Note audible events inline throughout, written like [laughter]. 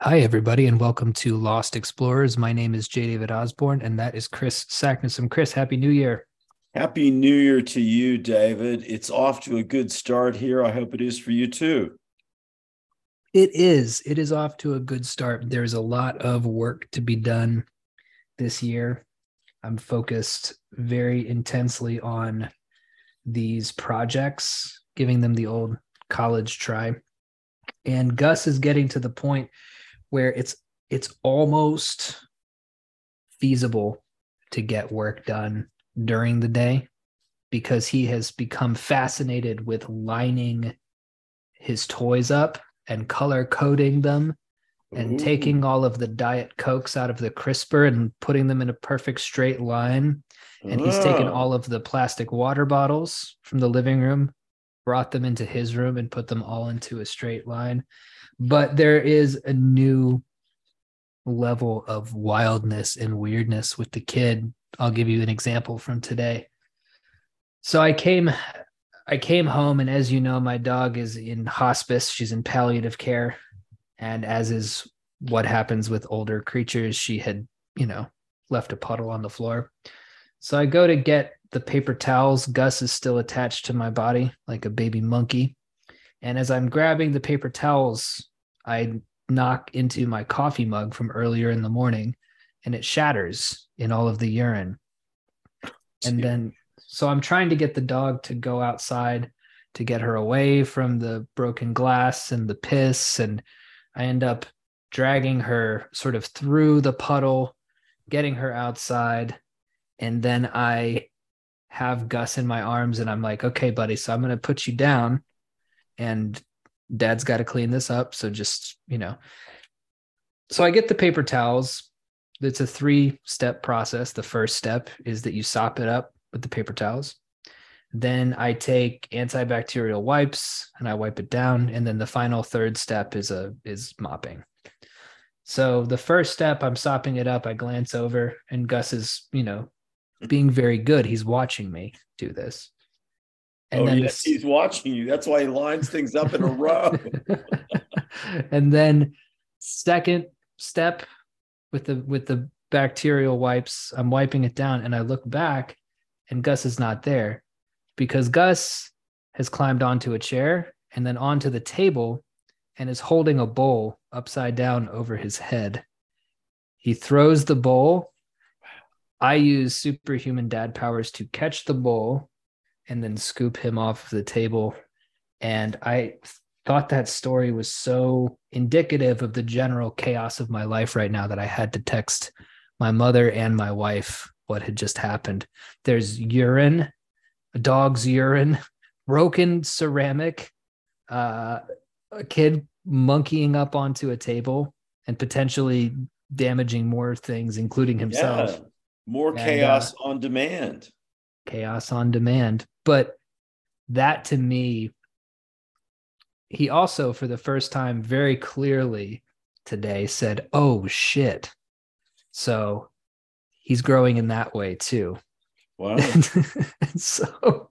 Hi, everybody, and welcome to Lost Explorers. My name is J. David Osborne, and that is Chris Sacknessum. Chris, Happy New Year. Happy New Year to you, David. It's off to a good start here. I hope it is for you too. It is. It is off to a good start. There's a lot of work to be done this year. I'm focused very intensely on these projects, giving them the old college try. And Gus is getting to the point where it's it's almost feasible to get work done during the day because he has become fascinated with lining his toys up and color coding them and Ooh. taking all of the diet cokes out of the crisper and putting them in a perfect straight line. And he's taken oh. all of the plastic water bottles from the living room brought them into his room and put them all into a straight line but there is a new level of wildness and weirdness with the kid. I'll give you an example from today. So I came I came home and as you know my dog is in hospice, she's in palliative care and as is what happens with older creatures, she had, you know, left a puddle on the floor. So I go to get the paper towels. Gus is still attached to my body like a baby monkey. And as I'm grabbing the paper towels, I knock into my coffee mug from earlier in the morning and it shatters in all of the urine. And then, so I'm trying to get the dog to go outside to get her away from the broken glass and the piss. And I end up dragging her sort of through the puddle, getting her outside. And then I have Gus in my arms and I'm like, okay, buddy, so I'm going to put you down and dad's got to clean this up. So just, you know. So I get the paper towels. It's a three step process. The first step is that you sop it up with the paper towels. Then I take antibacterial wipes and I wipe it down. And then the final third step is a is mopping. So the first step, I'm sopping it up. I glance over, and Gus is, you know, being very good. He's watching me do this. Oh, and oh, then yes, he's watching you. That's why he lines things up in a row. [laughs] and then second step with the with the bacterial wipes, I'm wiping it down and I look back and Gus is not there because Gus has climbed onto a chair and then onto the table and is holding a bowl upside down over his head. He throws the bowl. I use superhuman dad powers to catch the bowl and then scoop him off of the table. And I thought that story was so indicative of the general chaos of my life right now that I had to text my mother and my wife what had just happened. There's urine, a dog's urine, broken ceramic, uh, a kid monkeying up onto a table and potentially damaging more things, including himself. Yeah. More and, chaos uh, on demand. Chaos on demand. But that to me, he also, for the first time, very clearly today said, Oh shit. So he's growing in that way too. Wow. [laughs] so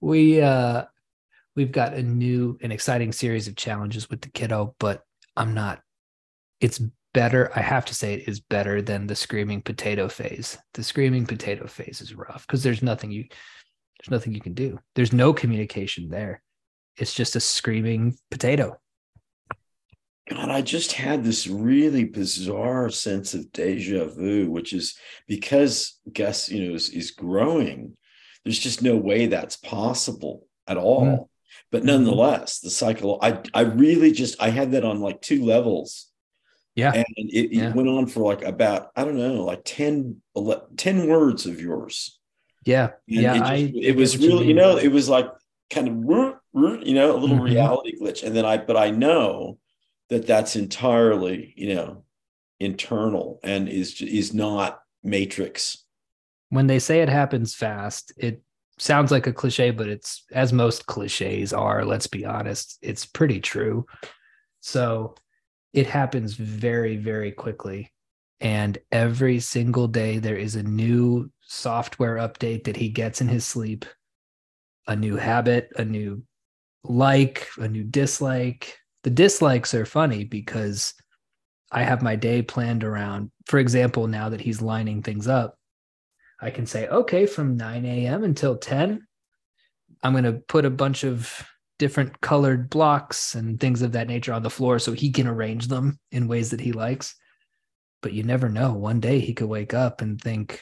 we uh we've got a new and exciting series of challenges with the kiddo, but I'm not it's better. I have to say it is better than the screaming potato phase. The screaming potato phase is rough because there's nothing you there's nothing you can do. There's no communication there. It's just a screaming potato. God, I just had this really bizarre sense of deja vu, which is because Gus, you know, is, is growing. There's just no way that's possible at all. Mm. But mm-hmm. nonetheless, the cycle, I I really just I had that on like two levels. Yeah. And it, it yeah. went on for like about, I don't know, like 10, 11, 10 words of yours. Yeah. And yeah. It, just, I, it was really, you, you, know, it was like kind of, you know, a little mm-hmm. reality glitch. And then I, but I know that that's entirely, you know, internal and is, is not matrix. When they say it happens fast, it sounds like a cliche, but it's as most cliches are, let's be honest, it's pretty true. So it happens very, very quickly. And every single day, there is a new software update that he gets in his sleep, a new habit, a new like, a new dislike. The dislikes are funny because I have my day planned around, for example, now that he's lining things up, I can say, okay, from 9 a.m. until 10, I'm going to put a bunch of different colored blocks and things of that nature on the floor so he can arrange them in ways that he likes. But you never know. One day he could wake up and think,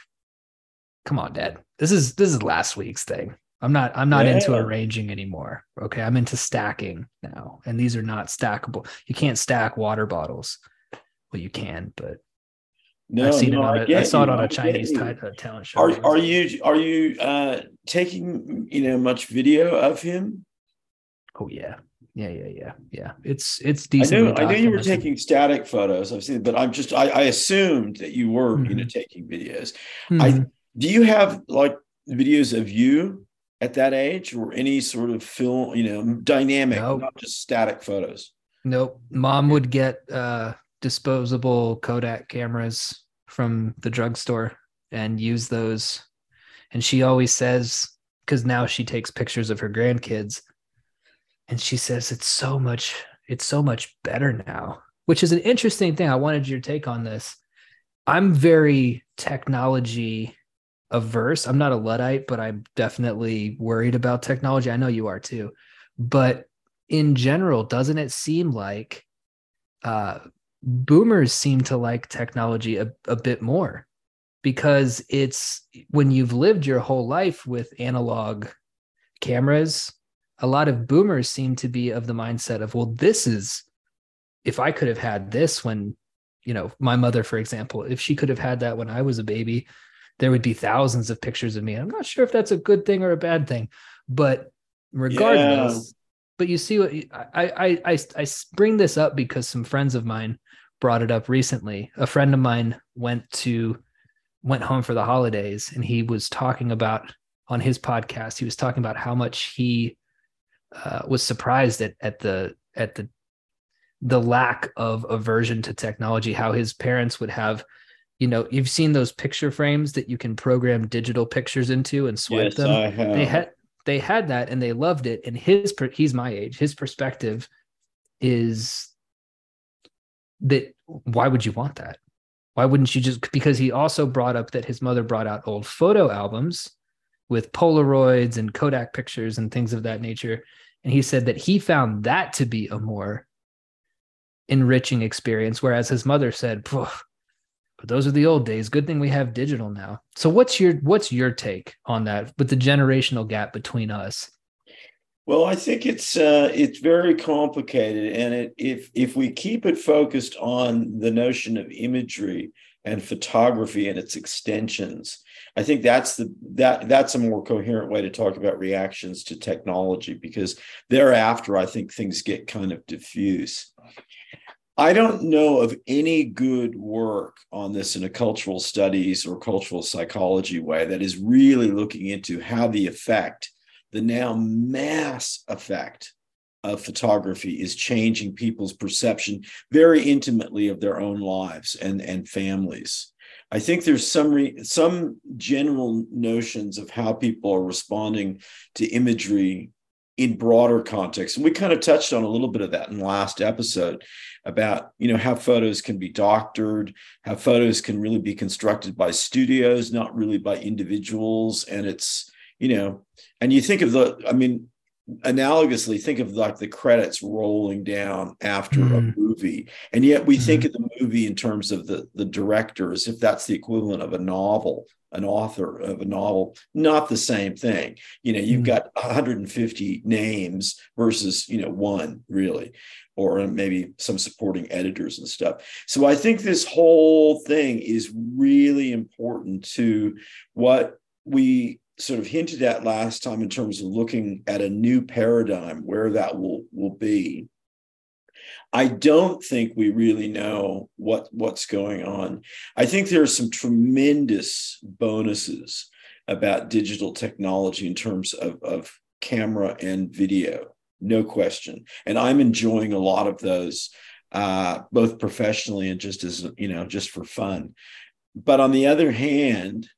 come on, dad, this is this is last week's thing. I'm not I'm not yeah. into arranging anymore. Okay. I'm into stacking now. And these are not stackable. You can't stack water bottles. Well, you can, but no, I've seen no, it on a, I, I saw you. it on a Chinese t- uh, talent show. Are, are you are you uh taking you know much video of him? Oh yeah. Yeah, yeah, yeah, yeah. It's it's decent. I knew, I knew you were taking static photos. I've seen, but I'm just I, I assumed that you were mm-hmm. you know mm-hmm. taking videos. Mm-hmm. I do you have like videos of you at that age or any sort of film, you know, dynamic, nope. not just static photos? Nope. Mom would get uh disposable Kodak cameras from the drugstore and use those. And she always says, because now she takes pictures of her grandkids, and she says it's so much, it's so much better now, which is an interesting thing. I wanted your take on this. I'm very technology averse. I'm not a Luddite, but I'm definitely worried about technology. I know you are too. But in general, doesn't it seem like uh, boomers seem to like technology a, a bit more because it's when you've lived your whole life with analog cameras a lot of boomers seem to be of the mindset of well this is if i could have had this when you know my mother for example if she could have had that when i was a baby there would be thousands of pictures of me i'm not sure if that's a good thing or a bad thing but regardless yeah. but you see what I, I i i bring this up because some friends of mine brought it up recently. A friend of mine went to went home for the holidays and he was talking about on his podcast he was talking about how much he uh, was surprised at at the at the the lack of aversion to technology how his parents would have you know you've seen those picture frames that you can program digital pictures into and swipe yes, them they had they had that and they loved it and his he's my age his perspective is that why would you want that? Why wouldn't you just because he also brought up that his mother brought out old photo albums with Polaroids and Kodak pictures and things of that nature. And he said that he found that to be a more enriching experience, whereas his mother said, but those are the old days. Good thing we have digital now. So what's your what's your take on that with the generational gap between us? Well, I think it's uh, it's very complicated, and it, if if we keep it focused on the notion of imagery and photography and its extensions, I think that's the that that's a more coherent way to talk about reactions to technology because thereafter, I think things get kind of diffuse. I don't know of any good work on this in a cultural studies or cultural psychology way that is really looking into how the effect the now mass effect of photography is changing people's perception very intimately of their own lives and, and families. I think there's some re, some general notions of how people are responding to imagery in broader context, and we kind of touched on a little bit of that in the last episode about you know how photos can be doctored, how photos can really be constructed by studios, not really by individuals, and it's you know, and you think of the, I mean, analogously, think of like the credits rolling down after mm. a movie, and yet we mm. think mm-hmm. of the movie in terms of the the director as if that's the equivalent of a novel, an author of a novel. Not the same thing. You know, you've mm. got 150 names versus you know one really or maybe some supporting editors and stuff. So I think this whole thing is really important to what we sort of hinted at last time in terms of looking at a new paradigm where that will will be. I don't think we really know what what's going on. I think there are some tremendous bonuses about digital technology in terms of, of camera and video no question. And i'm enjoying a lot of those uh, both professionally and just as you know just for fun. But on the other hand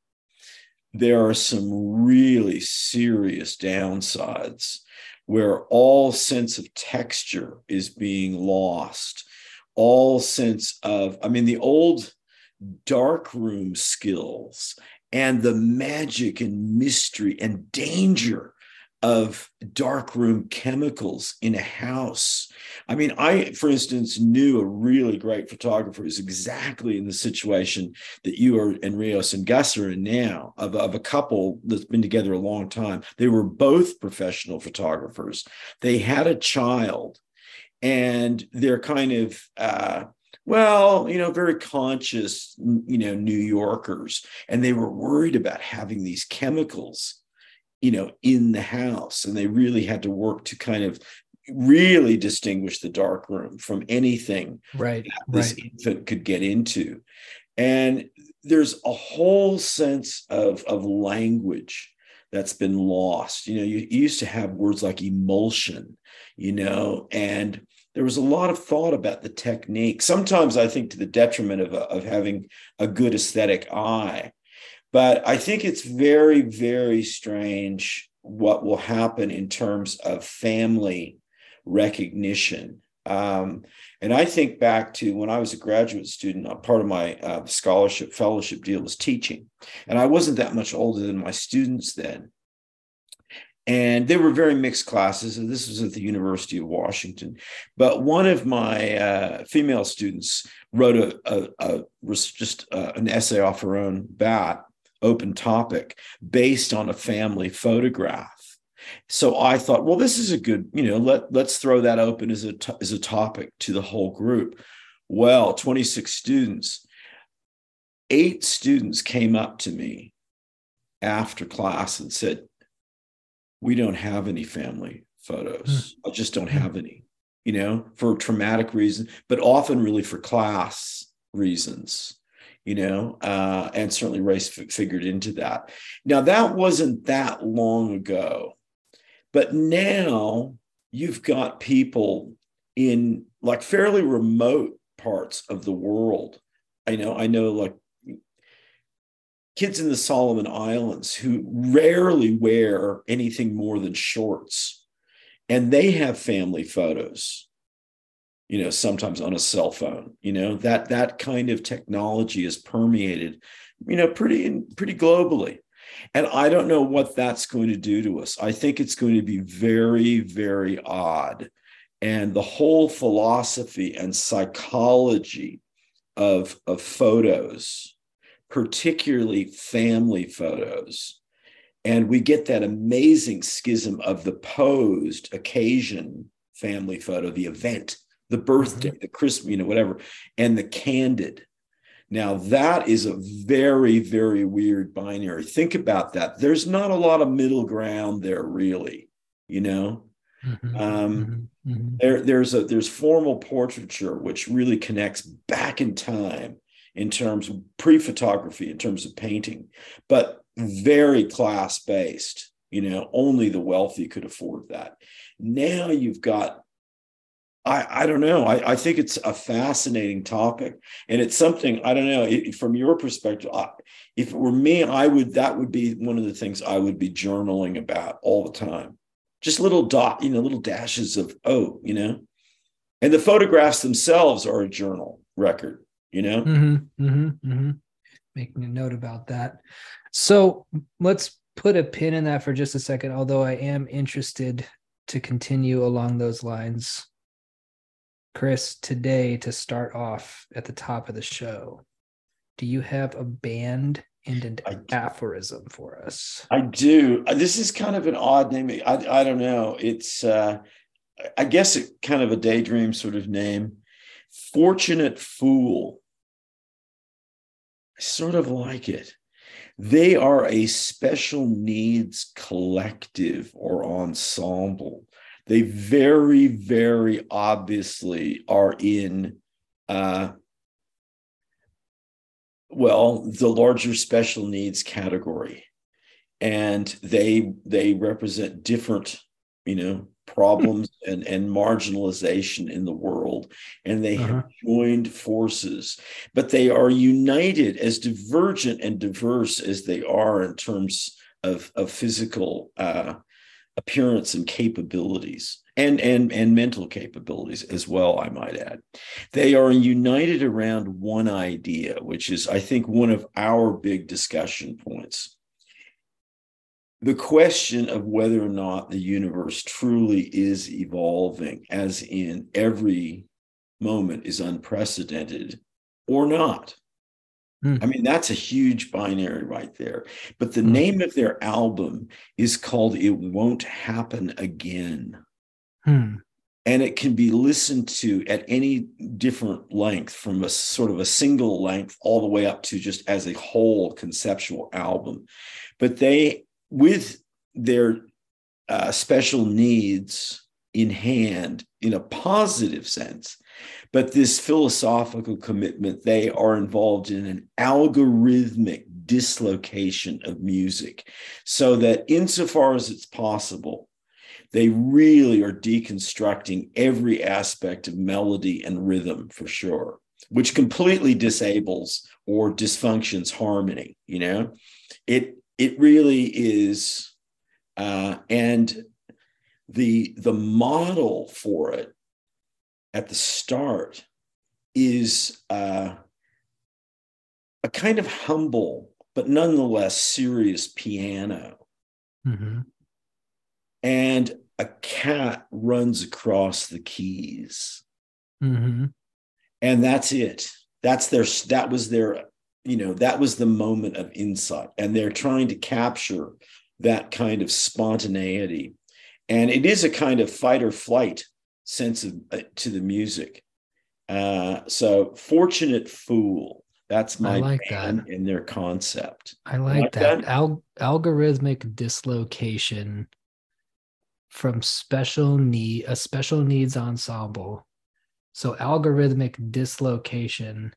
there are some really serious downsides where all sense of texture is being lost. All sense of, I mean, the old darkroom skills and the magic and mystery and danger of darkroom chemicals in a house. I mean, I, for instance, knew a really great photographer who's exactly in the situation that you are and Rios and Gus are in now of, of a couple that's been together a long time. They were both professional photographers. They had a child and they're kind of uh, well, you know, very conscious, you know, New Yorkers, and they were worried about having these chemicals, you know, in the house, and they really had to work to kind of really distinguish the dark room from anything right this right. infant could get into, and there's a whole sense of of language that's been lost. You know, you, you used to have words like emulsion, you know, and there was a lot of thought about the technique. Sometimes I think to the detriment of, of having a good aesthetic eye. But I think it's very, very strange what will happen in terms of family recognition. Um, and I think back to when I was a graduate student, part of my uh, scholarship fellowship deal was teaching. And I wasn't that much older than my students then and they were very mixed classes and this was at the university of washington but one of my uh, female students wrote a, a, a just uh, an essay off her own bat open topic based on a family photograph so i thought well this is a good you know let, let's throw that open as a as a topic to the whole group well 26 students eight students came up to me after class and said we don't have any family photos. Mm. I just don't have any, you know, for traumatic reasons, but often really for class reasons, you know, uh, and certainly race f- figured into that. Now, that wasn't that long ago, but now you've got people in like fairly remote parts of the world. I know, I know, like kids in the Solomon Islands who rarely wear anything more than shorts. And they have family photos, you know, sometimes on a cell phone, you know, that that kind of technology is permeated, you know, pretty pretty globally. And I don't know what that's going to do to us. I think it's going to be very, very odd. And the whole philosophy and psychology of, of photos particularly family photos. And we get that amazing schism of the posed occasion family photo, the event, the birthday, mm-hmm. the Christmas, you know, whatever, and the candid. Now, that is a very, very weird binary. Think about that. There's not a lot of middle ground there, really, you know? Mm-hmm. Um, mm-hmm. mm-hmm. There, there's a there's formal portraiture which really connects back in time in terms of pre-photography, in terms of painting, but very class based. You know, only the wealthy could afford that. Now you've got I, I don't know. I, I think it's a fascinating topic, and it's something I don't know. It, from your perspective, I, if it were me, I would that would be one of the things I would be journaling about all the time. Just little dot, you know, little dashes of oh, you know, and the photographs themselves are a journal record you know mm-hmm, mm-hmm, mm-hmm. making a note about that so let's put a pin in that for just a second although i am interested to continue along those lines chris today to start off at the top of the show do you have a band and an I, aphorism for us i do uh, this is kind of an odd name i, I don't know it's uh i guess it kind of a daydream sort of name Fortunate Fool. I sort of like it. They are a special needs collective or ensemble. They very, very obviously are in, uh, well, the larger special needs category, and they they represent different, you know, problems and, and marginalization in the world. And they uh-huh. have joined forces, but they are united as divergent and diverse as they are in terms of, of physical uh, appearance and capabilities and and and mental capabilities as well i might add. They are united around one idea which is i think one of our big discussion points. The question of whether or not the universe truly is evolving as in every moment is unprecedented or not Hmm. I mean, that's a huge binary right there. But the mm. name of their album is called It Won't Happen Again. Hmm. And it can be listened to at any different length, from a sort of a single length all the way up to just as a whole conceptual album. But they, with their uh, special needs in hand in a positive sense, but this philosophical commitment, they are involved in an algorithmic dislocation of music so that insofar as it's possible, they really are deconstructing every aspect of melody and rhythm for sure, which completely disables or dysfunctions harmony. You know, it it really is, uh, and the the model for it at the start is uh, a kind of humble but nonetheless serious piano. Mm-hmm. And a cat runs across the keys. Mm-hmm. And that's it. That's their, that was their, you know, that was the moment of insight. And they're trying to capture that kind of spontaneity. And it is a kind of fight or flight sense of, uh, to the music. Uh, so fortunate fool. That's my I like that. in their concept. I like, like that. that? Al- algorithmic dislocation from special need a special needs ensemble. So algorithmic dislocation.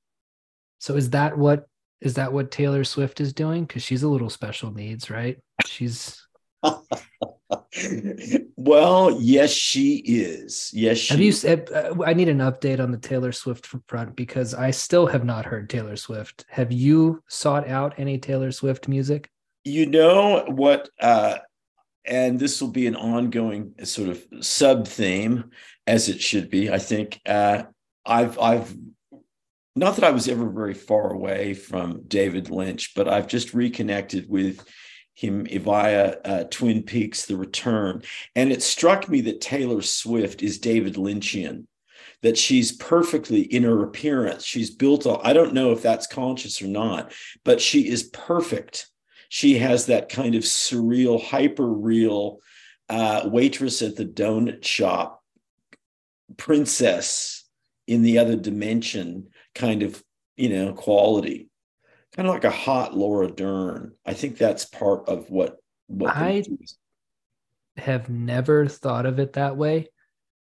So is that what is that what Taylor Swift is doing? Because she's a little special needs, right? She's [laughs] [laughs] well, yes, she is. Yes, she have you? Uh, I need an update on the Taylor Swift front because I still have not heard Taylor Swift. Have you sought out any Taylor Swift music? You know what? Uh, and this will be an ongoing sort of sub theme, as it should be. I think uh, I've I've not that I was ever very far away from David Lynch, but I've just reconnected with him via uh, Twin Peaks: The Return, and it struck me that Taylor Swift is David Lynchian. That she's perfectly in her appearance. She's built. All, I don't know if that's conscious or not, but she is perfect. She has that kind of surreal, hyper real uh, waitress at the donut shop, princess in the other dimension kind of you know quality kind of like a hot Laura Dern. I think that's part of what what I have never thought of it that way,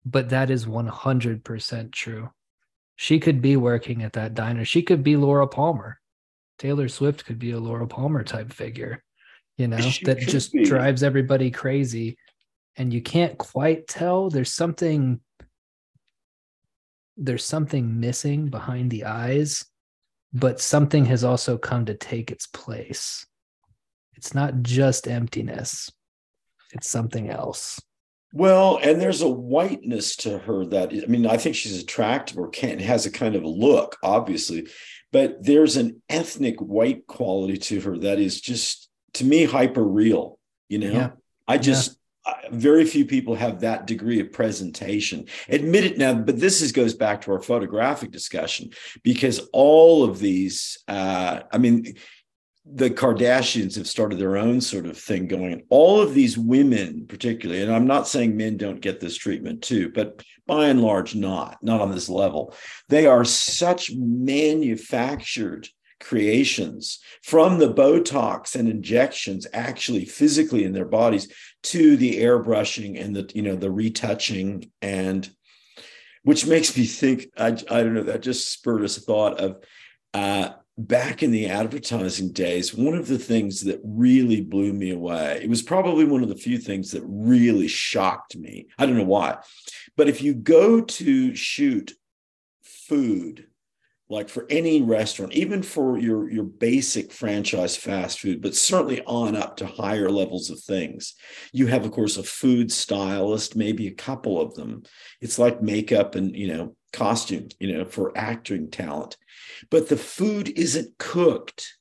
but that is 100% true. She could be working at that diner. She could be Laura Palmer. Taylor Swift could be a Laura Palmer type figure, you know, she that just be. drives everybody crazy. And you can't quite tell. There's something there's something missing behind the eyes but something has also come to take its place. It's not just emptiness, it's something else. Well, and there's a whiteness to her that I mean, I think she's attractive or can has a kind of a look, obviously, but there's an ethnic white quality to her that is just to me hyper real. You know, yeah. I just very few people have that degree of presentation. Admit it now, but this is goes back to our photographic discussion because all of these, uh, I mean, the Kardashians have started their own sort of thing going. All of these women, particularly, and I'm not saying men don't get this treatment too, but by and large, not, not on this level. They are such manufactured creations from the Botox and injections actually physically in their bodies to the airbrushing and the you know the retouching and which makes me think I, I don't know that just spurred us a thought of uh, back in the advertising days one of the things that really blew me away it was probably one of the few things that really shocked me. I don't know why but if you go to shoot food like for any restaurant, even for your, your basic franchise fast food, but certainly on up to higher levels of things. You have, of course, a food stylist, maybe a couple of them. It's like makeup and, you know, costume, you know, for acting talent. But the food isn't cooked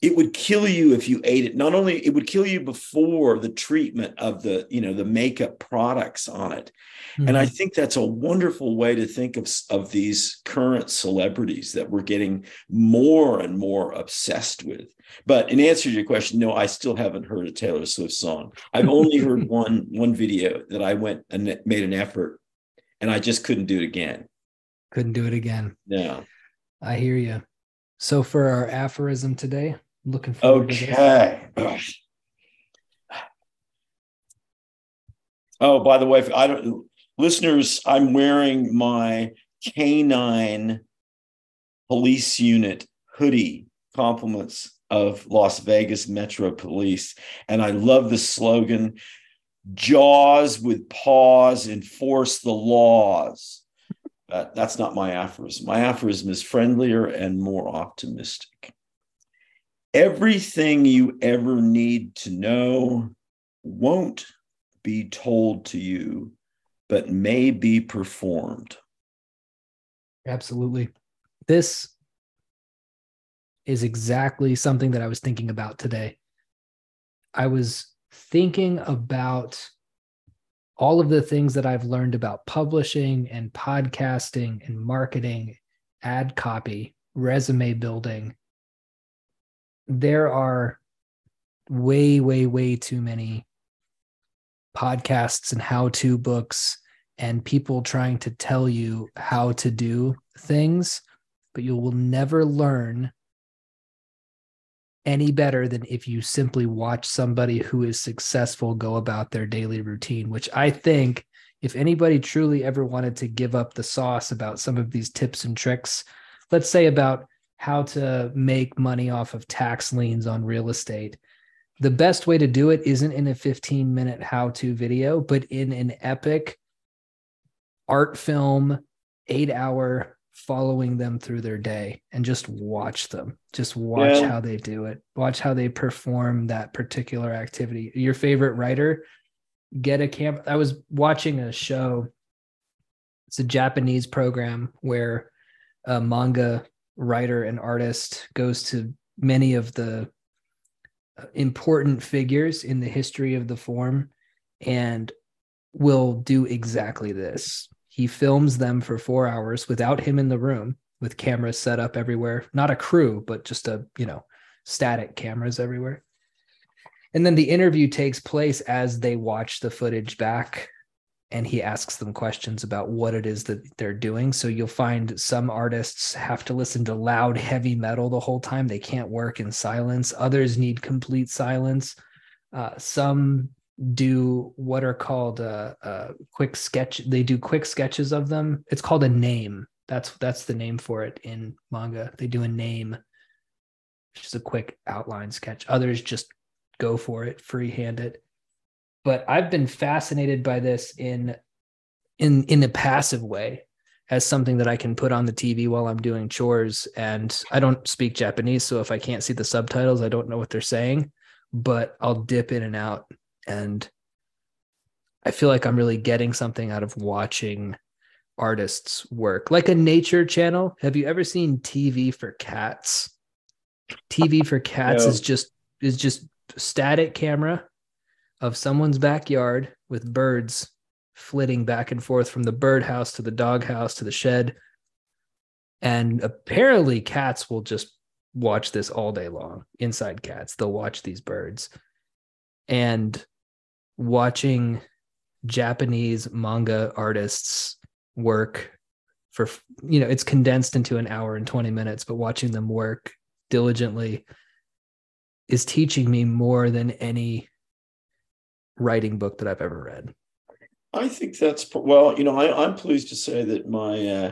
it would kill you if you ate it. Not only it would kill you before the treatment of the you know the makeup products on it. Mm-hmm. and i mm-hmm. think that's a wonderful way to think of, of these current celebrities that we're getting more and more obsessed with. But in answer to your question no i still haven't heard a taylor swift song. I've only heard [laughs] one one video that i went and made an effort and i just couldn't do it again. Couldn't do it again. No i hear you so for our aphorism today looking forward okay. Oh, by the way, I don't listeners, I'm wearing my canine police unit hoodie compliments of Las Vegas Metro Police. And I love the slogan Jaws with paws enforce the laws. That's not my aphorism. My aphorism is friendlier and more optimistic. Everything you ever need to know won't be told to you, but may be performed. Absolutely. This is exactly something that I was thinking about today. I was thinking about all of the things that I've learned about publishing and podcasting and marketing, ad copy, resume building, there are way, way, way too many podcasts and how to books and people trying to tell you how to do things, but you will never learn any better than if you simply watch somebody who is successful go about their daily routine, which I think if anybody truly ever wanted to give up the sauce about some of these tips and tricks, let's say about how to make money off of tax liens on real estate. The best way to do it isn't in a 15 minute how to video, but in an epic art film, eight hour following them through their day and just watch them. Just watch yeah. how they do it. Watch how they perform that particular activity. Your favorite writer, get a camp I was watching a show. It's a Japanese program where a manga writer and artist goes to many of the uh, important figures in the history of the form and will do exactly this. He films them for four hours without him in the room with cameras set up everywhere, not a crew, but just a, you know, static cameras everywhere. And then the interview takes place as they watch the footage back and he asks them questions about what it is that they're doing. So you'll find some artists have to listen to loud, heavy metal the whole time. They can't work in silence. Others need complete silence. Uh, some do what are called uh, uh, quick sketch. They do quick sketches of them. It's called a name. That's that's the name for it in manga. They do a name, which is a quick outline sketch. Others just go for it, freehand it but I've been fascinated by this in in in a passive way as something that I can put on the TV while I'm doing chores. And I don't speak Japanese, so if I can't see the subtitles, I don't know what they're saying. But I'll dip in and out, and I feel like I'm really getting something out of watching artists work, like a nature channel. Have you ever seen TV for cats? TV for cats no. is just is just static camera of someone's backyard with birds flitting back and forth from the birdhouse to the doghouse to the shed. And apparently, cats will just watch this all day long. Inside cats, they'll watch these birds. And watching Japanese manga artists work for, you know, it's condensed into an hour and 20 minutes, but watching them work diligently is teaching me more than any writing book that I've ever read. I think that's well, you know, I, am pleased to say that my uh,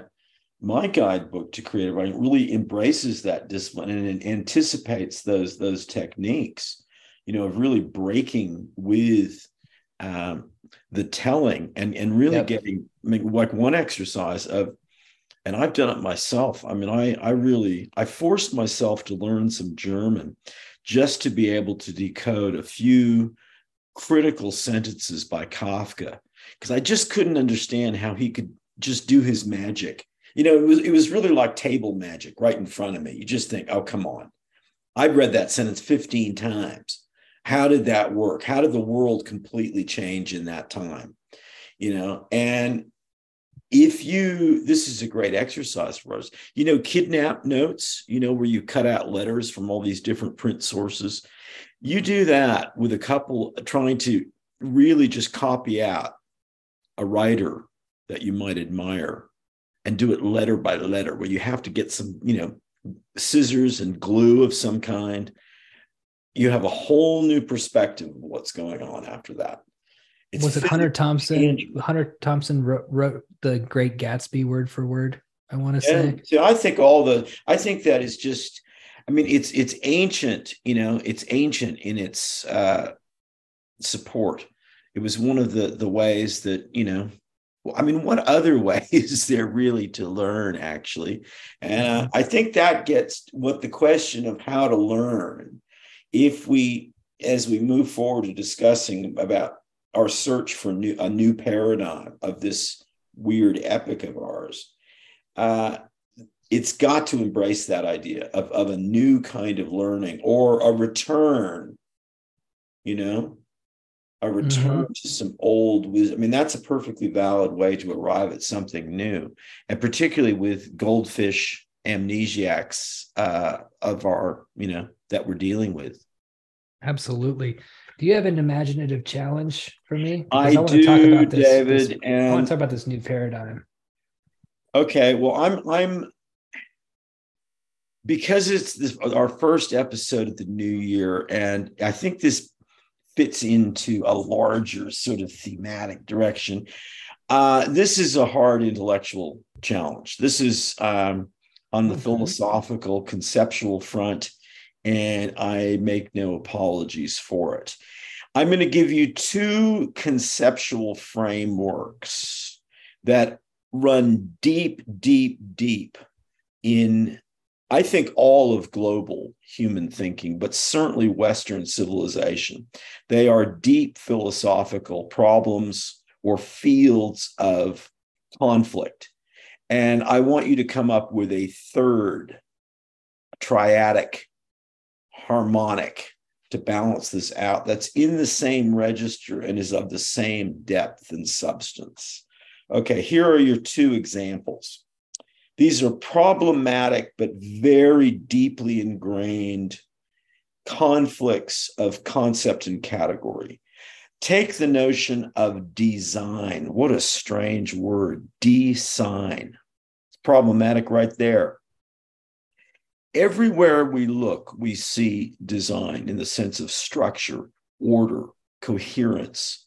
my guidebook to creative writing really embraces that discipline and anticipates those those techniques, you know, of really breaking with um, the telling and and really yep. getting I mean, like one exercise of and I've done it myself. I mean, I I really I forced myself to learn some German just to be able to decode a few critical sentences by Kafka because I just couldn't understand how he could just do his magic. You know, it was it was really like table magic right in front of me. You just think, oh, come on. I've read that sentence 15 times. How did that work? How did the world completely change in that time? You know, and if you this is a great exercise for us you know kidnap notes you know where you cut out letters from all these different print sources you do that with a couple trying to really just copy out a writer that you might admire and do it letter by letter where you have to get some you know scissors and glue of some kind. You have a whole new perspective of what's going on after that. It's was it hunter thompson? hunter thompson wrote, wrote, the great gatsby word for word i want to yeah. say? so i think all the i think that is just i mean it's it's ancient you know it's ancient in its uh support it was one of the the ways that you know I mean, what other [laughs] way is there really to learn, actually? And uh. I think that gets what the question of how to learn. If we, as we move forward to discussing about our search for new, a new paradigm of this weird epic of ours, uh, it's got to embrace that idea of, of a new kind of learning or a return, you know, a return mm-hmm. to some old wisdom. I mean, that's a perfectly valid way to arrive at something new, and particularly with goldfish amnesiacs uh, of our, you know, that we're dealing with. Absolutely. Do you have an imaginative challenge for me? I, I do, talk about this, David. This, and I want to talk about this new paradigm. Okay. Well, I'm I'm because it's this, our first episode of the new year, and I think this fits into a larger sort of thematic direction. Uh, this is a hard intellectual challenge. This is um, on the okay. philosophical, conceptual front, and I make no apologies for it. I'm going to give you two conceptual frameworks that run deep, deep, deep in I think all of global human thinking, but certainly Western civilization. They are deep philosophical problems or fields of conflict. And I want you to come up with a third triadic harmonic to balance this out that's in the same register and is of the same depth and substance. Okay, here are your two examples. These are problematic, but very deeply ingrained conflicts of concept and category. Take the notion of design. What a strange word, design. It's problematic right there. Everywhere we look, we see design in the sense of structure, order, coherence.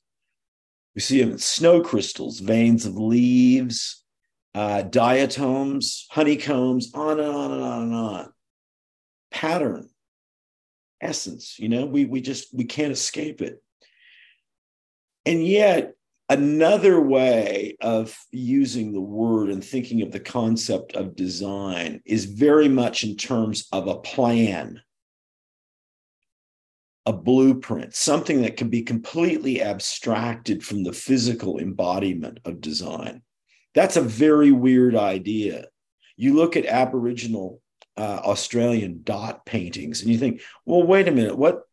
We see them in snow crystals, veins of leaves, uh, diatoms, honeycombs, on and on and on and on. Pattern, essence, you know, we, we just, we can't escape it. And yet, another way of using the word and thinking of the concept of design is very much in terms of a plan, a blueprint, something that can be completely abstracted from the physical embodiment of design. That's a very weird idea. You look at Aboriginal uh, Australian dot paintings and you think, well, wait a minute, what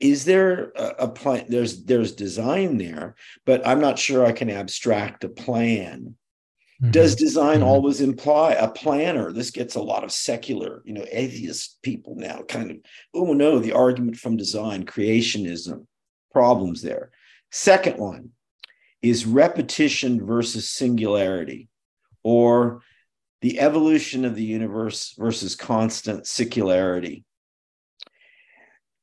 is there a, a plan? There's there's design there, but I'm not sure I can abstract a plan. Mm-hmm. Does design mm-hmm. always imply a planner? This gets a lot of secular, you know, atheist people now kind of, oh no, the argument from design, creationism, problems there. Second one, is repetition versus singularity, or the evolution of the universe versus constant secularity.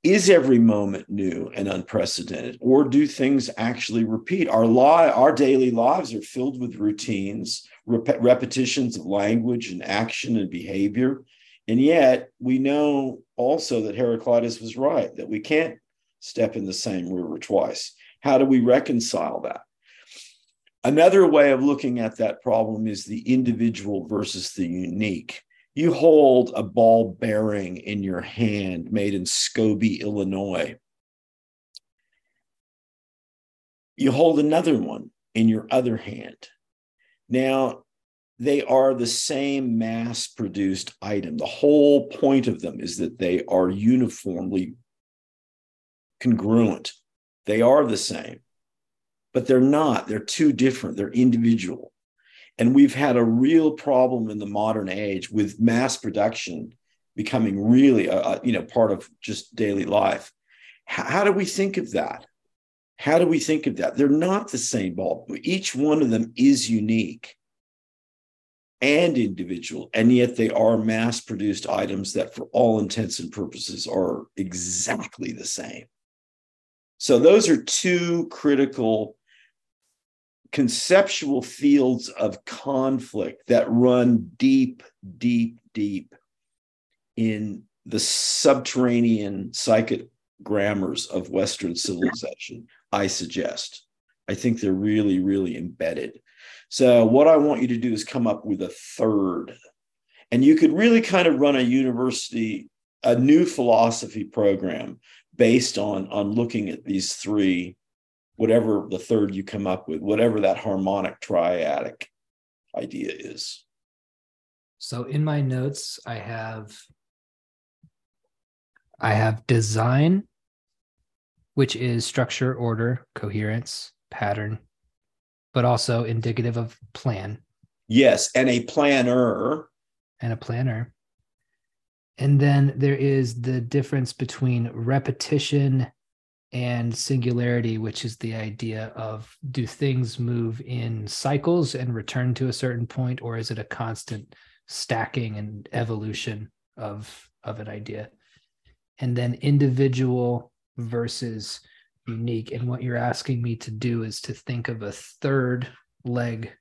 Is every moment new and unprecedented, or do things actually repeat? Our li- our daily lives are filled with routines, rep- repetitions of language and action and behavior, and yet we know also that Heraclitus was right that we can't step in the same river twice. How do we reconcile that? Another way of looking at that problem is the individual versus the unique. You hold a ball bearing in your hand made in Skokie, Illinois. You hold another one in your other hand. Now, they are the same mass produced item. The whole point of them is that they are uniformly congruent. They are the same, but they're not. They're too different, they're individual. And we've had a real problem in the modern age with mass production becoming really a, a you know part of just daily life. How, how do we think of that? How do we think of that? They're not the same ball. Each one of them is unique and individual, and yet they are mass produced items that, for all intents and purposes, are exactly the same. So, those are two critical conceptual fields of conflict that run deep, deep, deep in the subterranean psychic grammars of Western civilization, I suggest. I think they're really, really embedded. So, what I want you to do is come up with a third. And you could really kind of run a university, a new philosophy program based on, on looking at these three, whatever the third you come up with, whatever that harmonic triadic idea is. So in my notes, I have I have design, which is structure, order, coherence, pattern, but also indicative of plan. Yes, and a planner. And a planner. And then there is the difference between repetition and singularity, which is the idea of do things move in cycles and return to a certain point, or is it a constant stacking and evolution of, of an idea? And then individual versus unique. And what you're asking me to do is to think of a third leg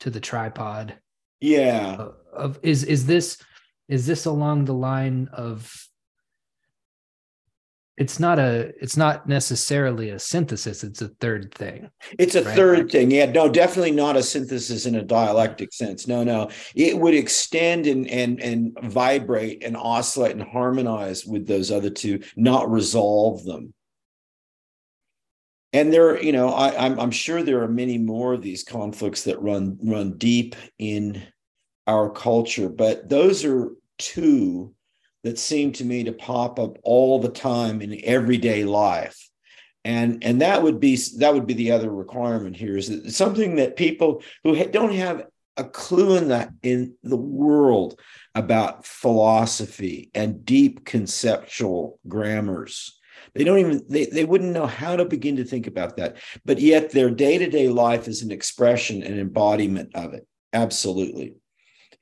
to the tripod. Yeah. Of, of is is this is this along the line of it's not a it's not necessarily a synthesis it's a third thing it's a right? third thing yeah no definitely not a synthesis in a dialectic sense no no it would extend and and and vibrate and oscillate and harmonize with those other two not resolve them and there you know I, I'm, I'm sure there are many more of these conflicts that run run deep in our culture but those are two that seem to me to pop up all the time in everyday life. And and that would be that would be the other requirement here is that something that people who don't have a clue in that in the world about philosophy and deep conceptual grammars they don't even they, they wouldn't know how to begin to think about that. But yet their day-to-day life is an expression and embodiment of it. Absolutely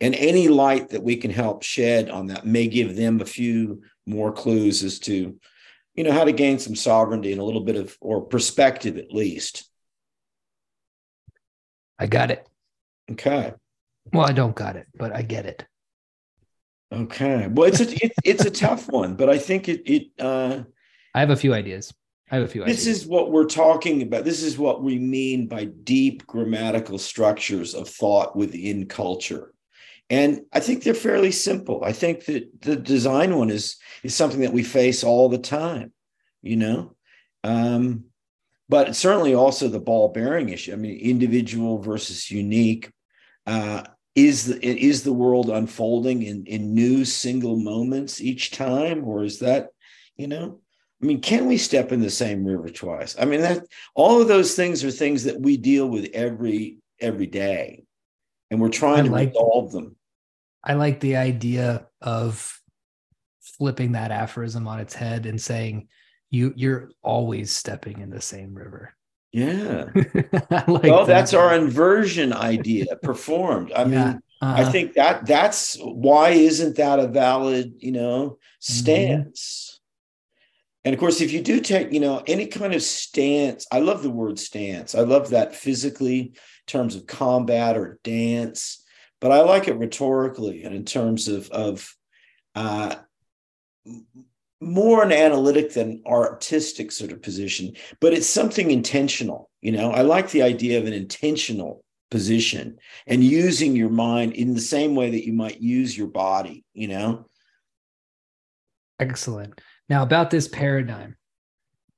and any light that we can help shed on that may give them a few more clues as to you know how to gain some sovereignty and a little bit of or perspective at least i got it okay well i don't got it but i get it okay well it's a it, it's a tough one but i think it it uh I have a few ideas. I have a few ideas. this ideas. is what we're talking about. This is what we mean by deep grammatical structures of thought within culture. And I think they're fairly simple. I think that the design one is is something that we face all the time, you know. Um, but certainly also the ball bearing issue. I mean, individual versus unique. Uh, is the is the world unfolding in in new single moments each time, or is that, you know? I mean, can we step in the same river twice? I mean, that all of those things are things that we deal with every every day, and we're trying I to like, resolve them. I like the idea of flipping that aphorism on its head and saying, "You you're always stepping in the same river." Yeah. [laughs] like well, that. that's our inversion idea [laughs] performed. I yeah. mean, uh-huh. I think that that's why isn't that a valid, you know, mm-hmm. stance? Mm-hmm and of course, if you do take, you know, any kind of stance, I love the word stance. I love that physically in terms of combat or dance, but I like it rhetorically and in terms of of uh, more an analytic than artistic sort of position. But it's something intentional. You know, I like the idea of an intentional position and using your mind in the same way that you might use your body, you know? Excellent. Now, about this paradigm,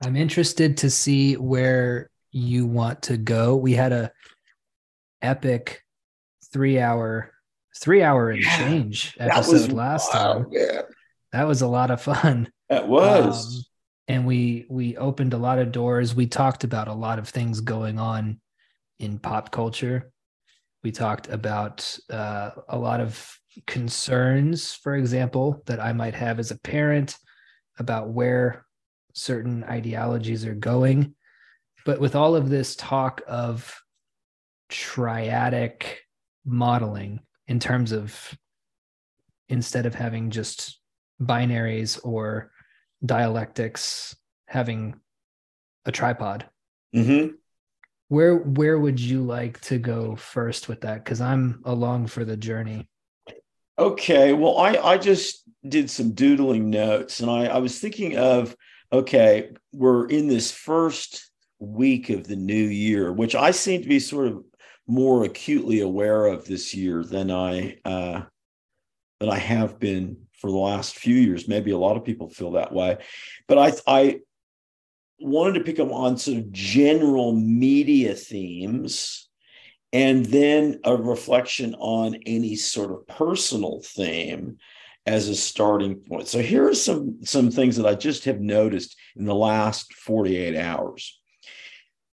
I'm interested to see where you want to go. We had a epic three hour, three hour and yeah, change episode last time. Yeah. That was a lot of fun. That was. Um, and we we opened a lot of doors. We talked about a lot of things going on in pop culture. We talked about uh, a lot of concerns, for example, that I might have as a parent about where certain ideologies are going. But with all of this talk of triadic modeling in terms of instead of having just binaries or dialectics, having a tripod. Mm-hmm. Where where would you like to go first with that? Because I'm along for the journey. Okay. Well, I, I just did some doodling notes and I, I was thinking of okay, we're in this first week of the new year, which I seem to be sort of more acutely aware of this year than I uh, than I have been for the last few years. Maybe a lot of people feel that way, but I I wanted to pick up on sort of general media themes and then a reflection on any sort of personal theme as a starting point. So here are some some things that I just have noticed in the last 48 hours.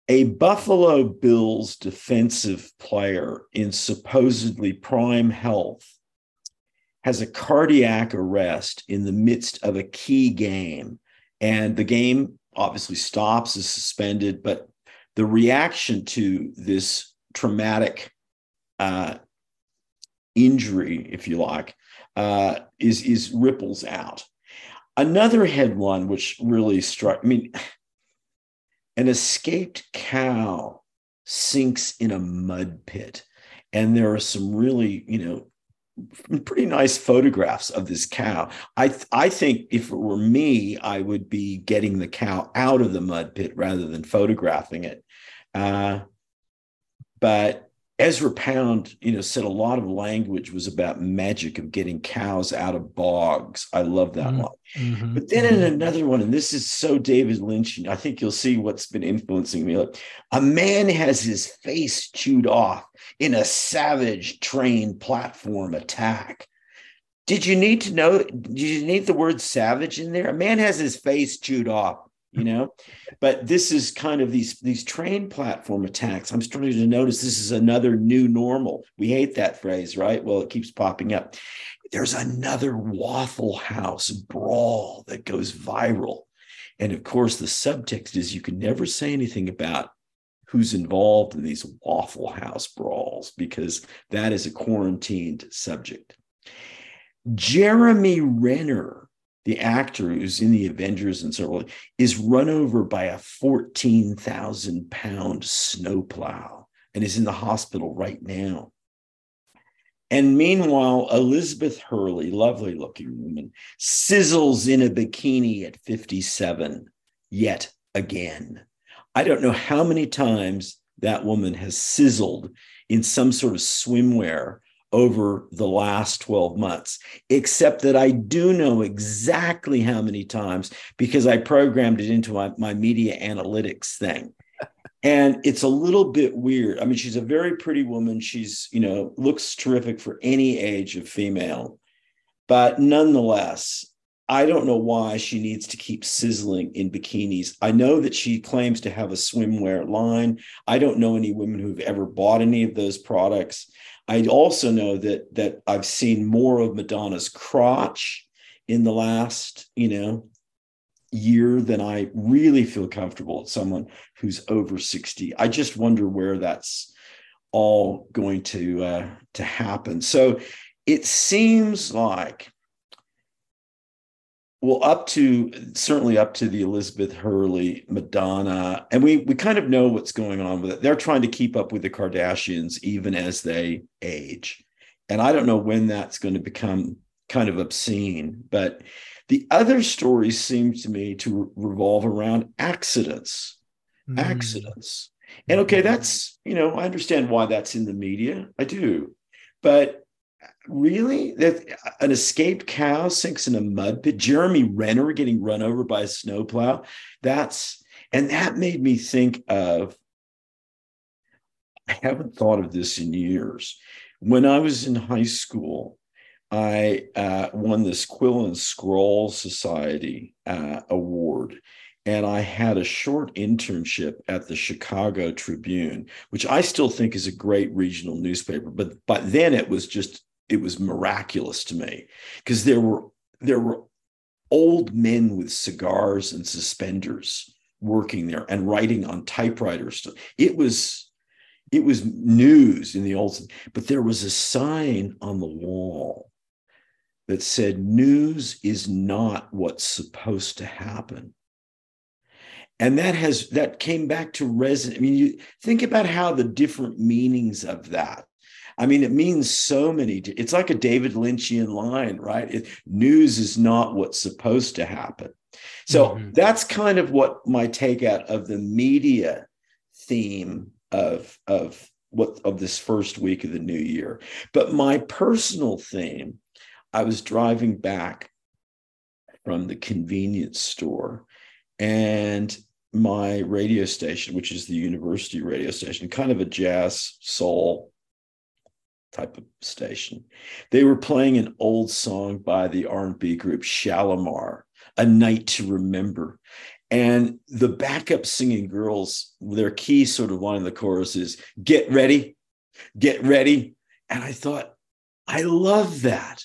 A Buffalo Bills defensive player in supposedly prime health has a cardiac arrest in the midst of a key game and the game obviously stops is suspended but the reaction to this traumatic uh, injury, if you like, uh, is is ripples out. Another headline which really struck I mean, an escaped cow sinks in a mud pit, and there are some really you know pretty nice photographs of this cow. I I think if it were me, I would be getting the cow out of the mud pit rather than photographing it. Uh, but Ezra Pound, you know, said a lot of language was about magic of getting cows out of bogs. I love that mm-hmm. one. Mm-hmm. But then in mm-hmm. another one, and this is so David Lynch, I think you'll see what's been influencing me. Like, a man has his face chewed off in a savage train platform attack. Did you need to know? Did you need the word savage in there? A man has his face chewed off you know? But this is kind of these these train platform attacks. I'm starting to notice this is another new normal. We hate that phrase right? Well it keeps popping up. There's another waffle house brawl that goes viral. And of course the subtext is you can never say anything about who's involved in these waffle house brawls because that is a quarantined subject. Jeremy renner the actor who's in the Avengers and so on, is run over by a 14,000 pound snowplow and is in the hospital right now. And meanwhile, Elizabeth Hurley, lovely looking woman, sizzles in a bikini at 57 yet again. I don't know how many times that woman has sizzled in some sort of swimwear over the last 12 months, except that I do know exactly how many times because I programmed it into my, my media analytics thing. [laughs] And it's a little bit weird. I mean, she's a very pretty woman. She's, you know, looks terrific for any age of female. But nonetheless, I don't know why she needs to keep sizzling in bikinis. I know that she claims to have a swimwear line. I don't know any women who've ever bought any of those products. I also know that that I've seen more of Madonna's crotch in the last, you know, year than I really feel comfortable at someone who's over 60. I just wonder where that's all going to uh, to happen. So it seems like well up to certainly up to the elizabeth hurley madonna and we we kind of know what's going on with it they're trying to keep up with the kardashians even as they age and i don't know when that's going to become kind of obscene but the other stories seem to me to revolve around accidents mm. accidents And okay, that's, you know, I understand why that's in the media. I do. But really, that an escaped cow sinks in a mud pit, Jeremy Renner getting run over by a snowplow, that's, and that made me think of, I haven't thought of this in years. When I was in high school, I uh, won this Quill and Scroll Society uh, award and I had a short internship at the Chicago Tribune, which I still think is a great regional newspaper. But but then it was just it was miraculous to me because there were there were old men with cigars and suspenders working there and writing on typewriters. It was it was news in the old, but there was a sign on the wall that said news is not what's supposed to happen and that has that came back to resonate. I mean, you think about how the different meanings of that. I mean, it means so many. It's like a David Lynchian line, right? It, news is not what's supposed to happen. So mm-hmm. that's kind of what my take out of the media theme of of what of this first week of the new year. But my personal theme, I was driving back from the convenience store and my radio station, which is the university radio station, kind of a jazz soul type of station. They were playing an old song by the R&B group Shalamar, "A Night to Remember." And the backup singing girls, their key sort of line in the chorus is "Get ready, get ready." And I thought, I love that.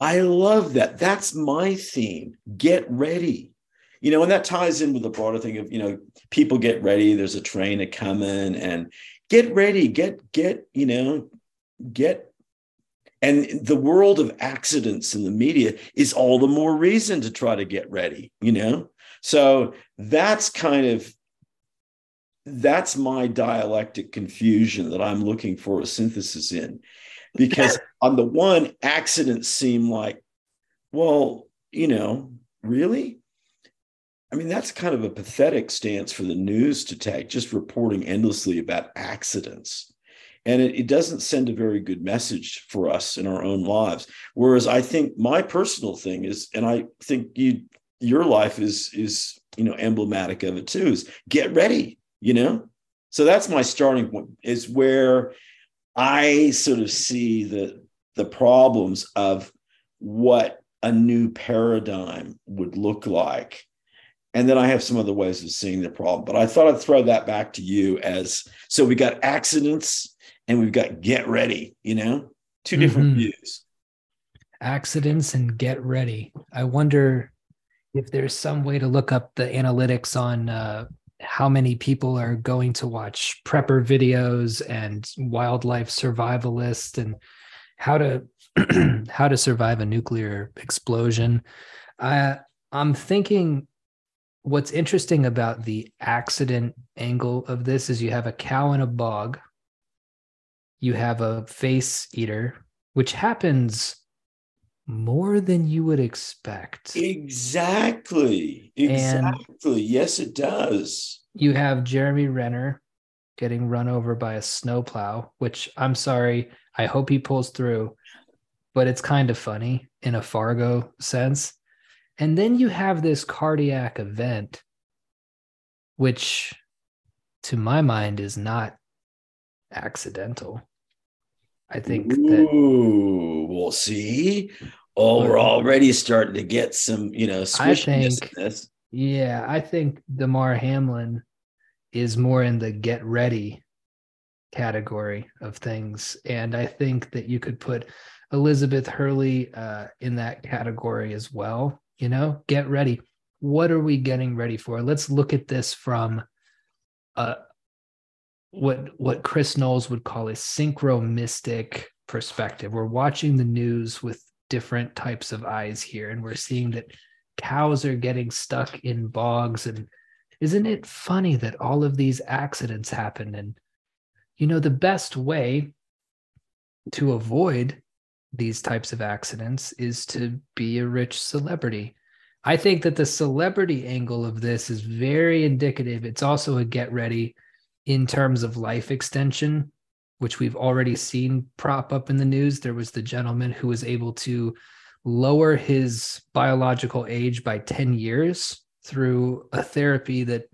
I love that. That's my theme. Get ready you know, and that ties in with the broader thing of, you know, people get ready, there's a train a coming and get ready, get, get, you know, get. And the world of accidents in the media is all the more reason to try to get ready, you know? So that's kind of that's my dialectic confusion that I'm looking for a synthesis in. Because [laughs] on the one, accidents seem like, well, you know, really? I mean, that's kind of a pathetic stance for the news to take, just reporting endlessly about accidents. And it, it, doesn't send a very good message for us in our own lives. Whereas I think my personal thing is, and I think you your life is is you know emblematic of it too, is get ready, you know? So that's my starting point, is where I sort of see the the problems of what a new paradigm would look like and then I have some other ways of seeing the problem. But I thought I'd throw that back to you as so we got accidents and we've got get ready, you know, 2 different mm-hmm. views. Accidents and get ready. I wonder if there's some way to look up the analytics on uh, how many people are going to watch prepper videos and wildlife survivalist and how to [clears throat] how to survive a nuclear explosion. I I'm thinking what's interesting about the accident angle of this is you have a cow in a bog, you have a face eater, which happens more than you would expect. Exactly. Exactly. And yes, it does. You have Jeremy Renner getting run over by a snowplow, which I'm sorry, I hope he pulls through, but it's kind of funny in a Fargo sense. And then you have this cardiac event, which to my mind is not accidental. I think Ooh, that we'll see. Oh, we're already starting to get some, you know, I think, yeah, I think Damar Hamlin is more in the get ready category of things. And I think that you could put Elizabeth Hurley uh, in that category as well you know get ready what are we getting ready for let's look at this from uh what what chris knowles would call a synchromystic perspective we're watching the news with different types of eyes here and we're seeing that cows are getting stuck in bogs and isn't it funny that all of these accidents happen and you know the best way to avoid these types of accidents is to be a rich celebrity. I think that the celebrity angle of this is very indicative. It's also a get ready in terms of life extension, which we've already seen prop up in the news. There was the gentleman who was able to lower his biological age by 10 years through a therapy that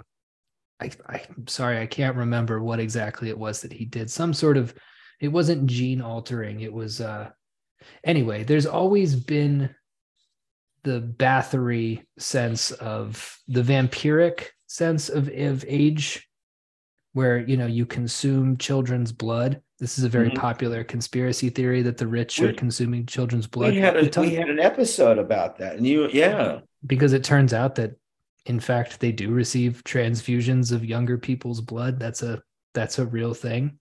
I, I'm sorry, I can't remember what exactly it was that he did. Some sort of, it wasn't gene altering. It was, uh, anyway, there's always been the Bathory sense of the vampiric sense of, of age, where, you know, you consume children's blood. This is a very mm-hmm. popular conspiracy theory that the rich we, are consuming children's blood. We had, a, we had an episode about that. And you, yeah. Because it turns out that in fact they do receive transfusions of younger people's blood that's a that's a real thing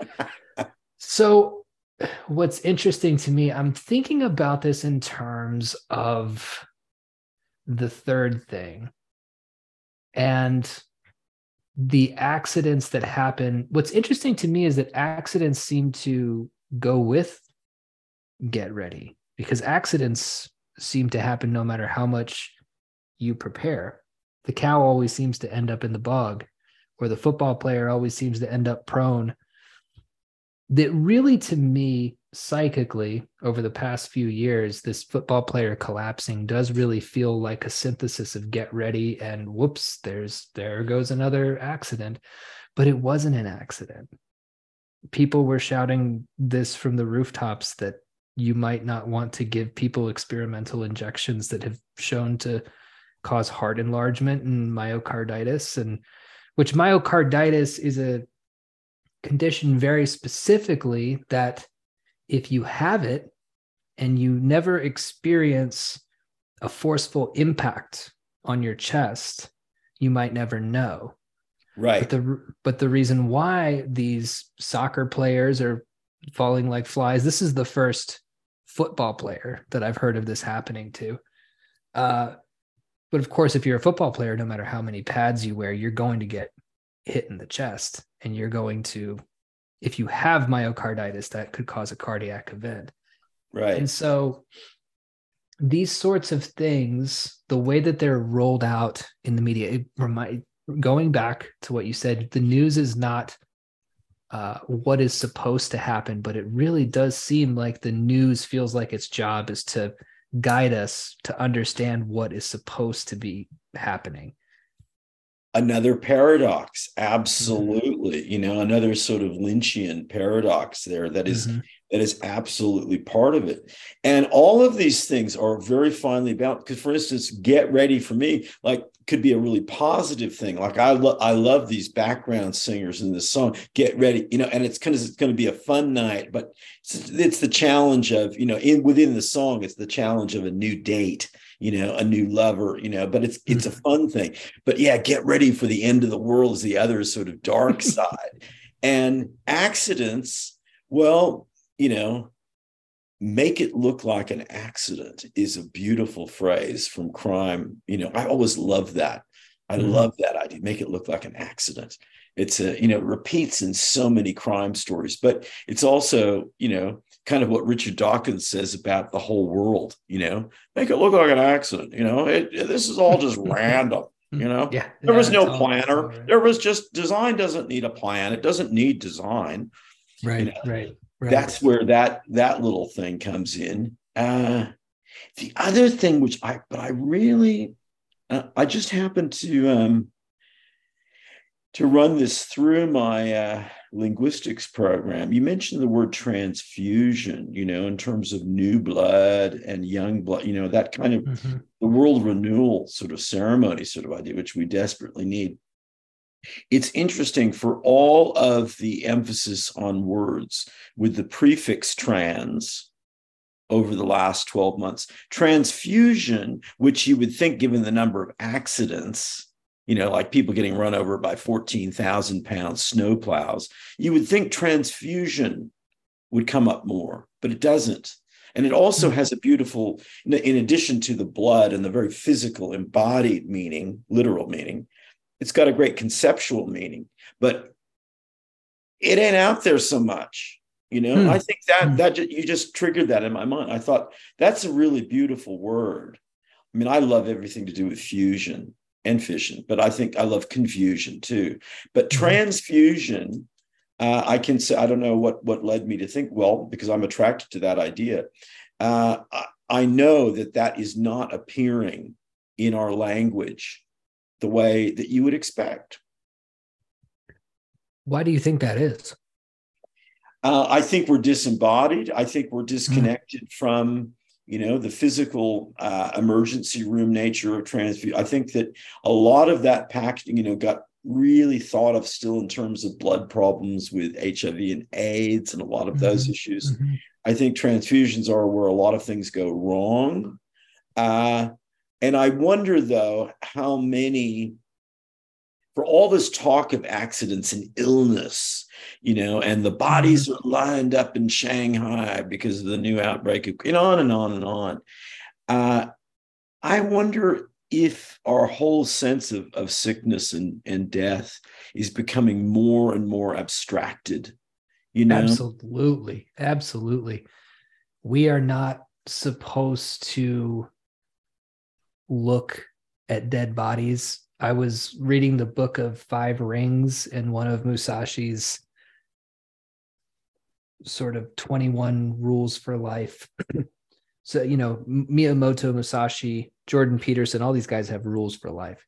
[laughs] so what's interesting to me i'm thinking about this in terms of the third thing and the accidents that happen what's interesting to me is that accidents seem to go with get ready because accidents seem to happen no matter how much you prepare. The cow always seems to end up in the bog, or the football player always seems to end up prone. That really, to me, psychically, over the past few years, this football player collapsing does really feel like a synthesis of get ready and whoops, there's there goes another accident. But it wasn't an accident. People were shouting this from the rooftops that you might not want to give people experimental injections that have shown to cause heart enlargement and myocarditis and which myocarditis is a condition very specifically that if you have it and you never experience a forceful impact on your chest you might never know. Right. But the but the reason why these soccer players are falling like flies this is the first football player that i've heard of this happening to. Uh, but of course, if you're a football player, no matter how many pads you wear, you're going to get hit in the chest and you're going to, if you have myocarditis, that could cause a cardiac event. Right. And so these sorts of things, the way that they're rolled out in the media, it remind, going back to what you said, the news is not uh, what is supposed to happen, but it really does seem like the news feels like its job is to guide us to understand what is supposed to be happening another paradox absolutely mm-hmm. you know another sort of lynchian paradox there that is, mm-hmm. that is absolutely part of it and all of these things are very finely balanced because for instance get ready for me like could be a really positive thing like i love i love these background singers in this song get ready you know and it's kind of it's going to be a fun night but it's, it's the challenge of you know in within the song it's the challenge of a new date you know, a new lover, you know, but it's it's a mm-hmm. fun thing. But yeah, get ready for the end of the world is the other sort of dark [laughs] side. And accidents, well, you know, make it look like an accident is a beautiful phrase from crime. You know, I always love that. I mm-hmm. love that idea. Make it look like an accident. It's a, you know, repeats in so many crime stories, but it's also, you know, kind of what Richard Dawkins says about the whole world, you know, make it look like an accident, you know, it, it, this is all just [laughs] random, you know, yeah, there yeah, was no planner. Right. There was just design doesn't need a plan. It doesn't need design. Right. You know? right. Right. That's where that, that little thing comes in. Uh, the other thing, which I, but I really, uh, I just happened to, um, to run this through my uh, linguistics program, you mentioned the word transfusion, you know, in terms of new blood and young blood, you know, that kind of mm-hmm. the world renewal sort of ceremony sort of idea, which we desperately need. It's interesting for all of the emphasis on words with the prefix trans over the last 12 months. Transfusion, which you would think, given the number of accidents, you know, like people getting run over by 14,000 pound snowplows, you would think transfusion would come up more, but it doesn't. And it also hmm. has a beautiful, in addition to the blood and the very physical, embodied meaning, literal meaning, it's got a great conceptual meaning, but it ain't out there so much. You know, hmm. I think that hmm. that you just triggered that in my mind. I thought that's a really beautiful word. I mean, I love everything to do with fusion and fission, but I think I love confusion too. But Mhm. transfusion, uh, I can say I don't know what what led me to think well because I'm attracted to that idea. Uh, I, I know that that is not appearing in our language the way that you would expect. Why do you think that is? Uh, I think we're disembodied. I think we're disconnected from, you know, the physical uh, emergency room nature of transfusion. I think that a lot of that packaging, you know, got really thought of still in terms of blood problems with HIV and AIDS and a lot of those Mhm. issues. Mhm. I think transfusions are where a lot of things go wrong. Uh, and I wonder, though, how many, for all this talk of accidents and illness, you know, and the bodies are lined up in Shanghai because of the new outbreak, of, and on and on and on. Uh, I wonder if our whole sense of, of sickness and, and death is becoming more and more abstracted. You know, Absolutely. Absolutely. We are not supposed to look at dead bodies. I was reading the book of Five Rings and one of Musashi's sort of 21 rules for life. [clears throat] so, you know, Miyamoto Musashi, Jordan Peterson, all these guys have rules for life.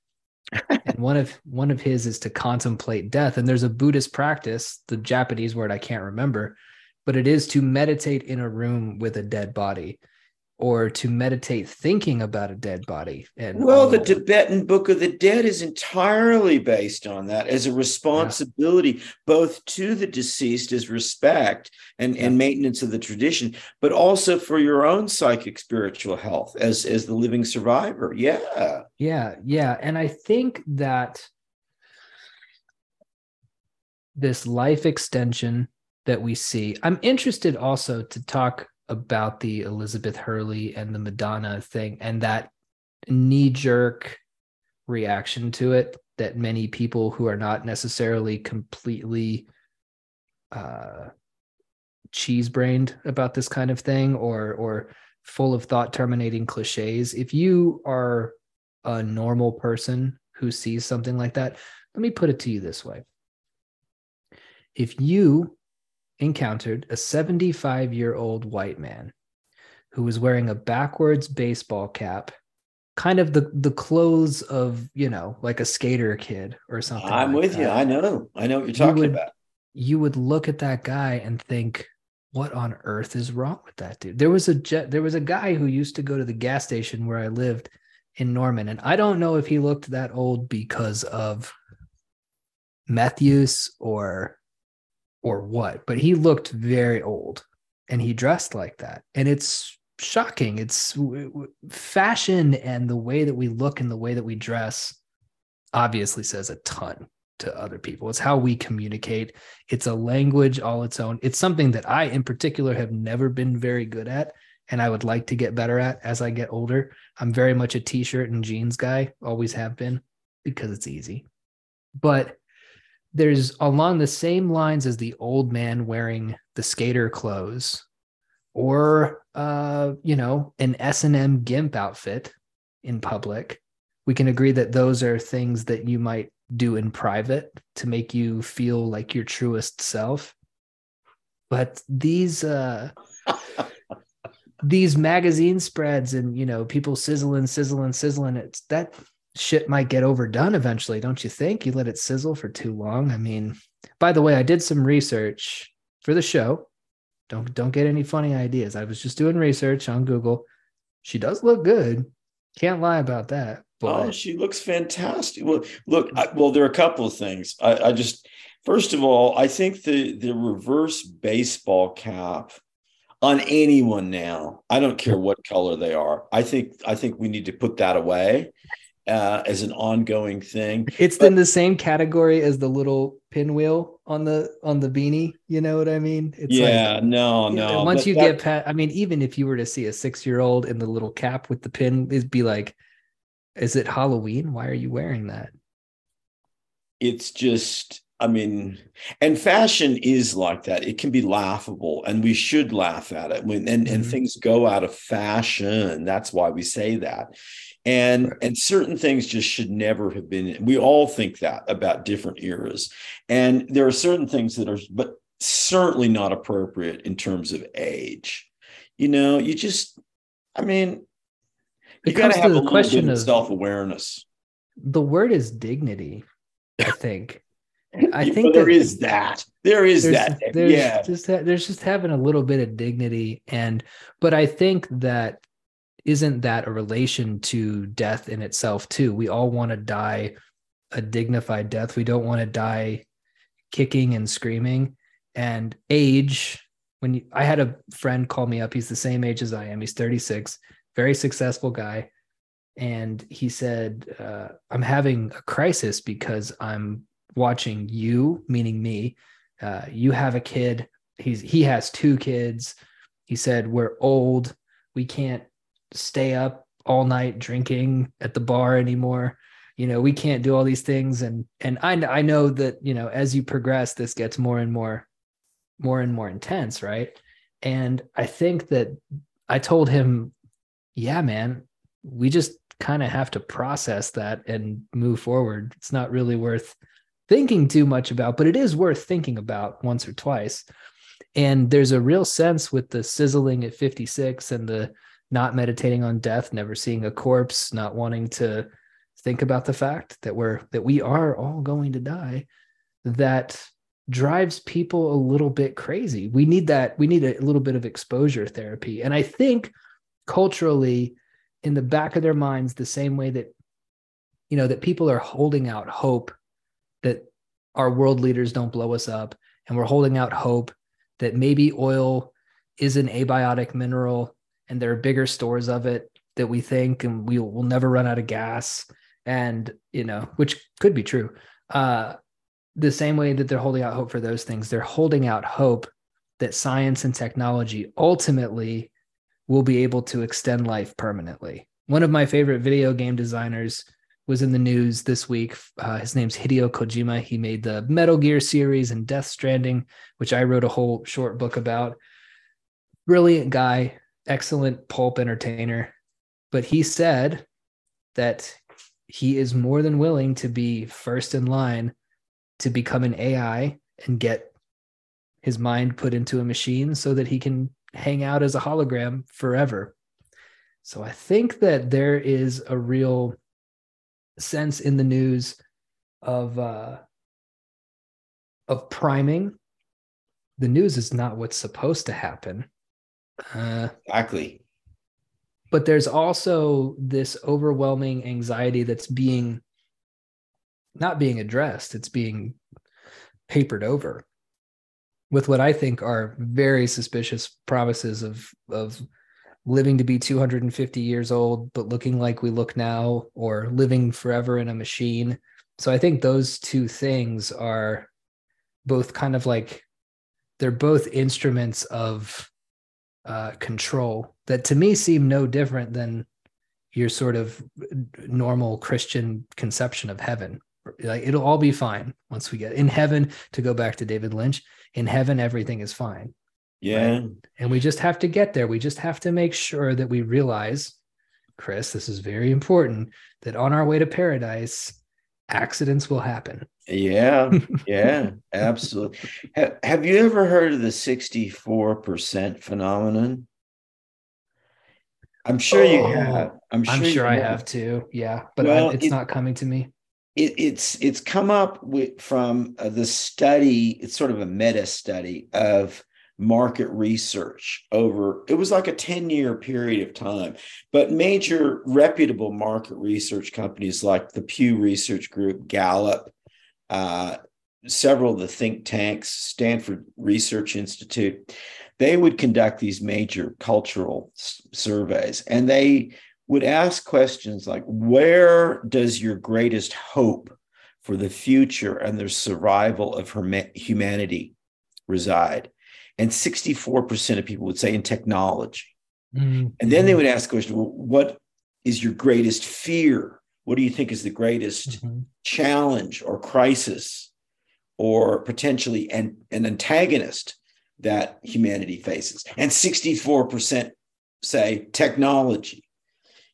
[laughs] and one of one of his is to contemplate death and there's a buddhist practice the japanese word i can't remember but it is to meditate in a room with a dead body or to meditate thinking about a dead body and Well, the Tibetan Book of the Dead is entirely based on that as a responsibility, both to the deceased as respect and, and maintenance of the tradition, but also for your own psychic spiritual health as, as the living survivor. Yeah. Yeah, yeah. And I think that this life extension that we see, I'm interested also to talk about the Elizabeth Hurley and the Madonna thing and that knee jerk reaction to it that many people who are not necessarily completely uh cheese brained about this kind of thing or or full of thought terminating cliches if you are a normal person who sees something like that let me put it to you this way. If you encountered a 75 year old white man who was wearing a backwards baseball cap kind of the the clothes of you know like a skater kid or something I'm like with you. I know. I know what you're talking would- about. you would look at that guy and think what on earth is wrong with that dude there was a jet there was a guy who used to go to the gas station where i lived in norman and i don't know if he looked that old because of meth use or or what but he looked very old and he dressed like that. And it's shocking. It's fashion and the way that we look and the way that we dress obviously says a ton to other people. It's how we communicate. It's a language all its own. It's something that i in particular have never been very good at and i would like to get better at as i get older. I'm very much a t-shirt and jeans guy always have been because it's easy. But there's along the same lines as the old man wearing the skater clothes or uh you know an s&m gimp outfit in public. We can agree that those are things that you might do in private to make you feel like your truest self. But these uh [laughs] these magazine spreads and you know people sizzling sizzling sizzling it's that shit might get overdone eventually don't you think you let it sizzle for too long i mean by the way i did some research for the show don't don't get any funny ideas i was just doing research on google she does look good can't lie about that oh, but Oh, she looks fantastic. Well, look, I, well, there are a couple of things. I, I just, first of all, I think the the reverse baseball cap on anyone now. I don't care what color they are. I think I think we need to put that away uh, as an ongoing thing. it's but- in the same category as the little pinwheel on the on the beanie you know what i mean it's yeah, like no, Yeah, no. once but you that- get past, I mean, even if you were to see a six year old in the little cap with the pin, it'd be like, is it Halloween? Why are you wearing that? it's just I mean, and fashion is like that. It can be laughable, and we should laugh at it when and, mm-hmm. and things go out of fashion. That's why we say that. And right. and certain things just should never have been. We all think that about different eras, and there are certain things that are, but certainly not appropriate in terms of age. You know, you just, I mean, you got to have a question of self awareness. The word is dignity. I think. I think there is that. There is that. There's yeah. Just there's just having a little bit of dignity, and but I think that isn't that a relation to death in itself too? We all want to die a dignified death. We don't want to die kicking and screaming. And age, when you, I had a friend call me up, he's the same age as I am. He's 36, very successful guy. And he said, uh, I'm having a crisis because I'm watching you, meaning me. Uh, you have a kid. He's he has two kids. He said we're old. We can't stay up all night drinking at the bar anymore. You know, we can't do all these things. And and I I know that you know as you progress, this gets more and more, more and more intense, right? And I think that I told him, yeah, man, we just kind of have to process that and move forward. It's not really worth thinking too much about, but it is worth thinking about once or twice. And there's a real sense with the sizzling at 56 and the not meditating on death, never seeing a corpse, not wanting to think about the fact that we're that we are all going to die that drives people a little bit crazy. We need that we need a little bit of exposure therapy. And I think culturally in the back of their minds the same way that you know that people are holding out hope that our world leaders don't blow us up and we're holding out hope that maybe oil is an abiotic mineral and there are bigger stores of it that we think and we will never run out of gas and you know which could be true uh the same way that they're holding out hope for those things they're holding out hope that science and technology ultimately will be able to extend life permanently one of my favorite video game designers was in the news this week. Uh, his name's Hideo Kojima. He made the Metal Gear series and Death Stranding, which I wrote a whole short book about. Brilliant guy, excellent pulp entertainer. But he said that he is more than willing to be first in line to become an AI and get his mind put into a machine so that he can hang out as a hologram forever. So I think that there is a real sense in the news of uh, of priming. The news is not what's supposed to happen. Uh, exactly. But there's also this overwhelming anxiety that's being not being addressed. It's being papered over with what I think are very suspicious promises of of living to be 250 years old but looking like we look now or living forever in a machine so i think those two things are both kind of like they're both instruments of uh, control that to me seem no different than your sort of normal christian conception of heaven like it'll all be fine once we get in heaven to go back to david lynch in heaven everything is fine yeah. Right? And we just have to get there. We just have to make sure that we realize, Chris, this is very important, that on our way to paradise, accidents will happen. Yeah. [laughs] Yeah. absolutely. Have, have you ever heard of the 64% phenomenon? I'm sure oh, you have. I'm sure, I'm sure I have. have too. Yeah, but well, I, it's it, not coming to me. It, it's it's come up with from uh, the study. It's sort of a meta study of market research over it was like a 10 year period of time. But major reputable market research companies like the pew research group gallup uh, several of the think tanks stanford research institute they would conduct these major cultural s- surveys. And they would ask questions like where does your greatest hope for the future and the survival of humanity reside and 64% of people would say in technology. Mm-hmm. And then they would ask the question, well, what is your greatest fear? What do you think is the greatest mm-hmm. challenge or crisis or potentially an, an antagonist that humanity faces. And 64% say technology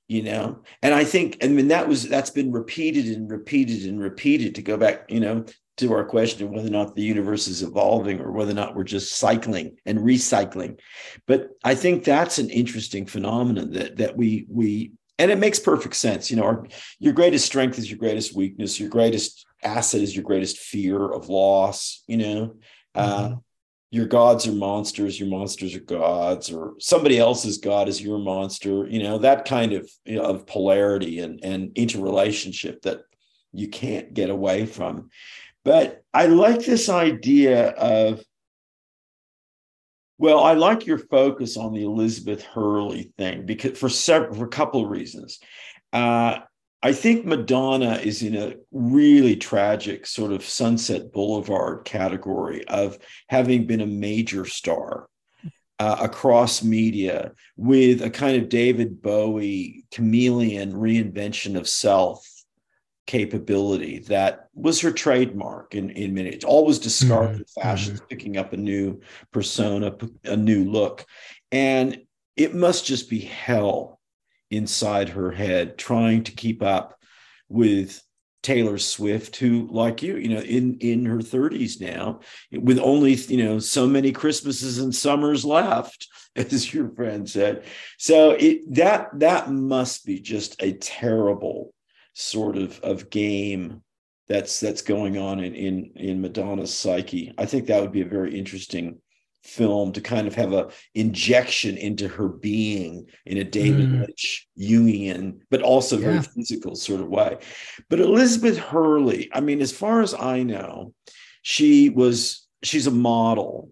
you know and i think i mean that was that's been repeated and repeated and repeated to go back you know to our question of whether or not the universe is evolving or whether or not we're just cycling and recycling but i think that's an interesting phenomenon that that we we and it makes perfect sense you know our, your greatest strength is your greatest weakness your greatest asset is your greatest fear of loss you know uh, mm-hmm. uh, your gods are monsters, your monsters are gods, or somebody else's god is your monster. You know that kind of you know, of polarity and and interrelationship that you can't get away from. But I like this idea of well, I like your focus on the Elizabeth Hurley thing because for several for a couple of reasons. Uh, I think Madonna is in a really tragic sort of Sunset Boulevard category of having been a major star uh, across media with a kind of David Bowie chameleon reinvention of self capability that was her trademark in, in many always discarded mm-hmm. fashions mm-hmm. picking up a new persona a new look and it must just be hell inside her head trying to keep up with Taylor Swift, who, like you, you know, in in her 30s now, with only you know so many Christmases and summers left, [laughs] as your friend said. So it that that must be just a terrible sort of of game that's that's going on in in in Madonna's psyche. I think that would be a very interesting film to kind of have a injection into her being in a David mm. Lynch Jungian, but also very physical sort of way. But Elizabeth Hurley, I mean, as far as I know, she was she's a model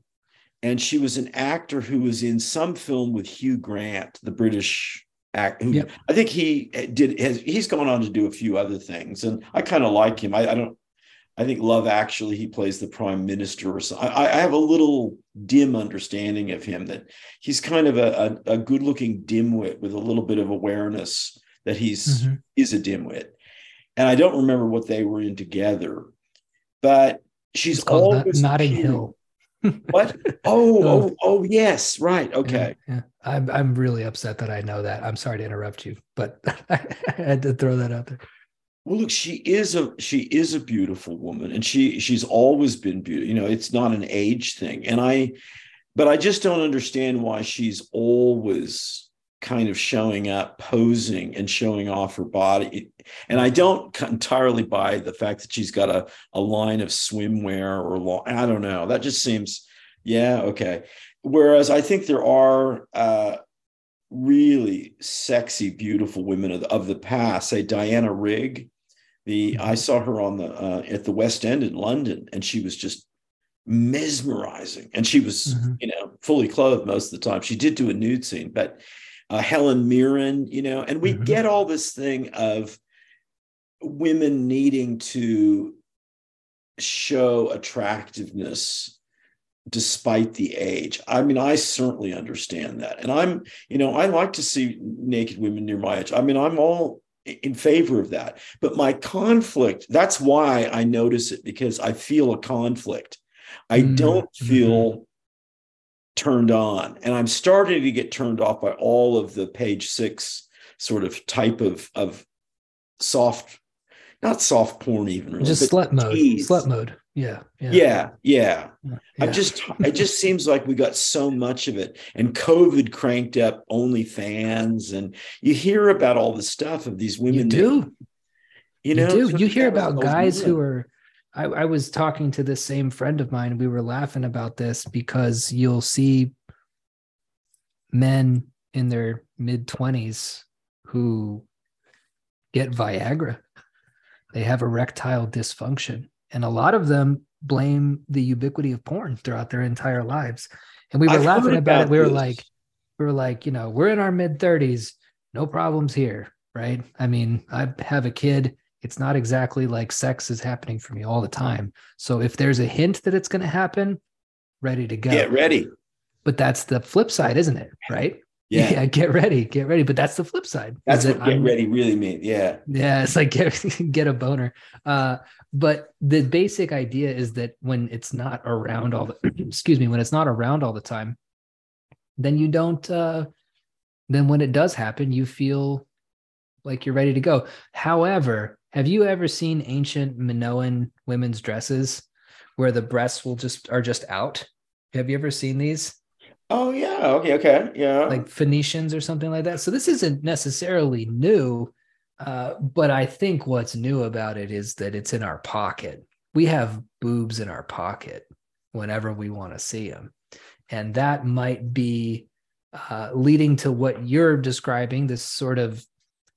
and she was an actor who was in some film with Hugh Grant, the British actor. Yep. I think he did has he's gone on to do a few other things, and I kind of like him. I, I don't I think Love Actually, he plays the prime minister or something. I, I have a little dim understanding of him that he's kind of a, a, a good looking dimwit with a little bit of awareness that he's mm-hmm. is a dimwit. And I don't remember what they were in together, but she's always Notting Hill. What? [laughs] Oh, oh, oh, oh, yes, right. Okay. Yeah, yeah, I'm I'm really upset that I know that. I'm sorry to interrupt you, but [laughs] I had to throw that out there. Well, look, she is a she is a beautiful woman, and she she's always been beautiful. You know, it's not an age thing, and I, but I just don't understand why she's always kind of showing up, posing, and showing off her body. And I don't entirely buy the fact that she's got a a line of swimwear or long. I don't know. That just seems, yeah, okay. Whereas I think there are. Uh, really sexy, beautiful women of the, of the past, say Diana Rigg, the I mm-hmm. saw her on the uh, at the West End in London, and she was just mesmerizing. And she was, mm-hmm. you know, fully clothed most of the time. She did do a nude scene, but uh, Helen Mirren, you know, and we mm-hmm. get all this thing of women needing to show attractiveness despite the age. I mean, I certainly understand that. And I'm, you know, I like to see naked women near my age. I mean, I'm all in favor of that. But my conflict, that's why I notice it because I feel a conflict. I mm-hmm. don't feel mm-hmm. Turned on. And I'm starting to get turned off by all of the page six sort of type of, of soft, not soft porn even really, just slut mode. Slut mode. Yeah, yeah. Yeah. Yeah. yeah. I just it [laughs] just seems like we got so much of it. And COVID cranked up OnlyFans. And you hear about all the stuff of these women. You do. That, you know, you do. You hear about guys women. who are I, I was talking to this same friend of mine. We were laughing about this because you'll see men in their mid 20s who get Viagra. They have erectile dysfunction and a lot of them blame the ubiquity of porn throughout their entire lives. And we were I've laughing about, it. We were like, we were like, you know, we're in our mid 30s, no problems here, right? I mean, I have a kid. It's not exactly like sex is happening for me all the time. So if there's a hint that it's going to happen, ready to go. Get ready. But that's the flip side, isn't it? Right? Yeah. [laughs] yeah, get ready, get ready. But that's the flip side. That's what that get I'm- ready really mean. Yeah. Yeah, it's like [laughs] get get a boner. Uh, but the basic idea is that when it's not around all the [clears throat] excuse me, when it's not around all the time, then you don't uh then when it does happen, you feel like you're ready to go. However, have you ever seen ancient Minoan women's dresses where the breasts will just are just out? Have you ever seen these? Oh yeah. Okay. Okay. Yeah. like Phoenicians or something like that. So this isn't necessarily new, uh, but I think what's new about it is that it's in our pocket. We have boobs in our pocket whenever we want to see them, and that might be uh, leading to what you're describing. This sort of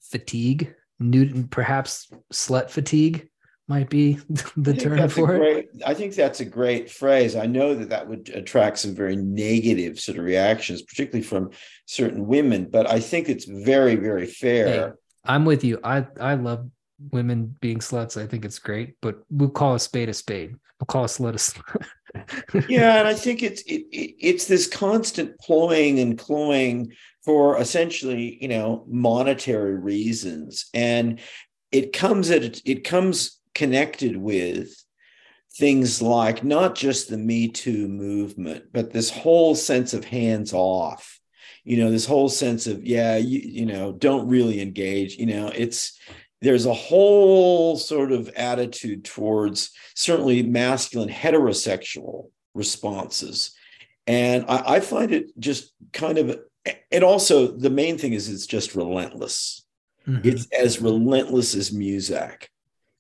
fatigue, Newton, perhaps slut fatigue, might be [laughs] the term for it. great- I think that's a great phrase. I know that that would attract some very negative sort of reactions, particularly from certain women. But I think it's very, very fair. I'm with you. I I love women being sluts. I think it's great, but we'll call a spade a spade. We'll call a slut a slut. yeah, and I think it's it, it, it's this constant ploying and cloying for essentially, you know, monetary reasons, and it comes at it comes connected with things like not just the Me Too movement, but this whole sense of hands off. You know, this whole sense of yeah, you you know, don't really engage. You know, it's there's a whole sort of attitude towards certainly masculine heterosexual responses. And I, I find it just kind of, and also the main thing is it's just relentless. Mhm. It's as relentless as Muzak.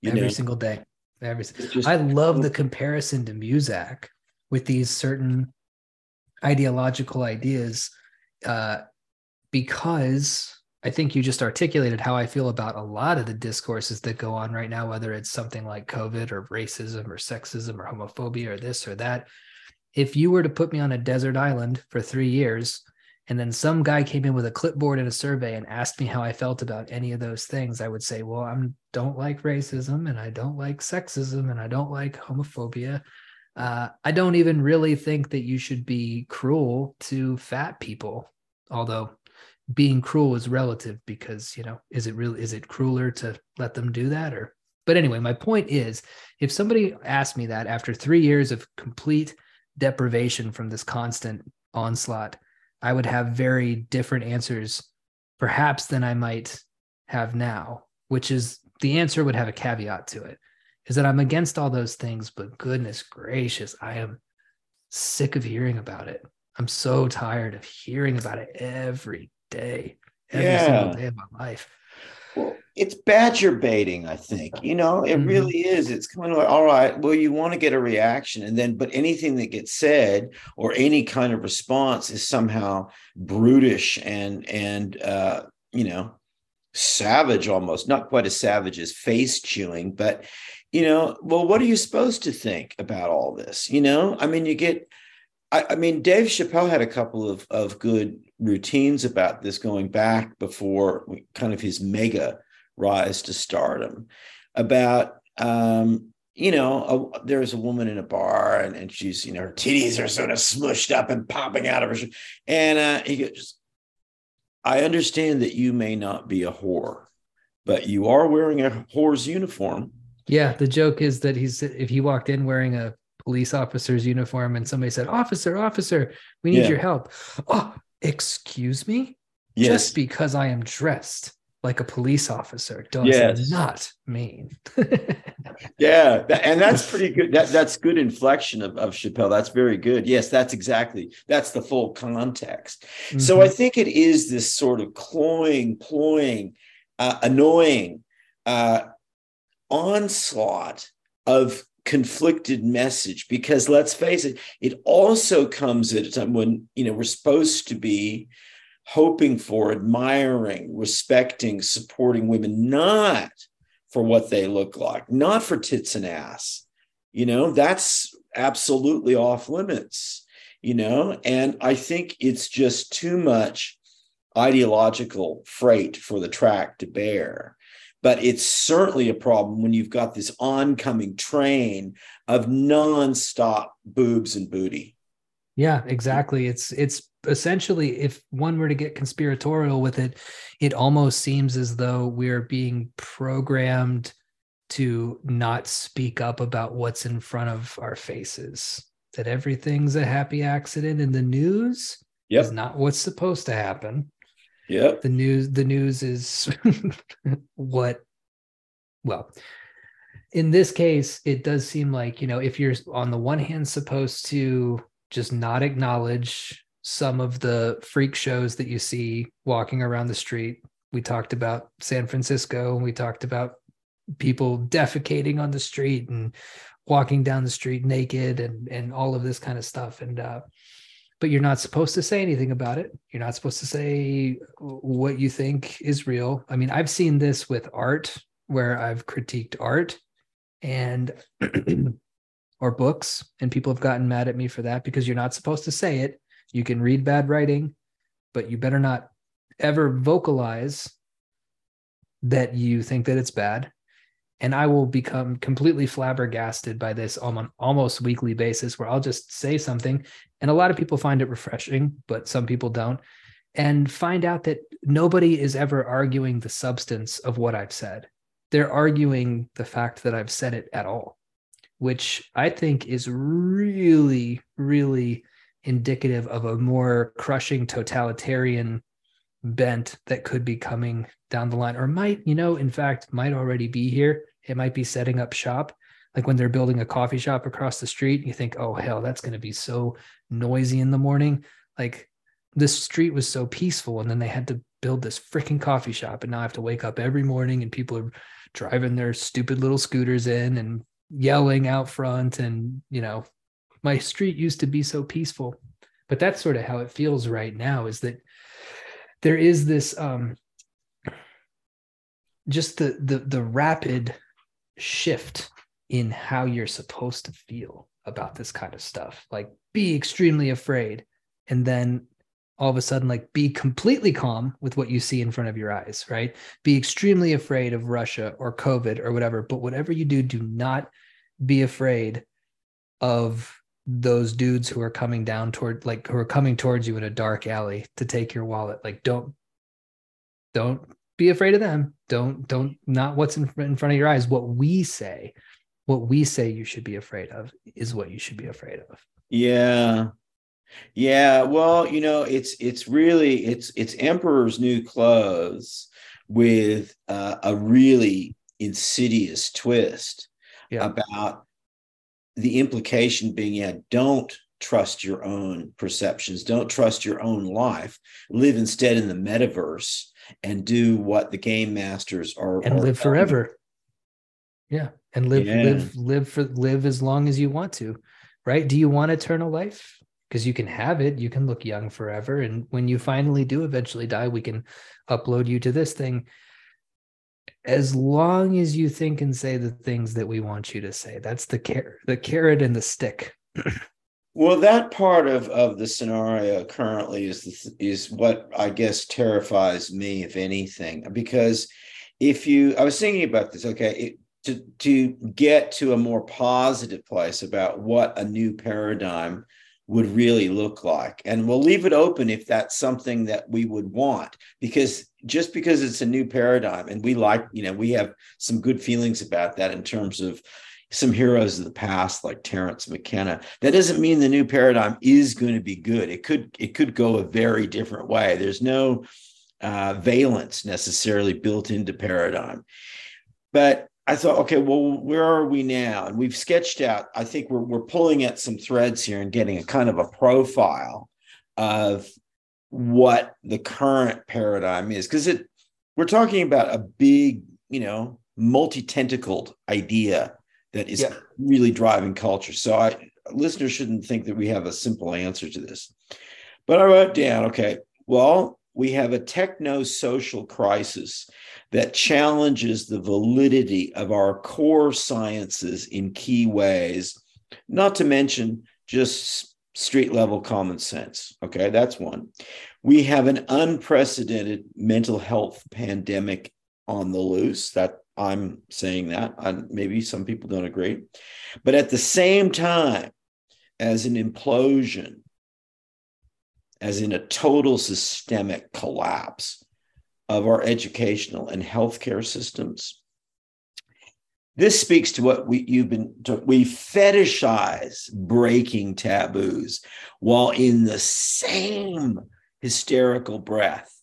You every know, single day. Every just- I love the comparison to Muzak with these certain ideological ideas uh, because I think you just articulated how I feel about a lot of the discourses that go on right now, whether it's something like COVID or racism or sexism or homophobia or this or that. If you were to put me on a desert island for three years and then some guy came in with a clipboard and a survey and asked me how I felt about any of those things, I would say, well, I don't like racism and I don't like sexism and I don't like homophobia. Uh, I don't even really think that you should be cruel to fat people, although being cruel is relative because you know is it really is it crueler to let them do that or but anyway my point is if somebody asked me that after three years of complete deprivation from this constant onslaught i would have very different answers perhaps than i might have now which is the answer would have a caveat to it is that i'm against all those things but goodness gracious i am sick of hearing about it i'm so tired of hearing about it every day every Yeah. single day of my life Well, it's badger baiting, I think. You know, it Mhm. really is. It's kind of like, all right, well, you want to get a reaction, and then, but anything that gets said or any kind of response is somehow brutish and and uh, you know, savage almost. Not quite as savage as face chewing, but you know, well, what are you supposed to think about all this? You know, I mean, you get. I, I mean, Dave Chappelle had a couple of of good routines about this going back before kind of his mega rise to stardom about um you know a, there's a woman in a bar and, and she's you know her titties are sort of smushed up and popping out of her sh- and uh he goes i understand that you may not be a whore but you are wearing a whore's uniform Yeah, the joke is that he's if he walked in wearing a police officer's uniform and somebody said, "Officer, officer, we need Yeah. your help." Oh, excuse me? yes Just because I am dressed like a police officer does Yes. not mean. [laughs] Yeah, that, and that's pretty good. That that's good inflection of, of Chappelle. That's very good. Yes, that's exactly that's the full context. So Mhm. I think it is this sort of cloying, ploying, uh, annoying uh, onslaught of conflicted message. Because let's face it, it also comes at a time when you know we're supposed to be hoping for, admiring, respecting, supporting women, not for what they look like, not for tits and ass. You know, that's absolutely off limits, you know, and I think it's just too much ideological freight for the track to bear. But it's certainly a problem when you've got this oncoming train of nonstop boobs and booty. Yeah, exactly. It's it's essentially if one were to get conspiratorial with it it almost seems as though we're being programmed to not speak up about what's in front of our faces that everything's a happy accident in the news yep. is not what's supposed to happen yeah the news the news is [laughs] what well in this case it does seem like you know if you're on the one hand supposed to just not acknowledge some of the freak shows that you see walking around the street. We talked about San Francisco and we talked about people defecating on the street and walking down the street naked and and all of this kind of stuff and uh but you're not supposed to say anything about it. You're not supposed to say what you think is real. I mean, I've seen this with art where I've critiqued art and [clears throat] or books and people have gotten mad at me for that because you're not supposed to say it you can read bad writing but you better not ever vocalize that you think that it's bad and i will become completely flabbergasted by this on an almost weekly basis where i'll just say something and a lot of people find it refreshing but some people don't and find out that nobody is ever arguing the substance of what i've said. They're arguing the fact that i've said it at all which I think is really, really indicative of a more crushing totalitarian bent that could be coming down the line, or might, you know, in fact, might already be here. It might be setting up shop. Like when they're building a coffee shop across the street, you think, oh, hell, that's going to be so noisy in the morning. Like this street was so peaceful. And then they had to build this freaking coffee shop. And now I have to wake up every morning and people are driving their stupid little scooters in and yelling out front and you know my street used to be so peaceful but that's sort of how it feels right now is that there is this um just the the the rapid shift in how you're supposed to feel about this kind of stuff. Like be extremely afraid and then all of a sudden like be completely calm with what you see in front of your eyes right? Be extremely afraid of russia or covid or whatever but whatever you do do not be afraid of those dudes who are coming down toward like who are coming towards you in a dark alley to take your wallet. Like don't don't be afraid of them. Don't don't not what's in, in front of your eyes. What we say what we say you should be afraid of is what you should be afraid of. Yeah. Yeah. Well you know it's it's really it's it's emperor's new clothes with uh, a really insidious twist yeah. about the implication being yeah don't trust your own perceptions. Don't trust your own life. Live instead in the metaverse and do what the game masters are and are live forever. yeah and live yeah. live live for live as long as you want to right? Do you want eternal life? Because you can have it. You can look young forever. And when you finally do eventually die we can upload you to this thing. As long as you think and say the things that we want you to say. That's the carrot the carrot and the stick [clears throat] well that part of of the scenario currently is is what i guess terrifies me if anything because if you i was thinking about this okay it, to to get to a more positive place about what a new paradigm would really look like. And we'll leave it open if that's something that we would want, because just because it's a new paradigm and we like, you know, we have some good feelings about that in terms of some heroes of the past like Terence McKenna. That doesn't mean the new paradigm is going to be good. It could it could go a very different way. There's no uh, valence necessarily built into paradigm. But I thought, okay, well, where are we now? And we've sketched out, I think we're, we're pulling at some threads here and getting a kind of a profile of what the current paradigm is. Because it we're talking about a big, you know, multi-tentacled idea that is yeah. really driving culture. So I listeners shouldn't think that we have a simple answer to this. But I wrote down, okay, well, we have a techno social crisis that challenges the validity of our core sciences in key ways, not to mention just street level common sense. Okay, that's one. We have an unprecedented mental health pandemic on the loose. That I'm saying that. and maybe some people don't agree. But at the same time, as an implosion as in a total systemic collapse of our educational and healthcare systems. This speaks to what we you've been we fetishize breaking taboos while in the same hysterical breath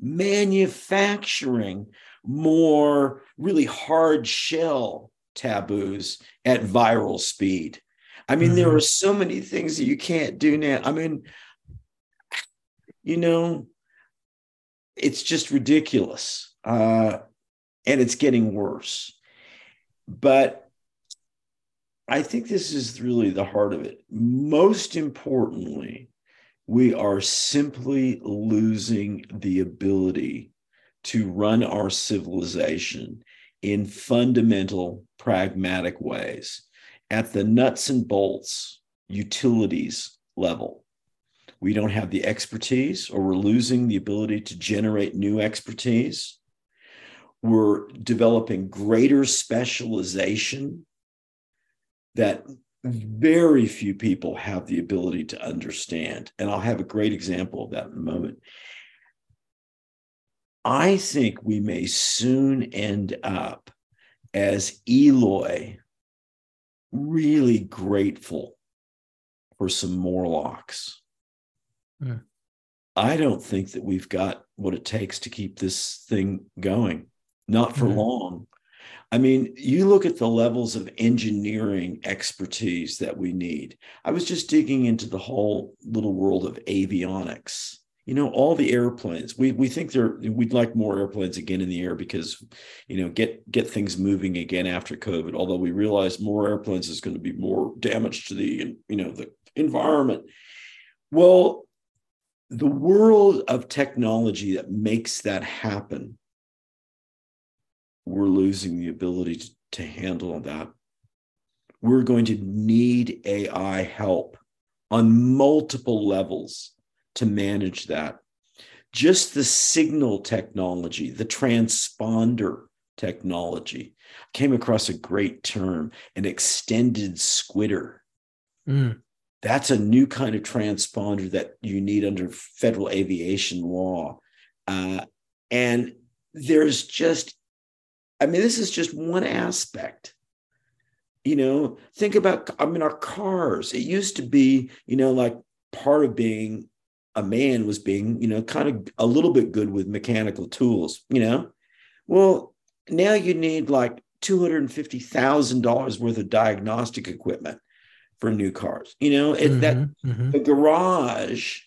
manufacturing more really hard shell taboos at viral speed. I mean, mm-hmm. there are so many things that you can't do now. I mean, you know, it's just ridiculous. Uh, and it's getting worse. But I think this is really the heart of it. Most importantly, we are simply losing the ability to run our civilization in fundamental, pragmatic ways at the nuts and bolts utilities level. We don't have the expertise, or we're losing the ability to generate new expertise. We're developing greater specialization that very few people have the ability to understand. And I'll have a great example of that in a moment. I think we may soon end up as Eloi really grateful for some Morlocks. Mm. I don't think that we've got what it takes to keep this thing going, not for mm. long. I mean, you look at the levels of engineering expertise that we need. I was just digging into the whole little world of avionics you know all the airplanes we we think they're we'd like more airplanes again in the air because you know get get things moving again after covid although we realize more airplanes is going to be more damage to the you know the environment. Well the world of technology that makes that happen we're losing the ability to, to handle that. We're going to need ai help on multiple levels to manage that. Just the signal technology, the transponder technology. Came across a great term, an extended squitter. Mm. That's a new kind of transponder that you need under federal aviation law. Uh, and there's just, I mean, this is just one aspect you know think about i mean our cars it used to be you know like part of being a man was being, you know, kind of a little bit good with mechanical tools, you know. Well, now you need like $250,000 worth of diagnostic equipment for new cars. You know, mm-hmm, that mm-hmm. the garage.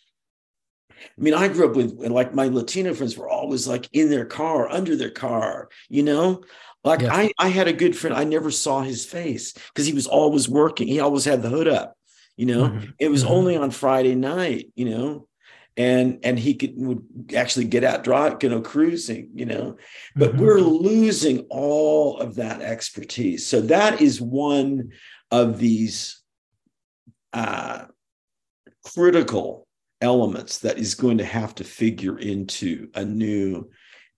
I mean, I grew up with like my Latino friends were always like in their car, under their car, you know. Like yeah. I, I had a good friend. I never saw his face because he was always working. He always had the hood up, you know. Mm-hmm. It was mm-hmm. only on Friday night, you know, and and he could would actually get out drive you know cruising you know? But mm-hmm. we're losing all of that expertise. So that is one of these uh, critical elements that is going to have to figure into a new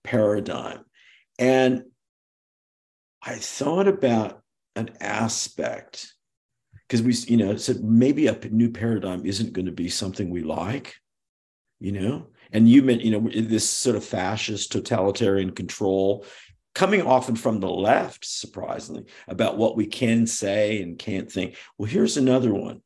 paradigm. And i thought about an aspect because we you know said maybe a new paradigm isn't going to be something we like you know? And you meant you know this sort of fascist totalitarian control coming often from the left surprisingly about what we can say and can't think. Well here's another one.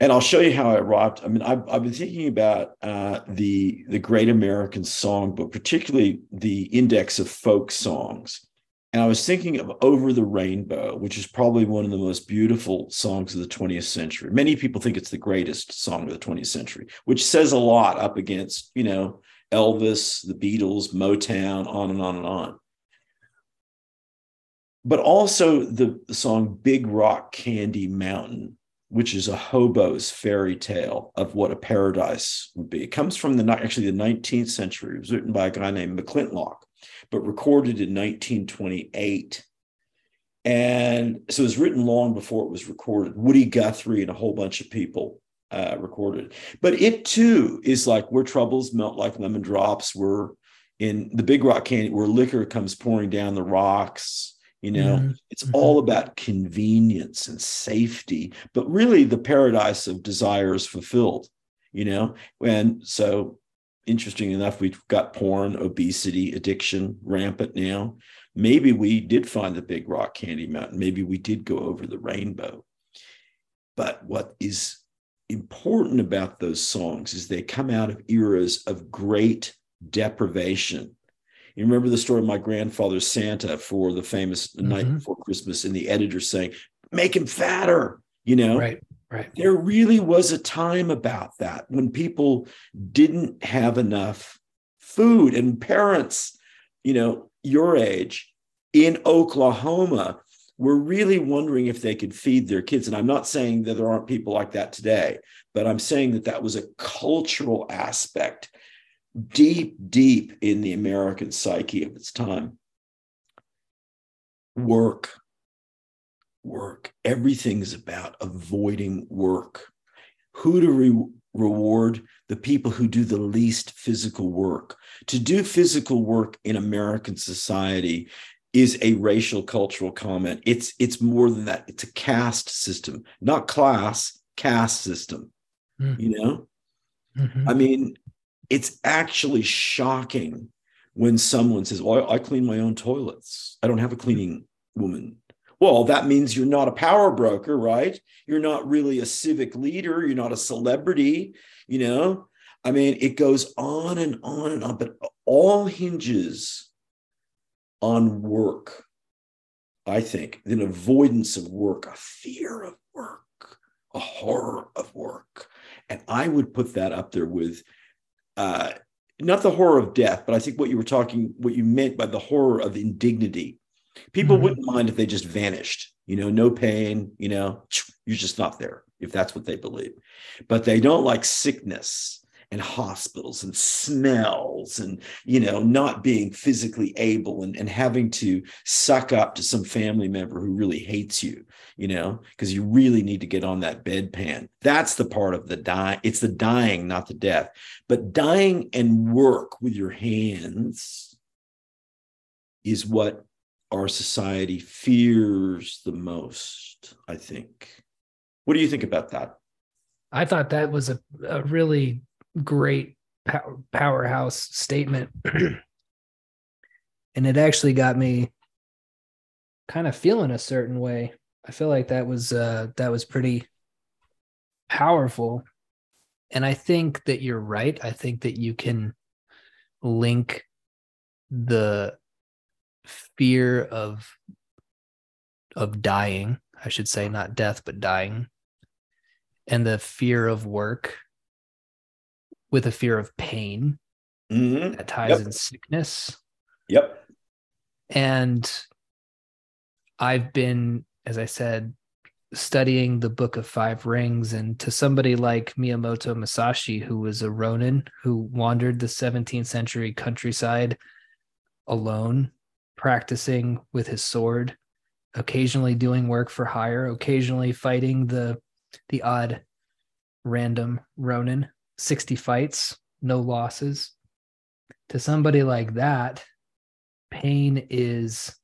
And I'll show you how I arrived. I mean, I've, I've been thinking about uh, the the Great American Songbook, particularly the index of folk songs, and I was thinking of Over the Rainbow, which is probably one of the most beautiful songs of the 20th century. Many people think it's the greatest song of the 20th century, which says a lot up against, you know, Elvis, the Beatles, Motown, on and on and on. But also the, the song Big Rock Candy Mountain, which is a hobo's fairy tale of what a paradise would be. It comes from the actually the 19th century. It was written by a guy named McClintock but recorded in 1928. And so it was written long before it was recorded. Woody Guthrie and a whole bunch of people uh, recorded. But it too is like where troubles melt like lemon drops. We're in the Big Rock Canyon where liquor comes pouring down the rocks. You know, mm-hmm. it's mm-hmm. all about convenience and safety, but really the paradise of desire is fulfilled. you know and so interesting enough we've got porn obesity addiction rampant now. Maybe we did find the big rock candy mountain. Maybe we did go over the rainbow. But what is important about those songs is they come out of eras of great deprivation. You remember the story of my grandfather Santa for the famous mm-hmm. night before Christmas, and the editor saying, "Make him fatter." You know, right, right. There really was a time about that when people didn't have enough food, and parents, you know, your age in Oklahoma were really wondering if they could feed their kids. And I'm not saying that there aren't people like that today, but I'm saying that that was a cultural aspect deep, deep in the American psyche of its time. Work, work. Everything's about avoiding work. Who to re- reward? The people who do the least physical work. To do physical work in American society is a racial cultural comment. It's it's more than that. It's a caste system, not class, caste system. Mm. You know? Mm-hmm. I mean, it's actually shocking when someone says, Well, I clean my own toilets. I don't have a cleaning woman. Well, that means you're not a power broker, right? You're not really a civic leader. You're not a celebrity, you know? I mean, it goes on and on and on, but all hinges on work, I think, an avoidance of work, a fear of work, a horror of work. And I would put that up there with uh, not the horror of death, but I think what you were talking, what you meant by the horror of indignity. People mm-hmm. wouldn't mind if they just vanished, you know, no pain, you know, [tsk] you're just not there if that's what they believe. But they don't like sickness and hospitals and smells and you know not being physically able and, and having to suck up to some family member who really hates you you know because you really need to get on that bedpan that's the part of the dying it's the dying not the death but dying and work with your hands is what our society fears the most i think what do you think about that i thought that was a, a really great power, powerhouse statement. [clears throat] and it actually got me kind of feeling a certain way. I feel like that was uh that was pretty powerful. And I think that you're right. I think that you can link the fear of of dying, I should say not death but dying, and the fear of work with a fear of pain mm-hmm. that ties yep. in sickness. Yep. And I've been, as I said, studying the Book of Five Rings, and to somebody like Miyamoto Musashi, who was a Ronin who wandered the 17th century countryside alone, practicing with his sword, occasionally doing work for hire, occasionally fighting the the odd random Ronin 60 fights, no losses. To somebody like that, pain is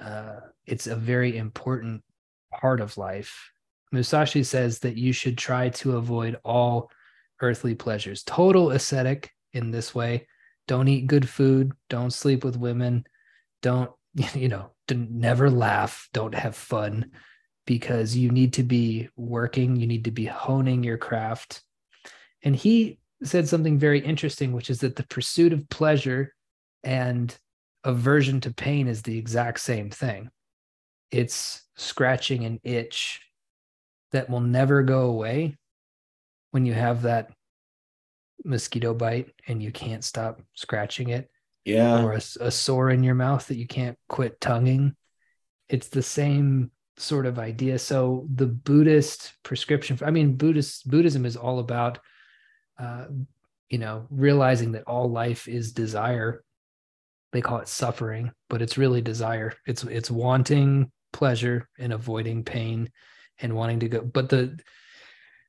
uh, it's a very important part of life. Musashi says that you should try to avoid all earthly pleasures. Total ascetic in this way. Don't eat good food. Don't sleep with women. Don't, [laughs] you know, never laugh. Don't have fun because you need to be working. You need to be honing your craft. And he said something very interesting, which is that the pursuit of pleasure and aversion to pain is the exact same thing. It's scratching an itch that will never go away when you have that mosquito bite and you can't stop scratching it. Yeah. Or a, a sore in your mouth that you can't quit tonguing. It's the same sort of idea. So the Buddhist prescription, I mean, Buddhist Buddhism is all about uh, you know, realizing that all life is desire. They call it suffering, but it's really desire. It's it's wanting pleasure and avoiding pain and wanting to go. But the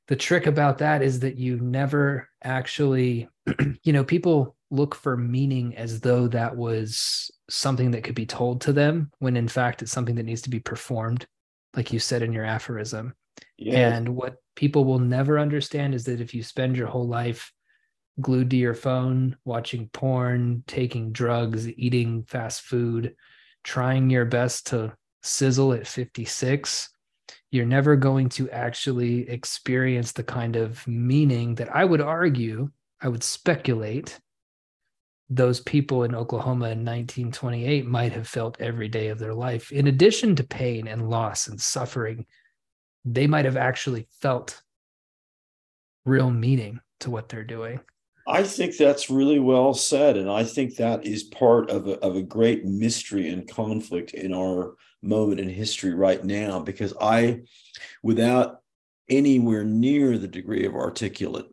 the trick about that is that you never actually, [clears throat] you know, people look for meaning as though that was something that could be told to them when in fact it's something that needs to be performed like you said in your aphorism Yeah. And what people will never understand is that if you spend your whole life glued to your phone, watching porn, taking drugs, eating fast food, trying your best to sizzle at 56, you're never going to actually experience the kind of meaning that I would argue, I would speculate those people in Oklahoma in 1928 might have felt every day of their life. In addition to pain and loss and suffering, they might have actually felt real meaning to what they're doing. I think that's really well said. And I think that is part of a, of a great mystery and conflict in our moment in history right now, because I, without anywhere near the degree of articulate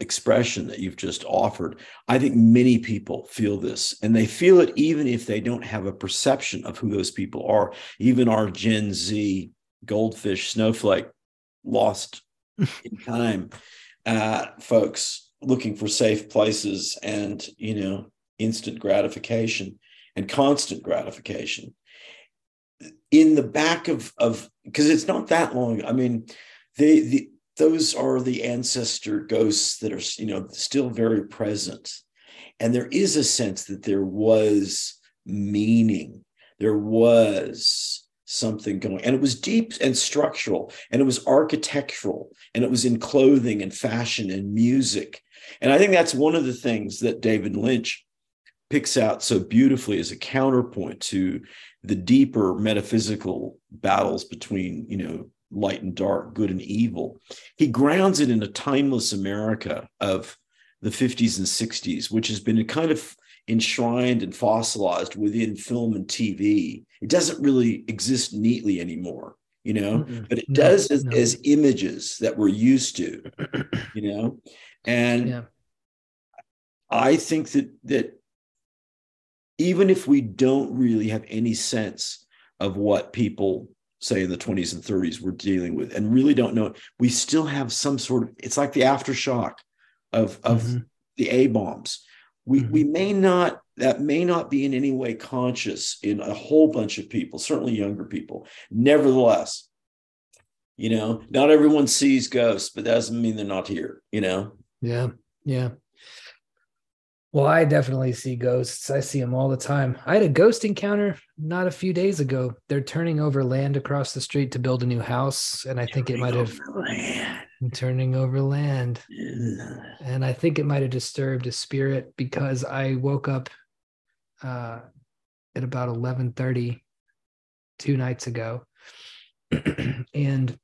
expression that you've just offered. I think many people feel this, and they feel it even if they don't have a perception of who those people are. Even our Gen Z goldfish snowflake lost [laughs] in time uh, folks looking for safe places and you know instant gratification and constant gratification in the back of of because it's not that long i mean they the those are the ancestor ghosts that are you know still very present. And there is a sense that there was meaning. There was something going and it was deep and structural and it was architectural and it was in clothing and fashion and music. And i think that's one of the things that david lynch picks out so beautifully as a counterpoint to the deeper metaphysical battles between you know light and dark, good and evil. He grounds it in a timeless America of the 50s and 60s, which has been kind of enshrined and fossilized within film and TV. It doesn't really exist neatly anymore, you know, mm-hmm. but it no, does as, no. as, images that we're used to, [clears throat] you know. And yeah. I think that that even if we don't really have any sense of what people say in the 20s and 30s we're dealing with and really don't know we still have some sort of it's like the aftershock of of mm-hmm. the a bombs we mm-hmm. we may not that may not be in any way conscious in a whole bunch of people certainly younger people. Nevertheless you know not everyone sees ghosts but that doesn't mean they're not here you know? Yeah yeah well, I definitely see ghosts. I see them all the time. I had a ghost encounter not a few days ago. They're turning over land across the street to build a new house, and I think it might have turning over land. And I think it might have disturbed a spirit because I woke up uh, at about eleven thirty two nights ago, [clears throat] and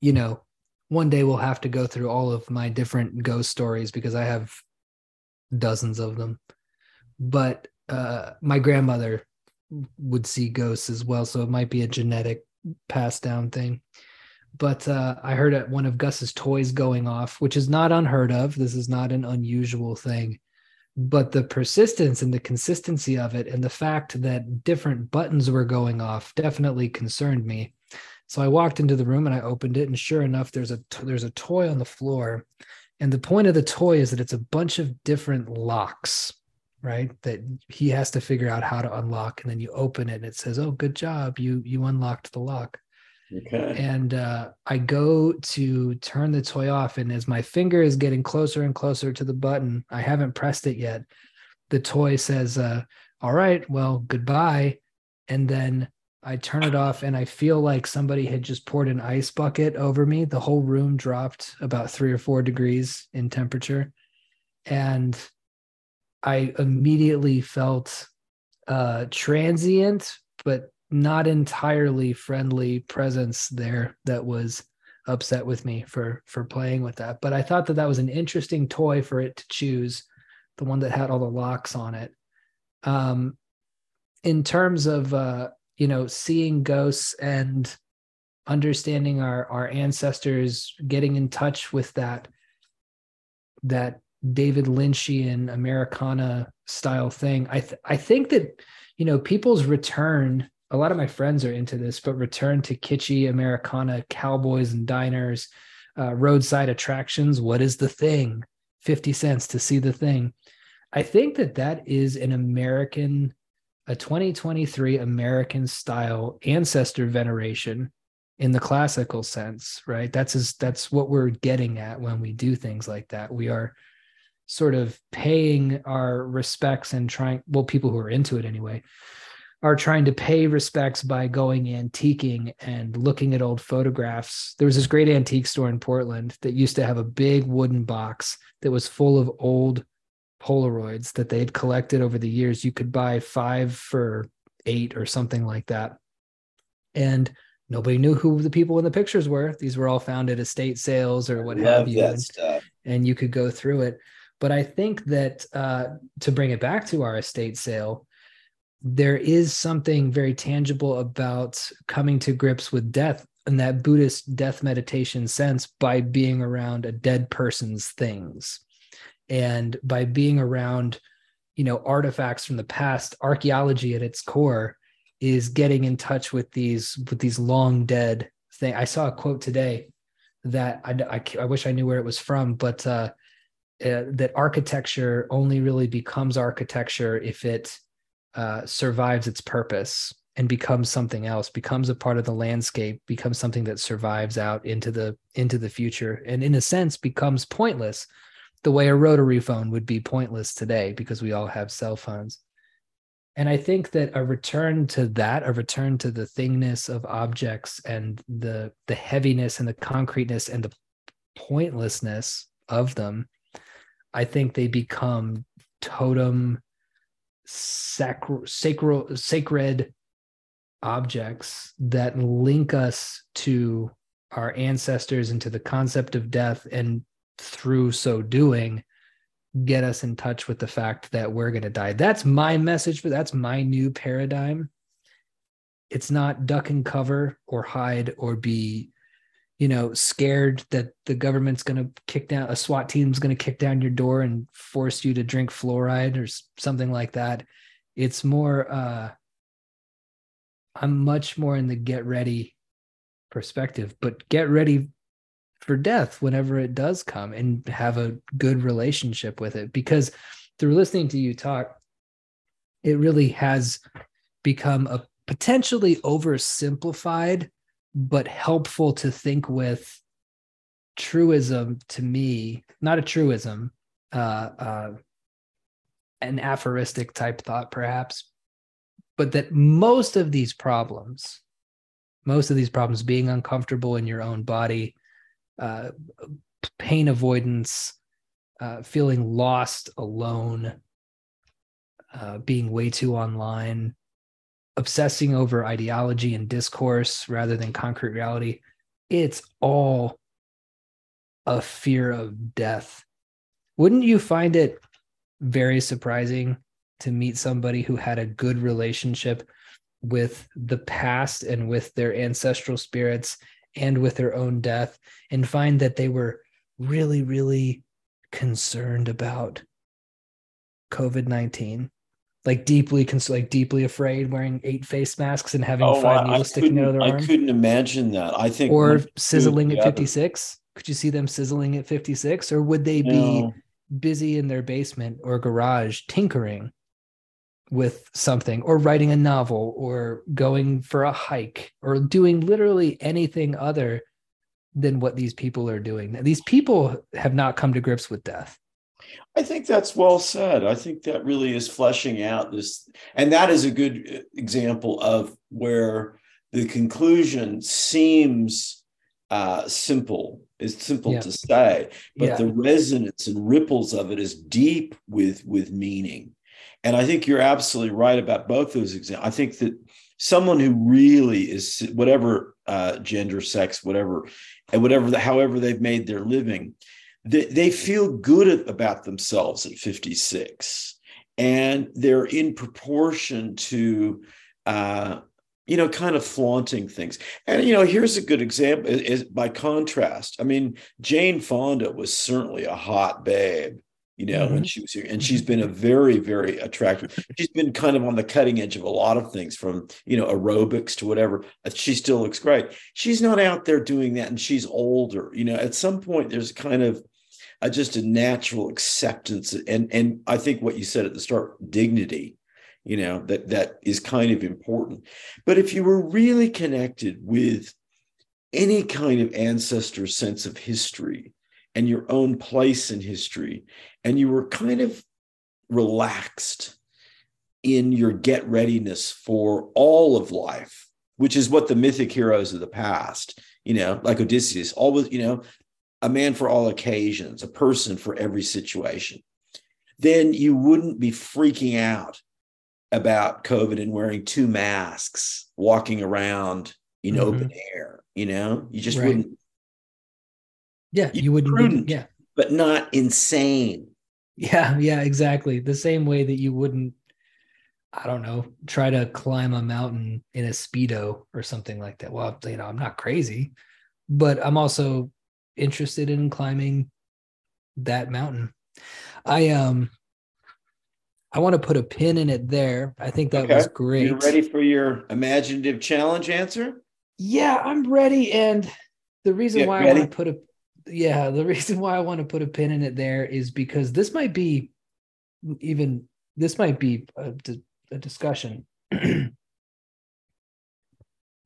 you know, one day we'll have to go through all of my different ghost stories because I have dozens of them. But uh, my grandmother would see ghosts as well, so it might be a genetic passed down thing. But uh, I heard one of Gus's toys going off, which is not unheard of. This is not an unusual thing. But the persistence and the consistency of it, and the fact that different buttons were going off, definitely concerned me. So I walked into the room and I opened it, and sure enough, there's a there's a toy on the floor, and the point of the toy is that it's a bunch of different locks, right? That he has to figure out how to unlock. And then you open it and it says, Oh, good job. You you unlocked the lock. Okay. And uh, I go to turn the toy off. And as my finger is getting closer and closer to the button, I haven't pressed it yet. The toy says, uh, All right, well, goodbye. And then I turn it off and I feel like somebody had just poured an ice bucket over me. The whole room dropped about three or four degrees in temperature. And I immediately felt uh, transient, but not entirely friendly presence there that was upset with me for for playing with that. But I thought that that was an interesting toy for it to choose, the one that had all the locks on it. Um, in terms of uh, you know seeing ghosts and understanding our our ancestors getting in touch with that that david lynchian americana style thing. I th- i think that you know people's return a lot of my friends are into this but return to kitschy americana cowboys and diners uh, roadside attractions what is the thing? 50 cents to see the thing. I think that that is an american a 2023 American style ancestor veneration in the classical sense, right? That's as, that's what we're getting at when we do things like that. We are sort of paying our respects and trying well people who are into it anyway are trying to pay respects by going antiquing and looking at old photographs. There was this great antique store in Portland that used to have a big wooden box that was full of old Polaroids that they had collected over the years. You could buy five for eight or something like that. And nobody knew who the people in the pictures were. These were all found at estate sales or what have you. And, and, you could go through it. But I think that uh, to bring it back to our estate sale, there is something very tangible about coming to grips with death in that Buddhist death meditation sense by being around a dead person's things and by being around you know artifacts from the past archaeology at its core is getting in touch with these with these long dead thing. I saw a quote today that i, I, I wish i knew where it was from but uh, uh, that architecture only really becomes architecture if it uh, survives its purpose and becomes something else becomes a part of the landscape becomes something that survives out into the into the future and in a sense becomes pointless the way a rotary phone would be pointless today because we all have cell phones. And i think that a return to that a return to the thingness of objects and the the heaviness and the concreteness and the pointlessness of them I think they become totem sacro, sacro, sacred objects that link us to our ancestors and to the concept of death and through so doing get us in touch with the fact that we're going to die that's my message for that's my new paradigm it's not duck and cover or hide or be you know, scared that the government's going to kick down a SWAT team's going to kick down your door and force you to drink fluoride or something like that. It's more, uh, I'm much more in the get ready perspective, but get ready for death whenever it does come and have a good relationship with it. Because through listening to you talk, it really has become a potentially oversimplified but helpful to think with truism to me not a truism uh, uh, an aphoristic type thought perhaps but that most of these problems most of these problems being uncomfortable in your own body uh, pain avoidance uh, feeling lost alone uh, being way too online obsessing over ideology and discourse rather than concrete reality, it's all a fear of death. Wouldn't you find it very surprising to meet somebody who had a good relationship with the past and with their ancestral spirits and with their own death and find that they were really, really concerned about COVID 19? like deeply cons- like deeply afraid wearing eight face masks and having oh, five needles sticking out of their arm. I couldn't imagine that. I think or sizzling at 56. Could you see them sizzling at 56? Or would they be busy in their basement or garage tinkering with something or writing a novel or going for a hike or doing literally anything other than what these people are doing? These people have not come to grips with death. I think that's well said. I think that really is fleshing out this, and that is a good example of where the conclusion seems uh, simple. It's simple yeah. to say, but yeah. the resonance and ripples of it is deep with with meaning. And I think you're absolutely right about both those examples. I think that someone who really is whatever uh, gender, sex, whatever, and whatever, the, however they've made their living, they, they feel good about themselves at 56 and they're in proportion to uh, you know kind of flaunting things. And you know here's a good example is, is, by contrast. I mean jane fonda was certainly a hot babe you know mm-hmm. when she was here and she's been a very very attractive she's been kind of on the cutting edge of a lot of things from you know aerobics to whatever she still looks great she's not out there doing that and she's older you know at some point there's kind of uh, just a natural acceptance and and I think what you said at the start, dignity, you know, that that is kind of important. But if you were really connected with any kind of ancestor sense of history and your own place in history. And you were kind of relaxed in your get readiness for all of life, which is what the mythic heroes of the past, you know, like Odysseus, always, you know, a man for all occasions, a person for every situation, then you wouldn't be freaking out about COVID and wearing two masks, walking around in mm-hmm. open air. You know, you just right. wouldn't. Yeah, you wouldn't. Prudent, yeah, but not insane. Yeah, yeah, exactly. The same way that you wouldn't, I don't know, try to climb a mountain in a speedo or something like that. Well, you know, I'm not crazy, but I'm also interested in climbing that mountain. I um I want to put a pin in it there. I think that okay. was great. You ready for your imaginative challenge answer? Yeah, I'm ready. And the reason yeah, why ready? I want to put a yeah, the reason why I want to put a pin in it there is because this might be even this might be a, a discussion. [clears throat] but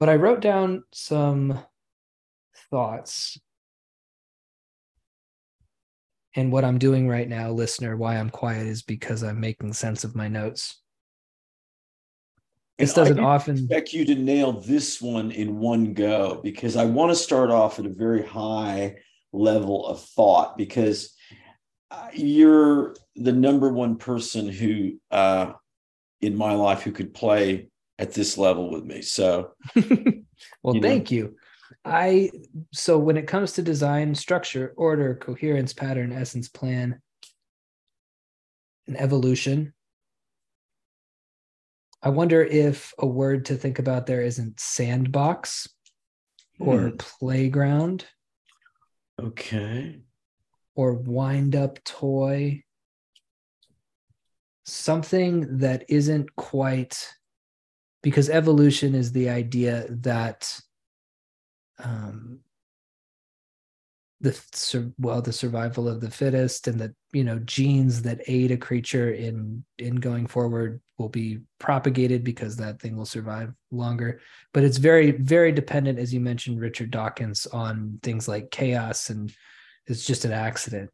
I wrote down some thoughts and what I'm doing right now, listener, why I'm quiet is because I'm making sense of my notes. This doesn't I often expect you to nail this one in one go because I want to start off at a very high level of thought because uh, you're the number one person who uh, in my life who could play at this level with me. So, [laughs] well, you thank know. you. I so when it comes to design, structure, order, coherence, pattern, essence, plan, and evolution, I wonder if a word to think about there isn't sandbox or hmm. playground. Okay. Or wind up toy. Something that isn't quite because evolution is the idea that um, the well the survival of the fittest and that you know genes that aid a creature in in going forward will be propagated because that thing will survive longer. But it's very very dependent as you mentioned richard dawkins on things like chaos and it's just an accident.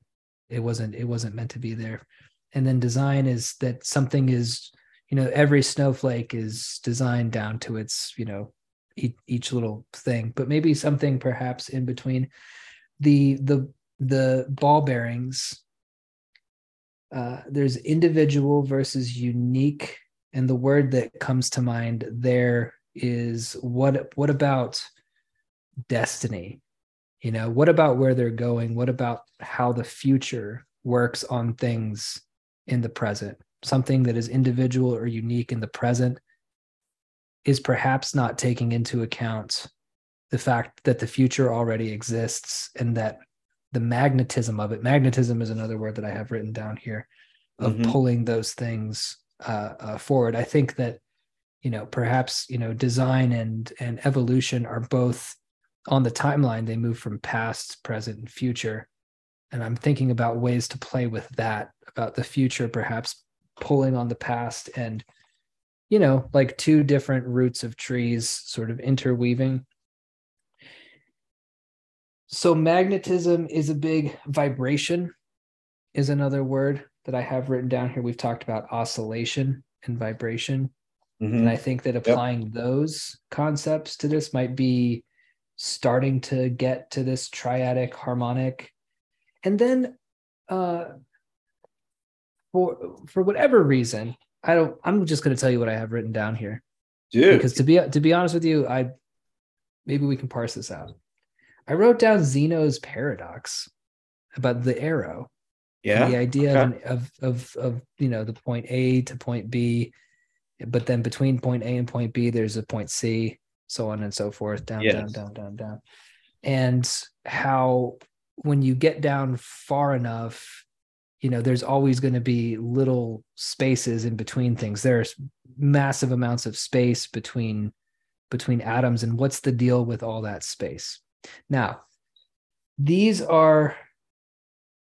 It wasn't it wasn't meant to be there. And then design is that something is you know every snowflake is designed down to its you know each, each little thing, but maybe something perhaps in between the the the ball bearings. Uh, there's individual versus unique, and the word that comes to mind there is what what about destiny? You know, what about where they're going? What about how the future works on things in the present? Something that is individual or unique in the present is perhaps not taking into account the fact that the future already exists and that the magnetism of it magnetism is another word that i have written down here of mm-hmm. pulling those things uh, uh, forward i think that you know perhaps you know design and and evolution are both on the timeline they move from past present and future and i'm thinking about ways to play with that about the future perhaps pulling on the past and you know, like two different roots of trees sort of interweaving. So magnetism is a big vibration is another word that I have written down here. We've talked about oscillation and vibration. Mm-hmm. And I think that applying yep. those concepts to this might be starting to get to this triadic harmonic. And then uh for for whatever reason, I don't. I'm just going to tell you what I have written down here, dude. Because to be to be honest with you, I maybe we can parse this out. I wrote down Zeno's paradox about the arrow. Yeah. The idea okay. of, of of you know the point A to point B, but then between point A and point B, there's a point C, so on and so forth, down, yes. down, down, down, down, and how when you get down far enough you know there's always going to be little spaces in between things there's massive amounts of space between between atoms and what's the deal with all that space now these are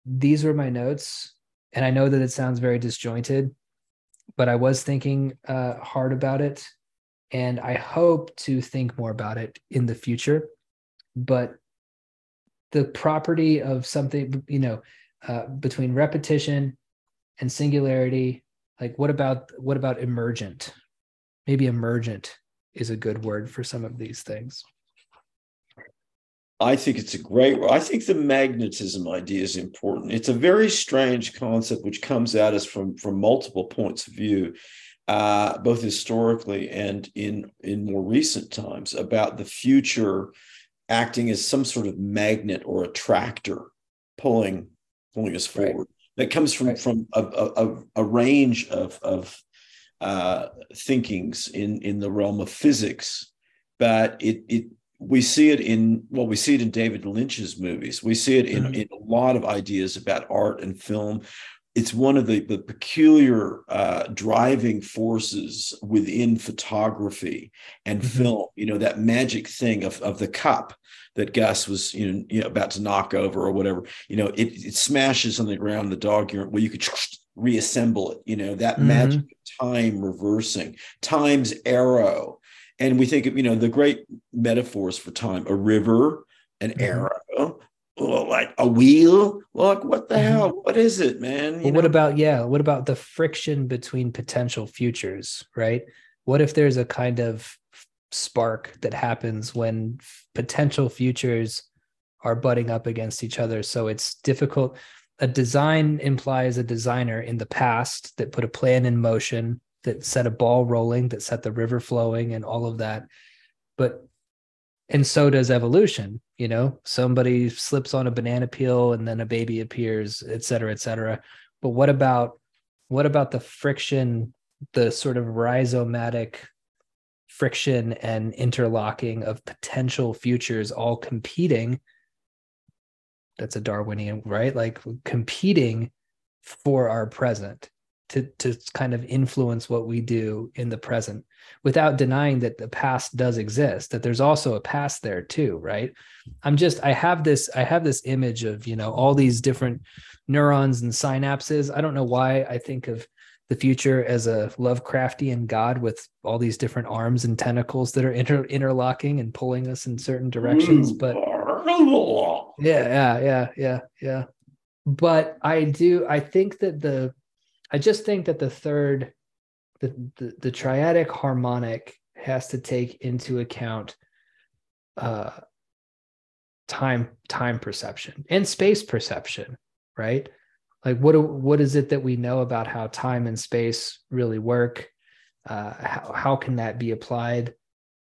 these were my notes and i know that it sounds very disjointed but i was thinking uh, hard about it and i hope to think more about it in the future but the property of something you know uh, between repetition and singularity like what about what about emergent? Maybe emergent is a good word for some of these things I think it's a great. I think the magnetism idea is important. It's a very strange concept which comes at us from from multiple points of view, uh, both historically and in in more recent times about the future acting as some sort of magnet or attractor pulling pulling us forward. Right. That comes from right. from a, a, a, range of of uh, thinkings in in the realm of physics, but it it we see it in well we see it in david lynch's movies we see it in, mm-hmm. in a lot of ideas about art and film it's one of the, the peculiar uh, driving forces within photography and mm-hmm. film you know that magic thing of, of the cup that gus was you know, you know about to knock over or whatever you know it, it smashes on the ground the dog urine well you could reassemble it you know that mm-hmm. magic time reversing time's arrow and we think of you know the great metaphors for time a river an mm-hmm. arrow like a wheel. Like, what the mm-hmm. hell? What is it man? Well, what about yeah what about the friction between potential futures right? What if there's a kind of spark that happens when potential futures are butting up against each other? So it's difficult. A design implies a designer in the past that put a plan in motion that set a ball rolling, that set the river flowing, and all of that. But and so does evolution. You know, somebody slips on a banana peel and then a baby appears, et cetera, et cetera. But what about what about the friction, the sort of rhizomatic friction and interlocking of potential futures all competing? That's a Darwinian, right? Like competing for our present to to kind of influence what we do in the present without denying that the past does exist that there's also a past there too right? I'm just i have this i have this image of you know all these different neurons and synapses. I don't know why i think of the future as a lovecraftian god with all these different arms and tentacles that are inter- interlocking and pulling us in certain directions hmm. but yeah yeah yeah yeah yeah. But i do i think that the I just think that the third, the, the, the triadic harmonic has to take into account uh, time time perception and space perception, right? Like what what is it that we know about how time and space really work? Uh, how how can that be applied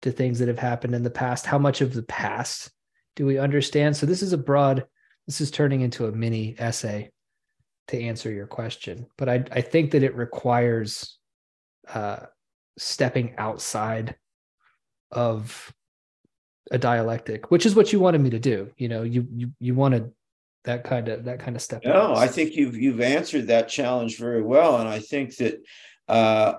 to things that have happened in the past? How much of the past do we understand? So this is a broad. This is turning into a mini essay to answer your question, but I I think that it requires uh, stepping outside of a dialectic, which is what you wanted me to do. You know, you you you wanted that kind of that kind of step. No, I think you've you've answered that challenge very well, and I think that. Uh,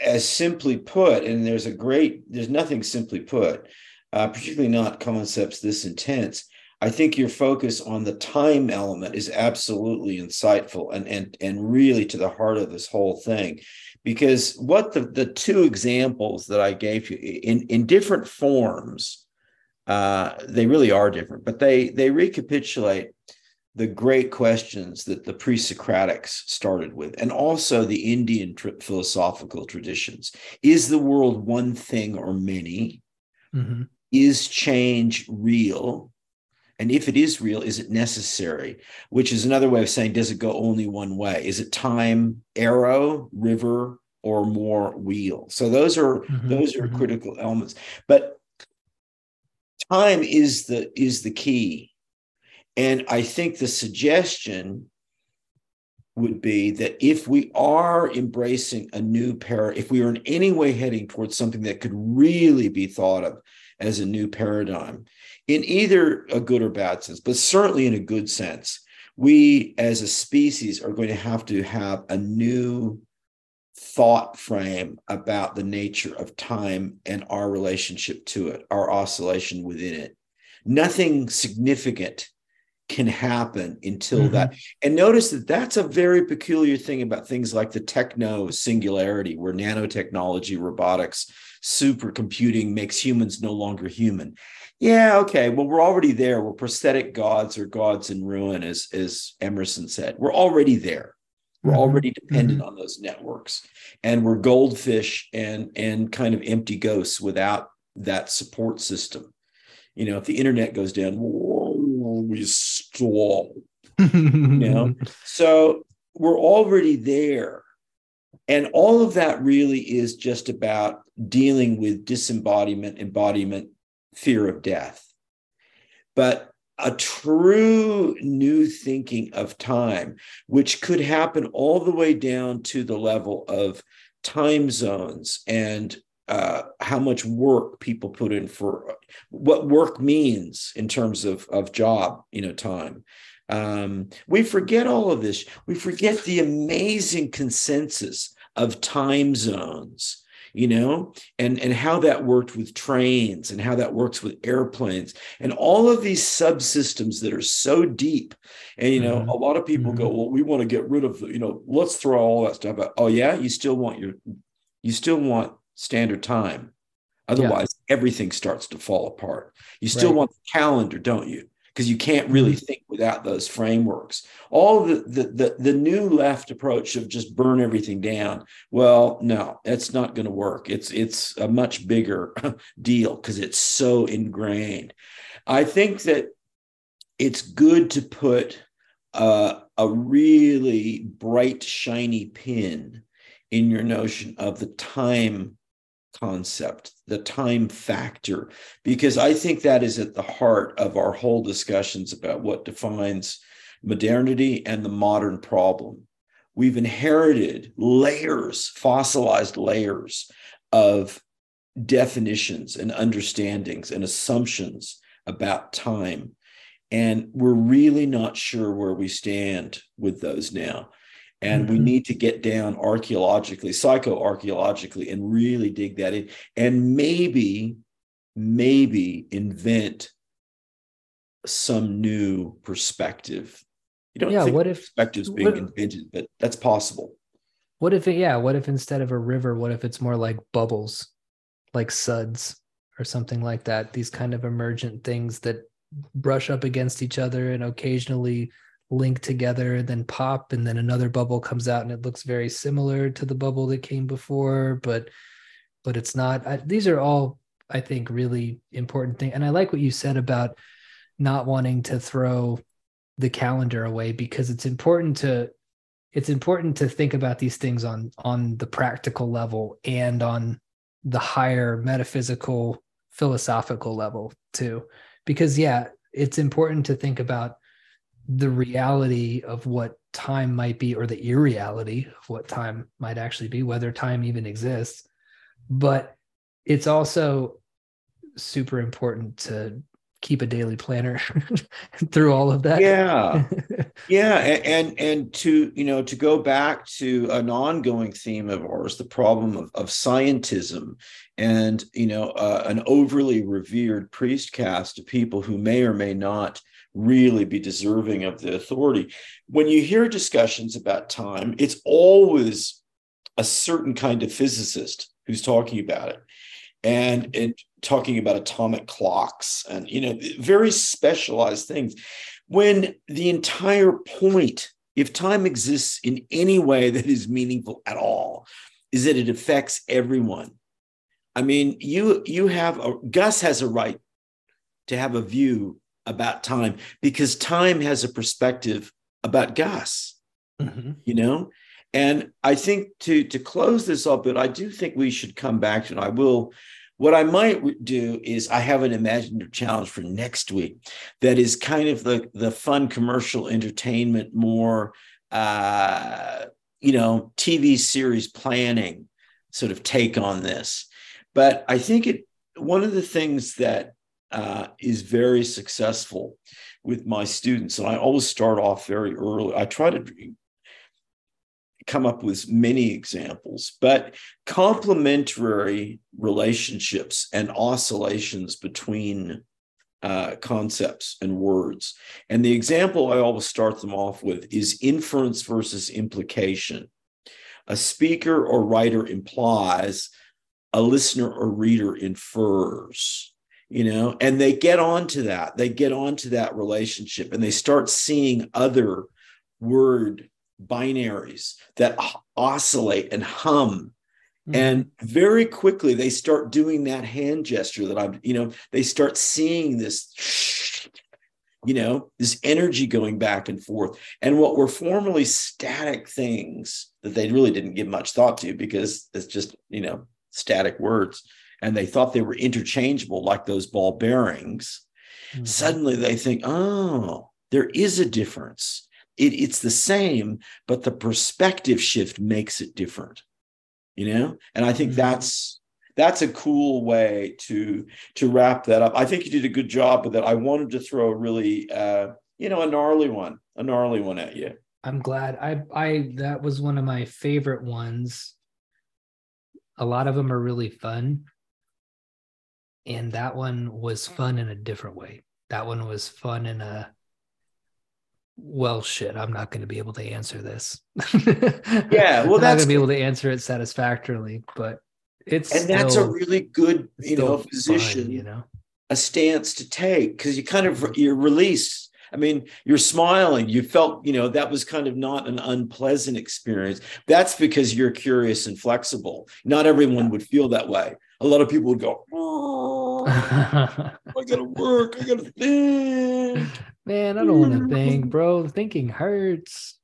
as simply put, and there's a great, there's nothing simply put, uh, particularly not concepts this intense. I think your focus on the time element is absolutely insightful and and and really to the heart of this whole thing. Because what the, the two examples that I gave you in, in different forms, uh, they really are different, but they they recapitulate the great questions that the pre-Socratics started with, and also the Indian tri- philosophical traditions. Is the world one thing or many? Mm-hmm. Is change real? And if it is real, is it necessary? Which is another way of saying, does it go only one way? Is it time, arrow, river, or more wheel? So those are mm-hmm, those are mm-hmm. critical elements. But time is the is the key. And I think the suggestion would be that if we are embracing a new paradigm, if we are in any way heading towards something that could really be thought of as a new paradigm, in either a good or bad sense, but certainly in a good sense, we as a species are going to have to have a new thought frame about the nature of time and our relationship to it, our oscillation within it. Nothing significant can happen until mm-hmm. that. And notice that that's a very peculiar thing about things like the techno singularity, where nanotechnology, robotics, supercomputing makes humans no longer human. Yeah, okay. Well, we're already there. We're prosthetic gods or gods in ruin, as, as Emerson said. We're already there. We're mm-hmm. already dependent mm-hmm. on those networks. And we're goldfish and and kind of empty ghosts without that support system. You know, if the internet goes down, we stall. you know, [laughs] so we're already there. And all of that really is just about dealing with disembodiment, embodiment, fear of death. But a true new thinking of time, which could happen all the way down to the level of time zones and uh, how much work people put in for what work means in terms of, of job, you know, time. Um, we forget all of this. We forget the amazing consensus of time zones you know and and how that worked with trains and how that works with airplanes and all of these subsystems that are so deep and you know mm-hmm. a lot of people mm-hmm. go well we want to get rid of the, you know let's throw all that stuff out oh yeah you still want your you still want standard time otherwise yeah. everything starts to fall apart you still right. want the calendar don't you because you can't really mm-hmm. think without those frameworks. All the, the, the the new left approach of just burn everything down. Well, no, that's not going to work. It's it's a much bigger [laughs] deal because it's so ingrained. I think that it's good to put a really bright, shiny pin in your notion of the time concept, the time factor, because I think that is at the heart of our whole discussions about what defines modernity and the modern problem. We've inherited layers, fossilized layers of definitions and understandings and assumptions about time. And we're really not sure where we stand with those now. And mm-hmm. we need to get down archaeologically, psychoarchaeologically, and really dig that in. And maybe, maybe invent some new perspective. You don't yeah, think what if perspectives being what, invented, but that's possible. What if it, yeah, what if instead of a river, what if it's more like bubbles, like suds or something like that? These kind of emergent things that brush up against each other and occasionally link together then pop and then another bubble comes out and it looks very similar to the bubble that came before but but it's not I, these are all i think really important things and i like what you said about not wanting to throw the calendar away because it's important to it's important to think about these things on on the practical level and on the higher metaphysical philosophical level too because yeah it's important to think about the reality of what time might be or the irreality of what time might actually be whether time even exists. But it's also super important to keep a daily planner [laughs] through all of that. Yeah. [laughs] Yeah and, and and to you know to go back to an ongoing theme of ours the problem of, of scientism and you know uh, an overly revered priest caste of people who may or may not really be deserving of the authority. When you hear discussions about time, it's always a certain kind of physicist who's talking about it and, and talking about atomic clocks and you know very specialized things when the entire point if time exists in any way that is meaningful at all is that it affects everyone i mean you you have a gus has a right to have a view about time because time has a perspective about gas, mm-hmm. you know? And I think to to close this up, but I do think we should come back to it. I will. What I might do is I have an imaginative challenge for next week that is kind of the the fun commercial entertainment, more uh, you know, TV series planning sort of take on this. But I think it one of the things that uh, is very successful with my students. And I always start off very early. I try to come up with many examples, but complementary relationships and oscillations between uh, concepts and words. And the example I always start them off with is inference versus implication. A speaker or writer implies, a listener or reader infers you know and they get onto that they get onto that relationship and they start seeing other word binaries that oscillate and hum mm-hmm. and very quickly they start doing that hand gesture that i'm you know they start seeing this you know this energy going back and forth and what were formerly static things that they really didn't give much thought to because it's just you know static words and they thought they were interchangeable like those ball bearings mm-hmm. suddenly they think oh there is a difference. It, it's the same but the perspective shift makes it different. You know? And i think mm-hmm. that's that's a cool way to to wrap that up. I think you did a good job with it. I wanted to throw a really uh you know a gnarly one a gnarly one at you. I'm glad. I i that was one of my favorite ones. A lot of them are really fun and that one was fun in a different way that one was fun in a well shit i'm not going to be able to answer this [laughs] yeah well I'm that's going to be able to answer it satisfactorily but it's and that's a really good you know position fun, you know a stance to take because you kind of you're released I mean, you're smiling. You felt, you know, that was kind of not an unpleasant experience. That's because you're curious and flexible. Not everyone would feel that way. A lot of people would go, oh, [laughs] I gotta work. I gotta think. Man, I don't want to think, [laughs] bro. Thinking hurts.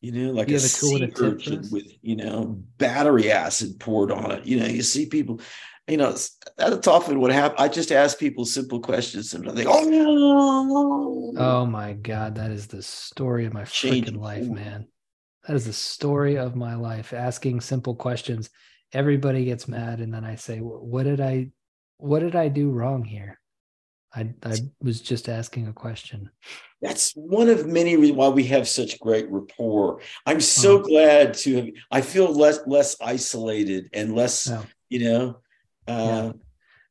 You know, like you a, a sea urchin with, you know, battery acid poured on it. You know, you see people you know, that's often what happens. I just ask people simple questions and they go, oh oh, oh, oh my God, that is the story of my freaking life, man. That is the story of my life. Asking simple questions. Everybody gets mad. And then I say, what did I, what did I do wrong here? I, I was just asking a question. That's one of many reasons why we have such great rapport. I'm so oh. glad to have, I feel less, less isolated and less, oh. you know, yeah. Um,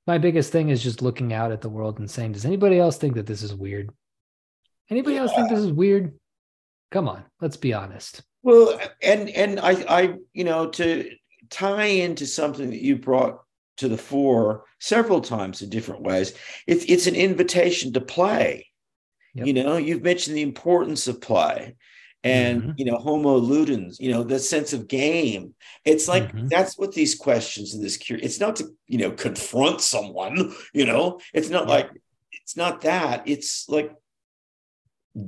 My biggest thing is just looking out at the world and saying, does anybody else think that this is weird? Anybody yeah. else think this is weird? Come on, let's be honest. Well, and and I I you know to tie into something that you brought to the fore several times in different ways. It's it's an invitation to play. Yep. You know, you've mentioned the importance of play and mm-hmm. you know homo ludens you know the sense of game it's like mm-hmm. that's what these questions and this cure it's not to you know confront someone you know it's not yeah. like it's not that it's like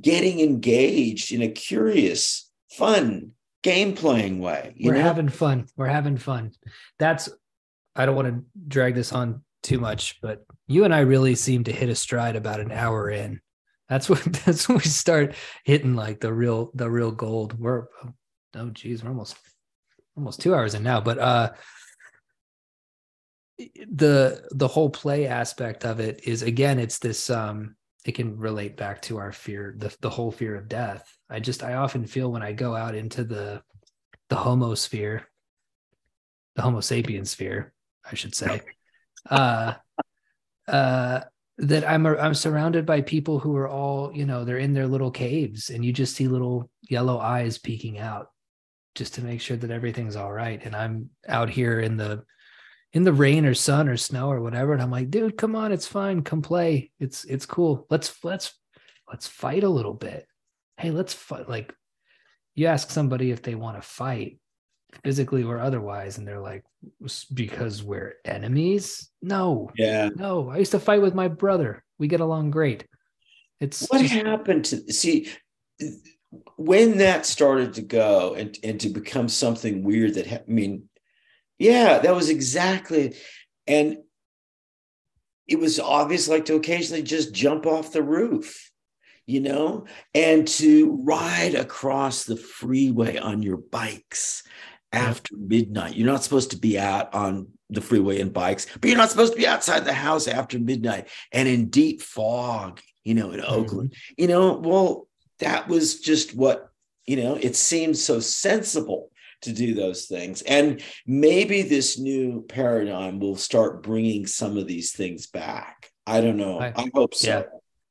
getting engaged in a curious fun game playing way we're know? having fun we're having fun that's i don't want to drag this on too much but you and i really seem to hit a stride about an hour in that's [laughs] what that's when we start hitting like the real the real gold. We're oh geez, we're almost almost two hours in now. But uh the the whole play aspect of it is again, it's this um it can relate back to our fear, the the whole fear of death. I just I often feel when I go out into the the homosphere, the Homo sapien sphere, I should say. Uh uh that I'm I'm surrounded by people who are all, you know, they're in their little caves and you just see little yellow eyes peeking out just to make sure that everything's all right. And I'm out here in the in the rain or sun or snow or whatever. And I'm like, dude, come on, it's fine. Come play. It's it's cool. Let's let's let's fight a little bit. Hey, let's fight. Like you ask somebody if they want to fight physically or otherwise and they're like because we're enemies? No. Yeah. No. I used to fight with my brother. We get along great. It's what just... happened to see when that started to go and, and to become something weird that i mean yeah that was exactly and it was obvious like to occasionally just jump off the roof you know, and to ride across the freeway on your bikes after midnight. You're not supposed to be out on the freeway in bikes, but you're not supposed to be outside the house after midnight and in deep fog, you know, in mm-hmm. Oakland. You know, well, that was just what, you know, it seemed so sensible to do those things. And maybe this new paradigm will start bringing some of these things back. I don't know. I, I hope so. Yeah,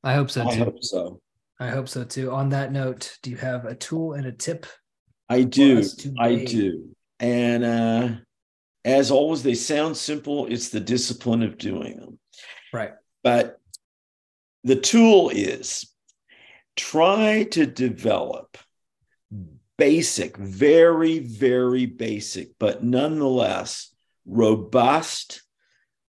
I hope so too. I hope so. I hope so too. On that note, do you have a tool and a tip? I do. I do. And uh, as always, they sound simple. It's the discipline of doing them. Right. But the tool is try to develop basic, very, very basic, but nonetheless robust,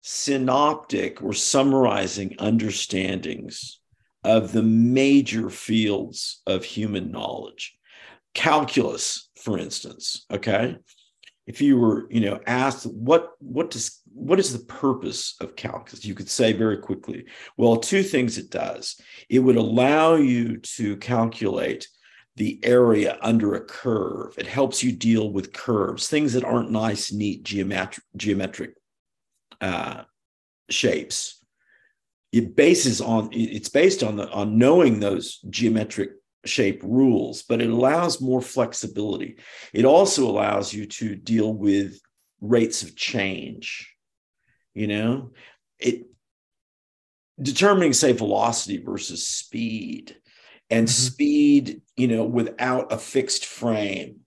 synoptic or summarizing understandings of the major fields of human knowledge. Calculus, for instance, okay? If you were, you know, asked what what does what is the purpose of calculus? You could say very quickly, well, two things it does. It would allow you to calculate the area under a curve. It helps you deal with curves, things that aren't nice, neat geometric geometric uh, shapes. It bases on it's based on the on knowing those geometric shape rules, but it allows more flexibility. It also allows you to deal with rates of change. You know, it determining say velocity versus speed and mm-hmm. speed, you know, without a fixed frame.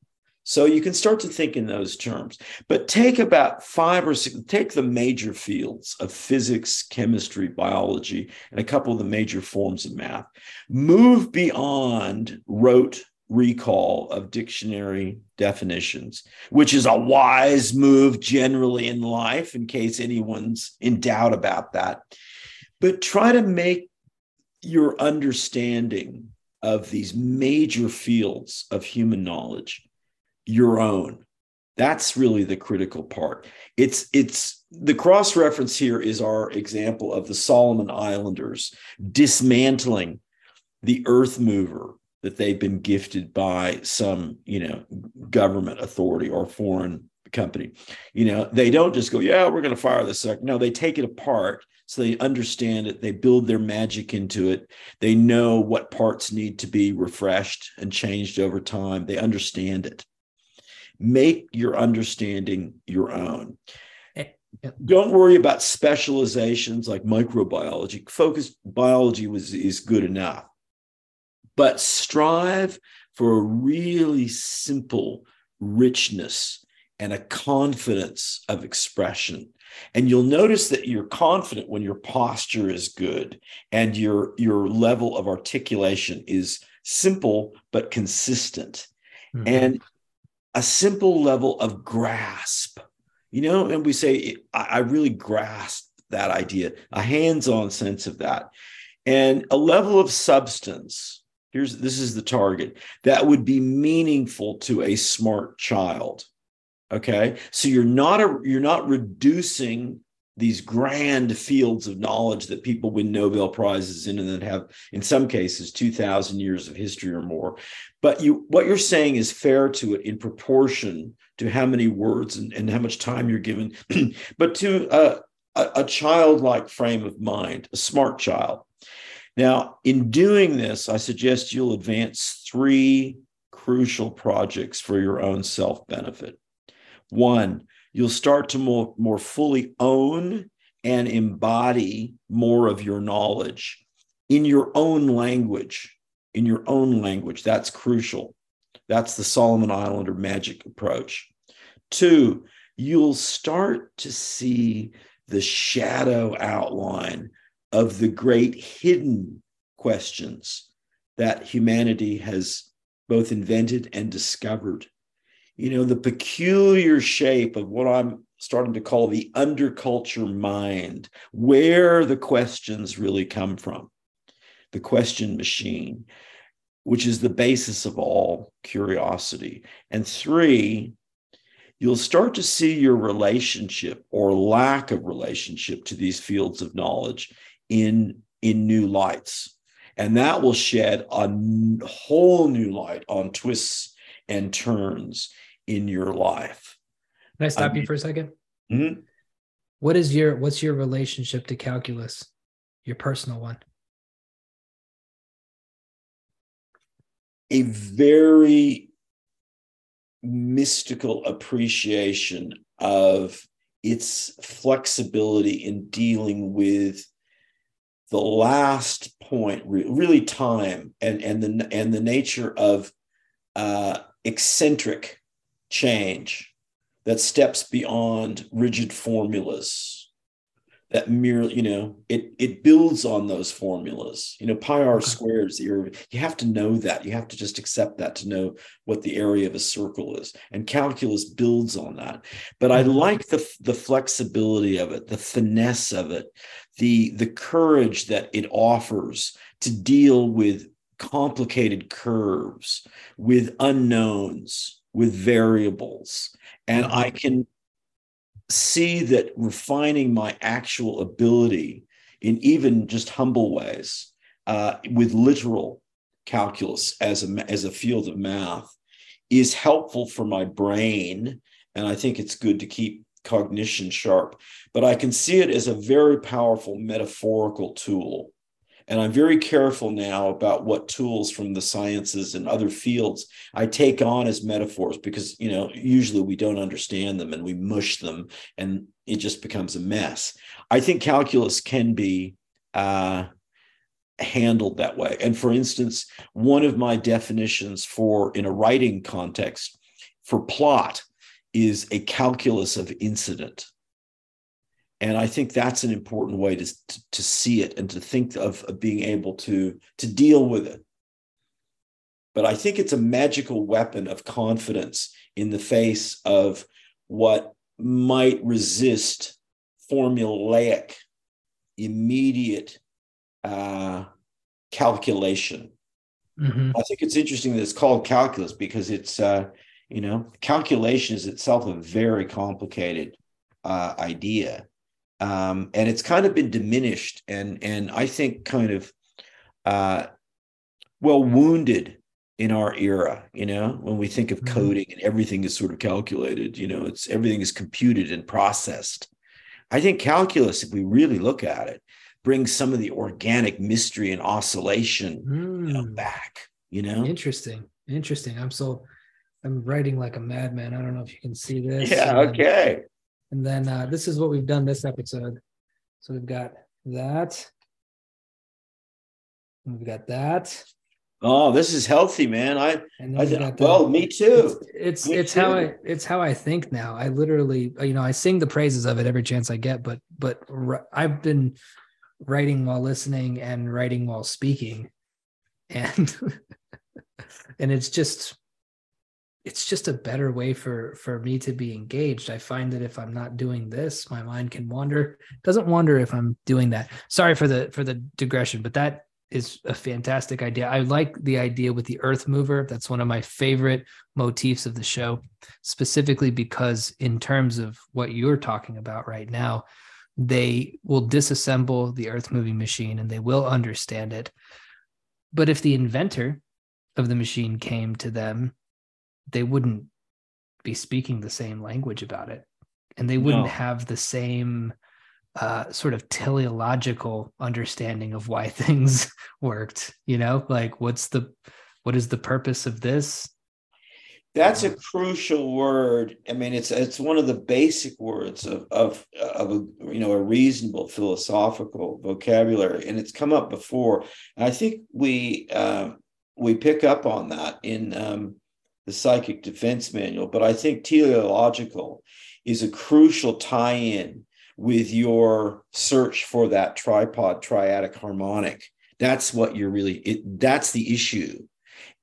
So you can start to think in those terms. But take about five or six, take the major fields of physics, chemistry, biology, and a couple of the major forms of math. Move beyond rote recall of dictionary definitions, which is a wise move generally in life, in case anyone's in doubt about that. But try to make your understanding of these major fields of human knowledge your own. That's really the critical part. It's it's the cross reference here is our example of the solomon islanders dismantling the earth mover that they've been gifted by some you know government authority or foreign company. You know they don't just go yeah we're going to fire this no they take it apart so they understand it. They build their magic into it. They know what parts need to be refreshed and changed over time. They understand it make your understanding your own. Eh, don't worry about specializations like microbiology. Focused biology was is good enough. But strive for a really simple richness and a confidence of expression. And you'll notice that you're confident when your posture is good and your your level of articulation is simple but consistent. Mm-hmm. and a simple level of grasp. You know and we say I, I really grasp that idea a hands-on sense of that. And a level of substance here's this is the target that would be meaningful to a smart child. Okay? So you're not a you're not reducing these grand fields of knowledge that people win nobel prizes in and that have in some cases 2000 years of history or more. But you what you're saying is fair to it in proportion to how many words and, and how much time you're given. [clears throat] But to a, a, a childlike frame of mind a smart child. Now in doing this i suggest you'll advance three crucial projects for your own self benefit one, you'll start to more, more fully own and embody more of your knowledge in your own language. In your own language. That's crucial. That's the Solomon Islander magic approach. Two, you'll start to see the shadow outline of the great hidden questions that humanity has both invented and discovered you know, the peculiar shape of what I'm starting to call the underculture mind, where the questions really come from, the question machine, which is the basis of all curiosity. And three, you'll start to see your relationship or lack of relationship to these fields of knowledge in, in new lights. And that will shed a whole new light on twists and turns in your life. Can I stop I mean, you for a 2nd mm-hmm. What is your what's your relationship to calculus? Your personal one. A very mystical appreciation of its flexibility in dealing with the last point, really time and, and, the, and the nature of uh, eccentric change that steps beyond rigid formulas that merely, you know, it it builds on those formulas. You know, pi r squared is you have to know that. You have to just accept that to know what the area of a circle is. And calculus builds on that. But I mm-hmm. like the the flexibility of it, the finesse of it, the the courage that it offers to deal with complicated curves, with unknowns, with variables. And I mm-hmm. can see that refining my actual ability in even just humble ways uh, with literal calculus as a, as a field of math is helpful for my brain. And I think it's good to keep cognition sharp. But I can see it as a very powerful metaphorical tool and I'm very careful now about what tools from the sciences and other fields I take on as metaphors because, you know, usually we don't understand them and we mush them and it just becomes a mess. I think calculus can be uh, handled that way. And for instance, one of my definitions for, in a writing context, for plot is a calculus of incident and i think that's an important way to, to, to see it and to think of, of, being able to to deal with it. But i think it's a magical weapon of confidence in the face of what might resist formulaic immediate uh, calculation. Mm-hmm. i think it's interesting that it's called calculus because it's uh, you know calculation is itself a very complicated uh, idea um, and it's kind of been diminished and and I think kind of uh, well wounded in our era. You know, when we think of mm-hmm. coding and everything is sort of calculated, you know, it's everything is computed and processed. I think calculus, if we really look at it, brings some of the organic mystery and oscillation mm. you know, hmm. back. You know, interesting, interesting. I'm so I'm writing like a madman. I don't know if you can see this. Yeah. Okay. And then uh, this is what we've done this episode. So we've got that. We've got that. Oh, this is healthy, man. I, I well, me too. It's it's, me it's too. how I it's how I think now. I literally, you know, I sing the praises of it every chance I get, but but I've been writing while listening and writing while speaking, and [laughs] and it's just it's just a better way for for me to be engaged. I find that if i'm not doing this my mind can wander doesn't wander if i'm doing that. Sorry for the for the digression but that is a fantastic idea. I like the idea with the earth mover. That's one of my favorite motifs of the show specifically because in terms of what you're talking about right now they will disassemble the earth moving machine and they will understand it. But if the inventor of the machine came to them they wouldn't be speaking the same language about it. And they wouldn't no. have the same uh, sort of teleological understanding of why [laughs] things worked you know? Like what's the what is the purpose of this? That's a crucial word. I mean it's it's one of the basic words of of of a you know a reasonable philosophical vocabulary and it's come up before. And i think we uh, we pick up on that in um, the psychic defense manual, but I think teleological is a crucial tie in with your search for that tripod triadic harmonic. That's what you're really, it, that's the issue.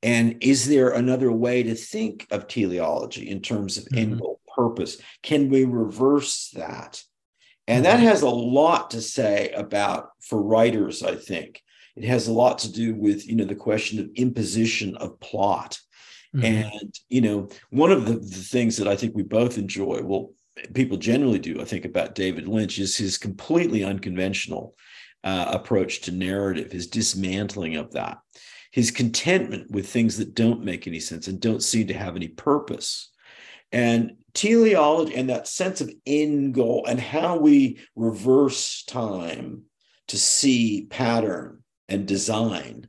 And is there another way to think of teleology in terms of mm-hmm. end goal purpose? Can we reverse that? And that mm-hmm. has a lot to say about for writers, I think. It has a lot to do with, you know, the question of imposition of plot Mm-hmm. And, you know, one of the, the things that I think we both enjoy, well, people generally do, I think, about David Lynch is his completely unconventional uh, approach to narrative, his dismantling of that, his contentment with things that don't make any sense and don't seem to have any purpose. And teleology and that sense of end goal and how we reverse time to see pattern and design,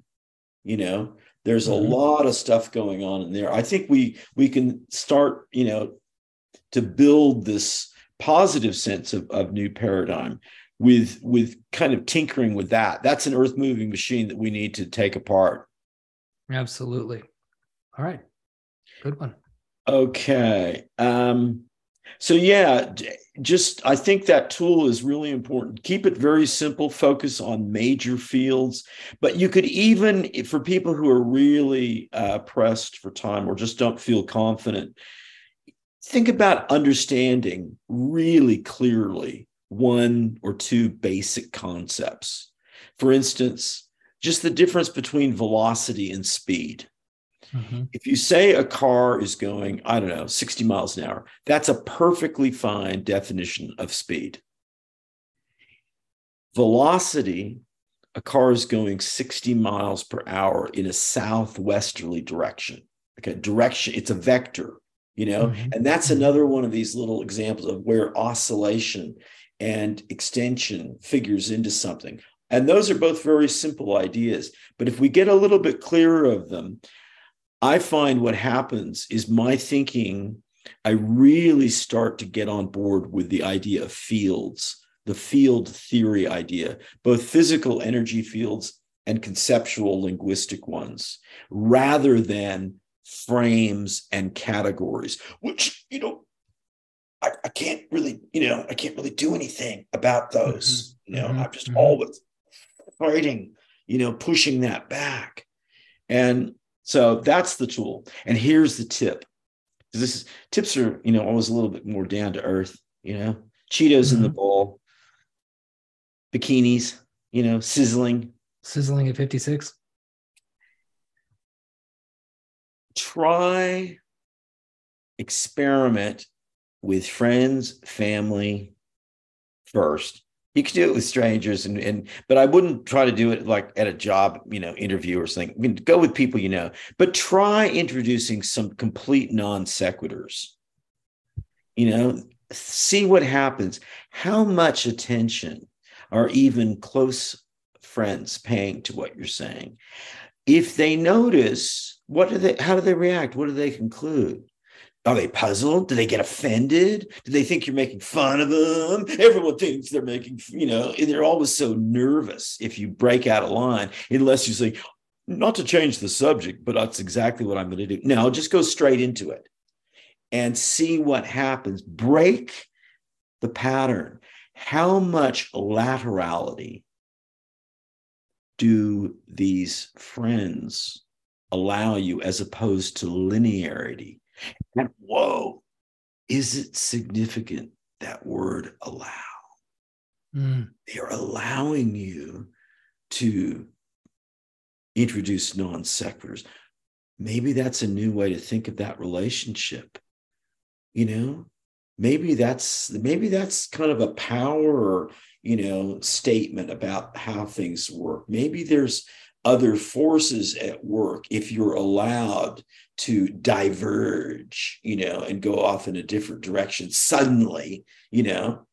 you know, there's a mm-hmm. lot of stuff going on in there. I think we we can start, you know, to build this positive sense of, of new paradigm with with kind of tinkering with that. That's an earth moving machine that we need to take apart. Absolutely. All right. Good one. Okay. Um, so yeah, just I think that tool is really important. Keep it very simple, focus on major fields, but you could even for people who are really uh, pressed for time or just don't feel confident, think about understanding really clearly one or two basic concepts. For instance, just the difference between velocity and speed. Mm-hmm. If you say a car is going, I don't know, 60 miles an hour, that's a perfectly fine definition of speed. Velocity, a car is going 60 miles per hour in a southwesterly direction. Okay, direction, it's a vector, you know, mm-hmm. and that's mm-hmm. another one of these little examples of where oscillation and extension figures into something. And those are both very simple ideas. But if we get a little bit clearer of them, I find what happens is my thinking, I really start to get on board with the idea of fields, the field theory idea, both physical energy fields and conceptual linguistic ones, rather than frames and categories, which, you know, I, I can't really, you know, I can't really do anything about those. Mm-hmm. You know, mm-hmm. I'm just mm-hmm. always fighting, you know, pushing that back. And so that's the tool. And here's the tip. This is tips are, you know, always a little bit more down to earth, you know, Cheetos mm-hmm. in the mm-hmm. bowl, bikinis, you know, sizzling. Sizzling at 56. Try experiment with friends, family first. You can do it with strangers, and, and but I wouldn't try to do it like at a job, you know, interview or something. I mean, go with people you know, but try introducing some complete non sequiturs. You know, see what happens. How much attention are even close friends paying to what you're saying? If they notice, what do they? How do they react? What do they conclude? Are they puzzled? Do they get offended? Do they think you're making fun of them? Everyone thinks they're making, you know, they're always so nervous if you break out a line, unless you say, not to change the subject, but that's exactly what I'm going to do. No, just go straight into it and see what happens. Break the pattern. How much laterality do these friends allow you as opposed to linearity? And whoa, is it significant that word allow? Mm. They are allowing you to introduce non sequiturs. Maybe that's a new way to think of that relationship. You know, maybe that's maybe that's kind of a power, you know, statement about how things work. Maybe there's other forces at work if you're allowed to diverge, you know, and go off in a different direction suddenly, you know,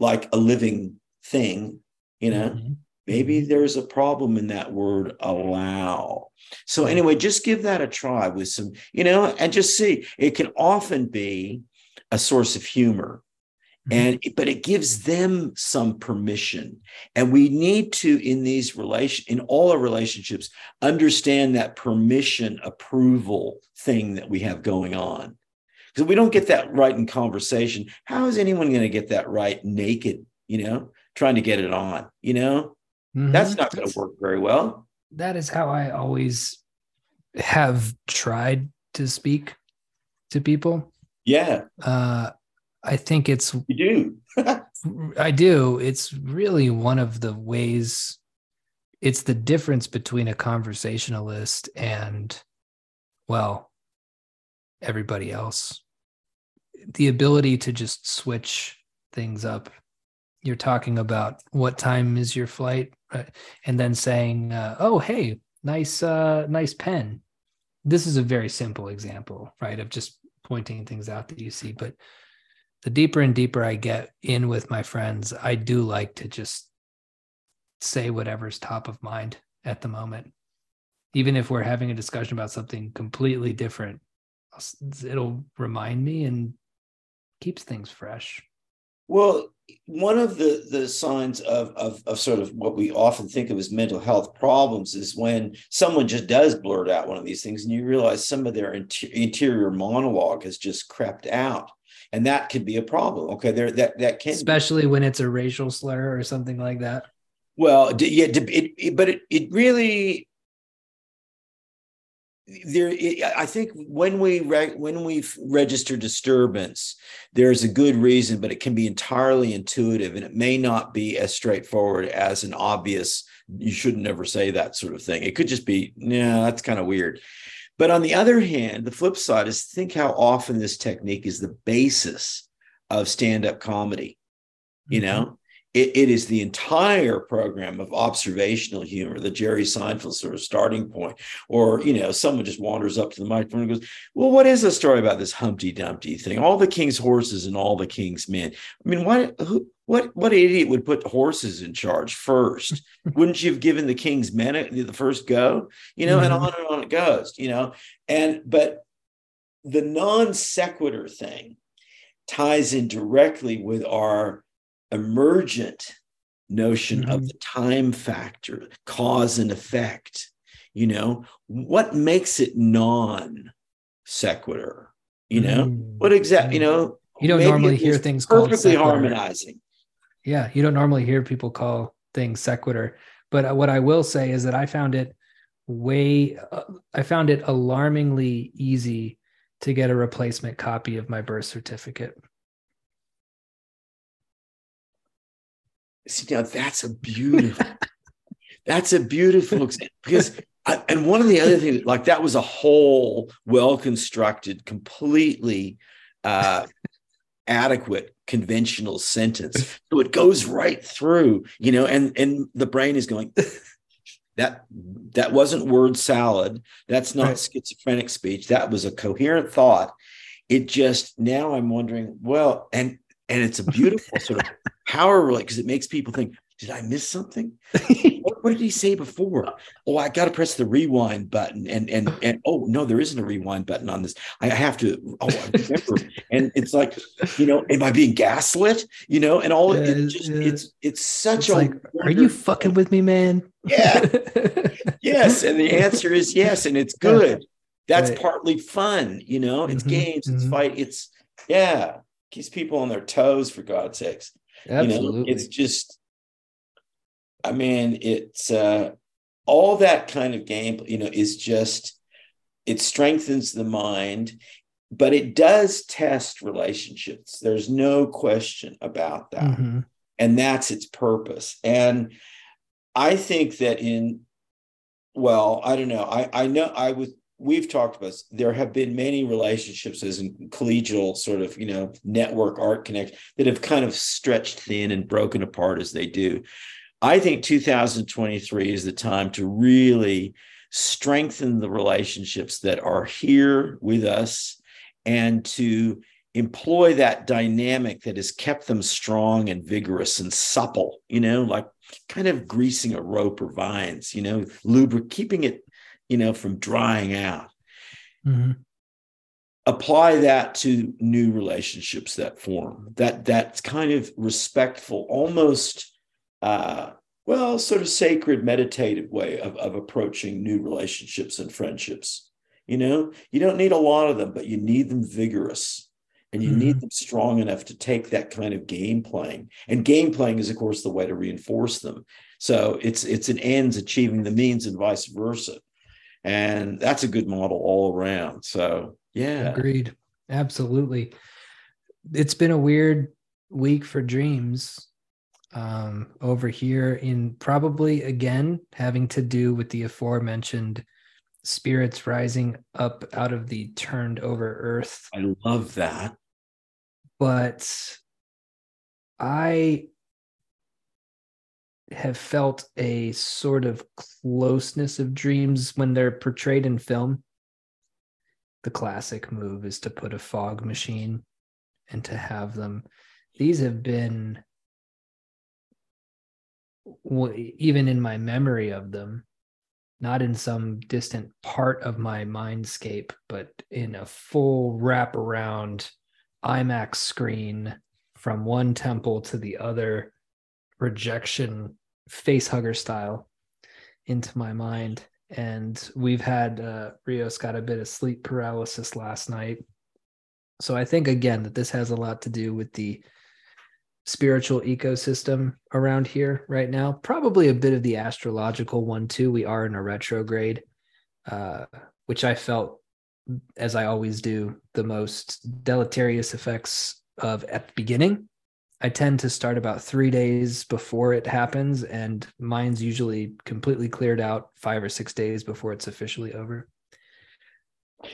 like a living thing, you know. Mm-hmm. Maybe there's a problem in that word allow. So, anyway, just give that a try with some, you know, and just see. It can often be a source of humor. And but it gives them some permission. And we need to in these relation in all our relationships understand that permission approval thing that we have going on. Because we don't get that right in conversation how is anyone going to get that right naked you know trying to get it on you know? Mm-hmm. that's not going to work very well. That is how i always have tried to speak to people. Yeah. Uh I think it's you do. [laughs] I do. It's really one of the ways it's the difference between a conversationalist and well everybody else. The ability to just switch things up. You're talking about what time is your flight and then saying uh, oh hey nice uh nice pen. This is a very simple example, right? Of just pointing things out that you see, but the deeper and deeper I get in with my friends, I do like to just say whatever's top of mind at the moment. Even if we're having a discussion about something completely different, it'll remind me and keeps things fresh. Well, one of the the signs of, of of sort of what we often think of as mental health problems is when someone just does blurt out one of these things and you realize some of their inter- interior monologue has just crept out and that could be a problem. Okay there that that can especially be. when it's a racial slur or something like that. Well yeah it, it, but it, it really there i think when we re- when we register disturbance there's a good reason but it can be entirely intuitive and it may not be as straightforward as an obvious you should never say that sort of thing. It could just be yeah that's kind of weird but on the other hand the flip side is think how often this technique is the basis of stand-up comedy you mm-hmm. know it, it is the entire program of observational humor, the Jerry Seinfeld sort of starting point. Or, you know, someone just wanders up to the microphone and goes, Well, what is the story about this Humpty Dumpty thing? All the king's horses and all the king's men. I mean, why who, what what idiot would put horses in charge first? [laughs] Wouldn't you have given the king's men the first go? You know, mm-hmm. and on and on it goes, you know. And but the non sequitur thing ties in directly with our emergent notion mm-hmm. of the time factor, cause and effect. You know, what makes it non sequitur? You know, mm-hmm. what exactly, you know, you don't normally hear things perfectly harmonizing. Yeah, you don't normally hear people call things sequitur. But uh, what I will say is that I found it way, uh, I found it alarmingly easy to get a replacement copy of my birth certificate. See, now that's a beautiful, that's a beautiful example because, I, and one of the other things, like that was a whole well constructed, completely uh, adequate conventional sentence. So it goes right through, you know, and and the brain is going, that that wasn't word salad. That's not right. schizophrenic speech. That was a coherent thought. It just now I'm wondering, well, and and it's a beautiful sort of [laughs] power relay because it makes people think did i miss something? What, what, did he say before? Oh i got to press the rewind button and and and oh no there isn't a rewind button on this. I have to oh i remember. And it's like you know am i being gaslit? You know and all yeah, it just yeah. it's it's such it's a like, are you fucking with me man? Yeah. Yes and the [laughs] answer is yes and it's good. That's right. partly fun you know? It's mm-hmm, games it's mm-hmm. fight it's yeah keeps people on their toes for God's sakes. Absolutely. You know, it's just, I mean, it's uh, all that kind of game, you know, is just, it strengthens the mind, but it does test relationships. There's no question about that. Mm-hmm. And that's its purpose. And I think that in, well, I don't know. I, I know I was we've talked about there have been many relationships as in collegial sort of you know network art connect that have kind of stretched thin and broken apart as they do. I think 2023 is the time to really strengthen the relationships that are here with us and to employ that dynamic that has kept them strong and vigorous and supple you know like kind of greasing a rope or vines you know lubric keeping it you know, from drying out. Mm-hmm. Apply that to new relationships that form. That that's kind of respectful, almost uh, well, sort of sacred, meditative way of, of approaching new relationships and friendships. You know, you don't need a lot of them, but you need them vigorous and you mm-hmm. need them strong enough to take that kind of game playing. And game playing is, of course, the way to reinforce them. So it's it's an ends achieving the means and vice versa and that's a good model all around. So yeah. Agreed. Absolutely. It's been a weird week for dreams um, over here in probably again having to do with the aforementioned spirits rising up out of the turned over earth. I love that. But i have felt a sort of closeness of dreams when they're portrayed in film. The classic move is to put a fog machine and to have them. These have been, even in my memory of them, not in some distant part of my mindscape, but in a full wraparound IMAX screen from one temple to the other projection face hugger style into my mind. And we've had uh, rios got a bit of sleep paralysis last night. So i think again that this has a lot to do with the spiritual ecosystem around here right now. Probably a bit of the astrological one too. We are in a retrograde uh, which i felt as i always do the most deleterious effects of at the beginning I tend to start about three days before it happens, and mine's usually completely cleared out five or six days before it's officially over.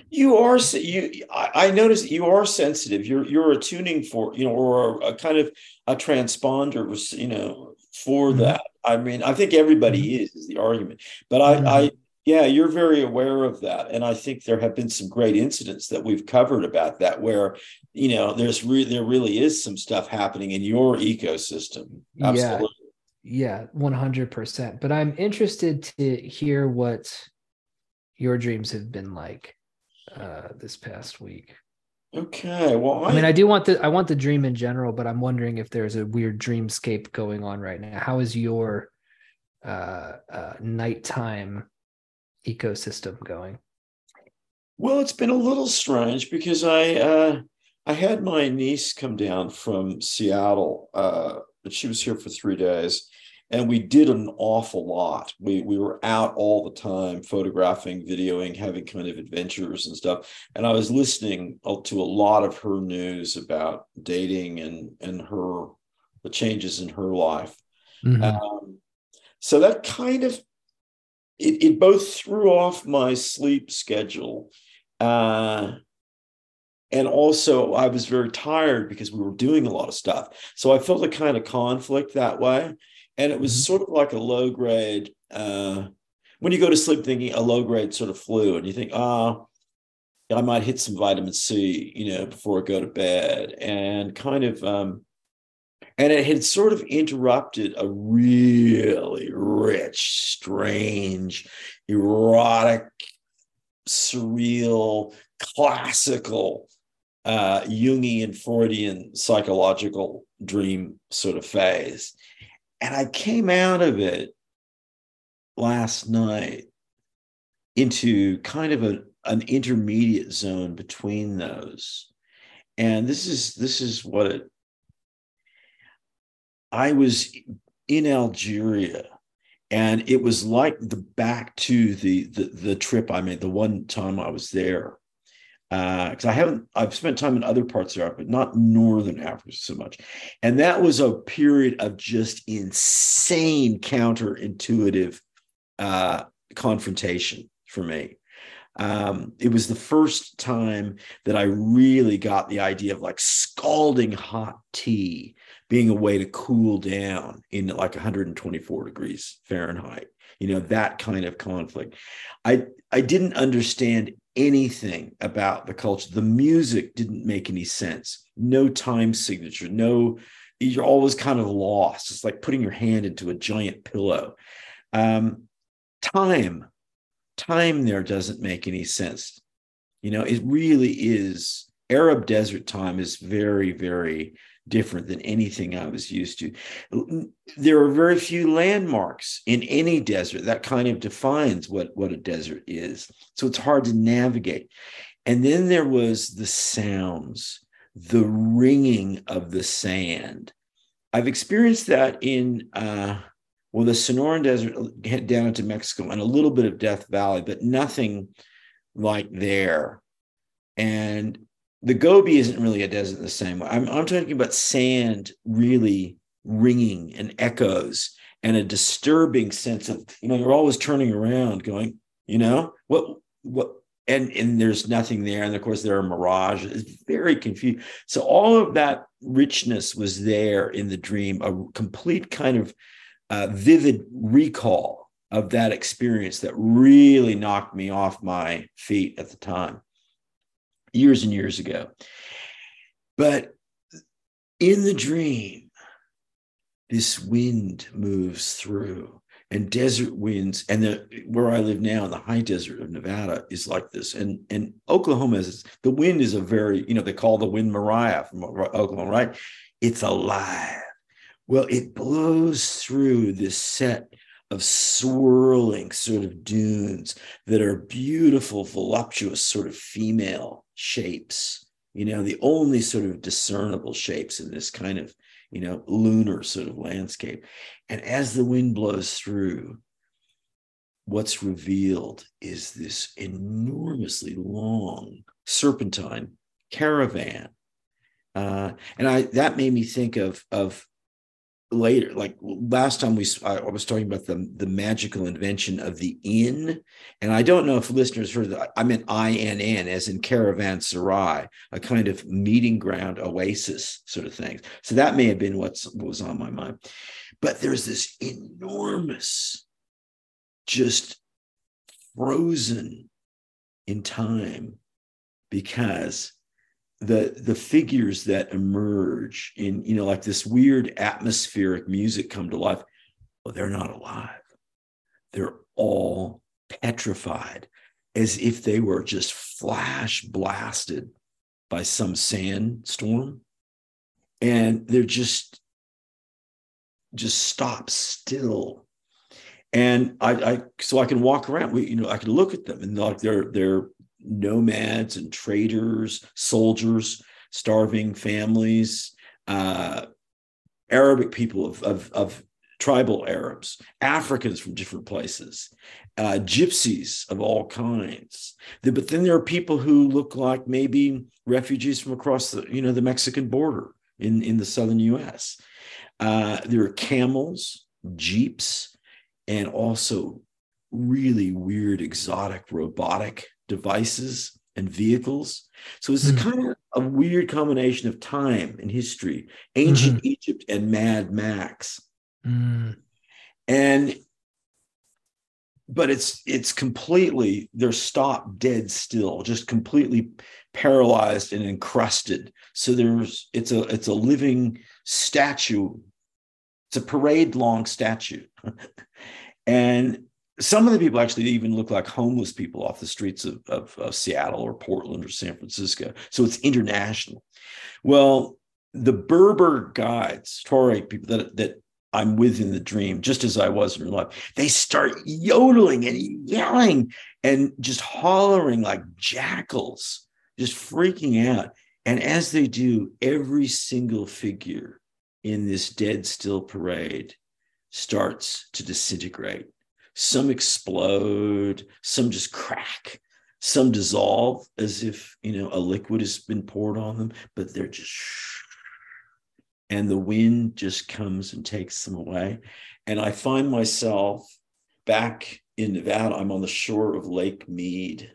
You are you. I notice you are sensitive. You're you're attuning for you know, or a, kind of a transponder, was you know, for mm-hmm. that. I mean, I think everybody mm-hmm. is is the argument, but I mm-hmm. I yeah, you're very aware of that, and I think there have been some great incidents that we've covered about that, where you know there's re- there really is some stuff happening in your ecosystem. Absolutely. Yeah, one hundred percent. But I'm interested to hear what your dreams have been like uh, this past week. Okay. Well, I, I mean, I do want the I want the dream in general, but I'm wondering if there's a weird dreamscape going on right now. How is your uh, uh, nighttime ecosystem going? Well, it's been a little strange because I uh, I had my niece come down from Seattle. Uh, she was here for three days, and we did an awful lot. We we were out all the time, photographing, videoing, having kind of adventures and stuff. And I was listening to a lot of her news about dating and and her the changes in her life. Mm-hmm. Um, so that kind of it, it both threw off my sleep schedule. Uh, and also, I was very tired because we were doing a lot of stuff. So I felt a kind of conflict that way. And it was mm-hmm. sort of like a low grade, uh, when you go to sleep thinking a low grade sort of flu, and you think, oh, I might hit some vitamin C, you know, before I go to bed, and kind of um, and it had sort of interrupted a really rich, strange, erotic, surreal, classical uh, Jungian Freudian psychological dream sort of phase. And I came out of it last night into kind of a, an intermediate zone between those. And this is this is what it I was in Algeria and it was like the back to the the, the trip I made the one time I was there because uh, I haven't I've spent time in other parts of Africa, but not northern Africa so much, and that was a period of just insane counterintuitive uh, confrontation for me. Um, it was the first time that I really got the idea of like scalding hot tea being a way to cool down in like 124 degrees Fahrenheit. You know, that kind of conflict. I I didn't understand anything about the culture. The music didn't make any sense. No time signature, no, you're always kind of lost. It's like putting your hand into a giant pillow. Um, time, time there doesn't make any sense. You know, it really is Arab desert time is very, very different than anything I was used to. There are very few landmarks in any desert that kind of defines what, what a desert is. So it's hard to navigate. And then there was the sounds, the ringing of the sand. I've experienced that in uh, well, the Sonoran Desert down into Mexico and a little bit of Death Valley, but nothing like there. And the Gobi isn't really a desert the same way. I'm, I'm talking about sand really ringing and echoes and a disturbing sense of, you know, you're always turning around going, you know, what, what, and, and there's nothing there. And of course, there are mirages. It's very confused. So all of that richness was there in the dream, a complete kind of uh, vivid recall of that experience that really knocked me off my feet at the time years and years ago. But in the dream, this wind moves through and desert winds and the where i live now the high desert of nevada is like this. And and oklahoma is the wind is a very you know they call the wind mariah from oklahoma right? It's alive. Well it blows through this set of swirling sort of dunes that are beautiful voluptuous sort of female shapes you know the only sort of discernible shapes in this kind of you know, lunar sort of landscape. And as the wind blows through, what's revealed is this enormously long serpentine caravan. Uh, and I that made me think of of later like last time we I was talking about the the magical invention of the inn and I don't know if listeners heard that I meant INN as in caravanserai a kind of meeting ground oasis sort of thing. So that may have been what's what was on my mind. But there's this enormous just frozen in time because the the figures that emerge in you know like this weird atmospheric music come to life well they're not alive. They're all petrified as if they were just flash blasted by some sandstorm. And they're just just stop still. And I, I so i can walk around. We you know i can look at them and like they're they're nomads and traders, soldiers, starving families, uh, Arabic people of, of, of, tribal Arabs, Africans from different places, uh, gypsies of all kinds. But then there are people who look like maybe refugees from across the, you know, the Mexican border in, in the southern U.S. Uh, there are camels, jeeps, and also really weird, exotic, robotic devices and vehicles. So it's mm. kind of a weird combination of time and history, ancient mm-hmm. Egypt and Mad Max. Mm. And but it's it's completely they're stopped dead still, just completely paralyzed and encrusted. So there's it's a it's a living statue. It's a parade long statue. [laughs] and some of the people actually even look like homeless people off the streets of, of, of, Seattle or Portland or San Francisco. So it's international. Well, the Berber guides, Tuareg people that, that I'm with in the dream, just as I was in real life, they start yodeling and yelling and just hollering like jackals, just freaking out. And as they do, every single figure in this dead still parade starts to disintegrate some explode, some just crack, some dissolve as if, you know, a liquid has been poured on them, but they're just, and the wind just comes and takes them away. And I find myself back in Nevada. I'm on the shore of Lake Mead,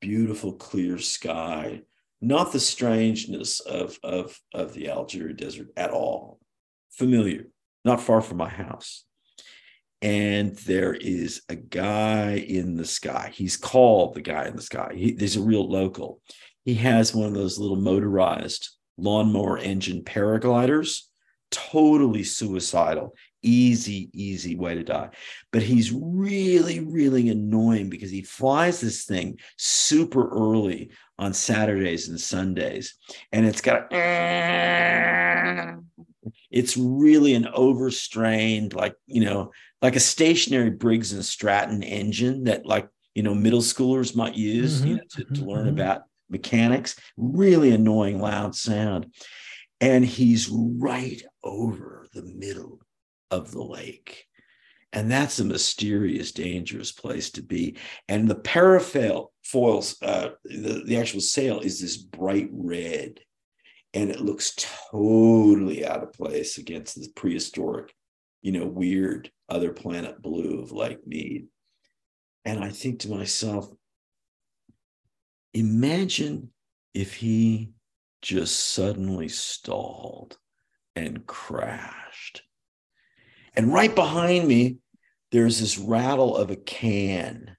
beautiful, clear sky, not the strangeness of, of, of the Algeria desert at all. Familiar, not far from my house and there is a guy in the sky. He's called the guy in the sky. He, there's a real local. He has one of those little motorized lawnmower engine paragliders, totally suicidal. Easy, easy way to die. But he's really, really annoying because he flies this thing super early on Saturdays and Sundays. And it's got a, it's really an overstrained, like, you know, like a stationary Briggs and Stratton engine that like you know middle schoolers might use mm-hmm. you know, to, to learn mm-hmm. about mechanics. Really annoying loud sound, and he's right over the middle of the lake. And that's a mysterious, dangerous place to be. And the parafoil foils, uh, the, the actual sail is this bright red, and it looks totally out of place against this prehistoric you know, weird other planet blue of Lake Mead. And I think to myself, imagine if he just suddenly stalled and crashed. And right behind me, there's this rattle of a can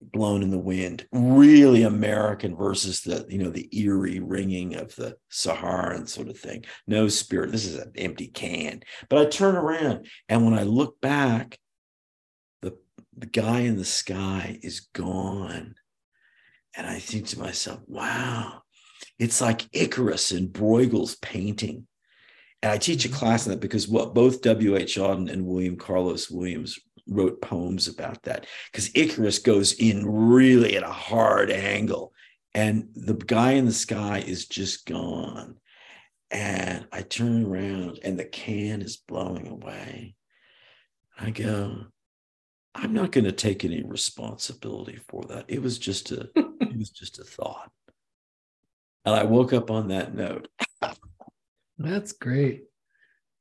blown in the wind really american versus the you know the eerie ringing of the saharan sort of thing no spirit this is an empty can but i turn around and when i look back the the guy in the sky is gone. And I think to myself, wow, it's like Icarus in Bruegel's painting. And I teach a mm-hmm. class on that because what both W.H. Auden and William Carlos Williams wrote poems about that because Icarus goes in really at a hard angle and the guy in the sky is just gone. And I turn around and the can is blowing away. I go, I'm not going to take any responsibility for that. It was just a [laughs] it was just a thought. And I woke up on that note. That's great.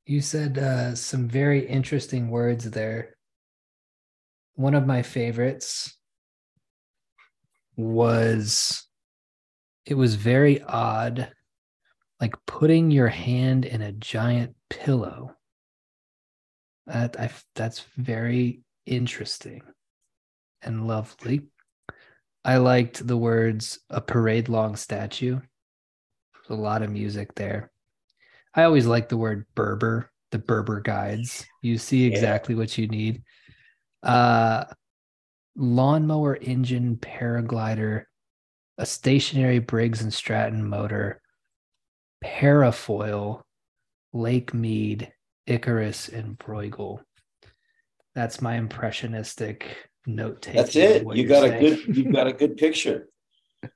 You said uh, some very interesting words there. One of my favorites was it was very odd, like putting your hand in a giant pillow. That I that's very interesting and lovely. I liked the words a parade long statue. There's a lot of music there. I always like the word Berber, the Berber guides. You see exactly yeah. what you need. Uh, lawnmower engine, paraglider, a stationary Briggs and Stratton motor, parafoil, Lake Mead, Icarus, and Bruegel. That's my impressionistic note taking. That's it. You got saying. a good. You got a good picture.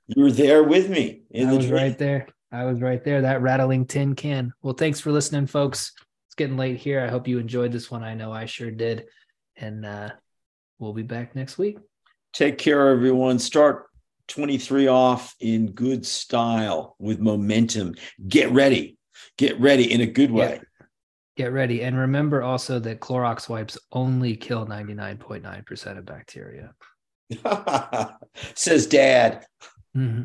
You were there with me in I the was dream. right there. I was right there. That rattling tin can. Well, thanks for listening, folks. It's getting late here. I hope you enjoyed this one. I know I sure did. And uh, we'll be back next week. Take care, everyone. Start 23 off in good style with momentum. Get ready. Get ready in a good way. Get, get ready. And remember also that Clorox wipes only kill 99.9% of bacteria. [laughs] Says dad. Mm-hmm.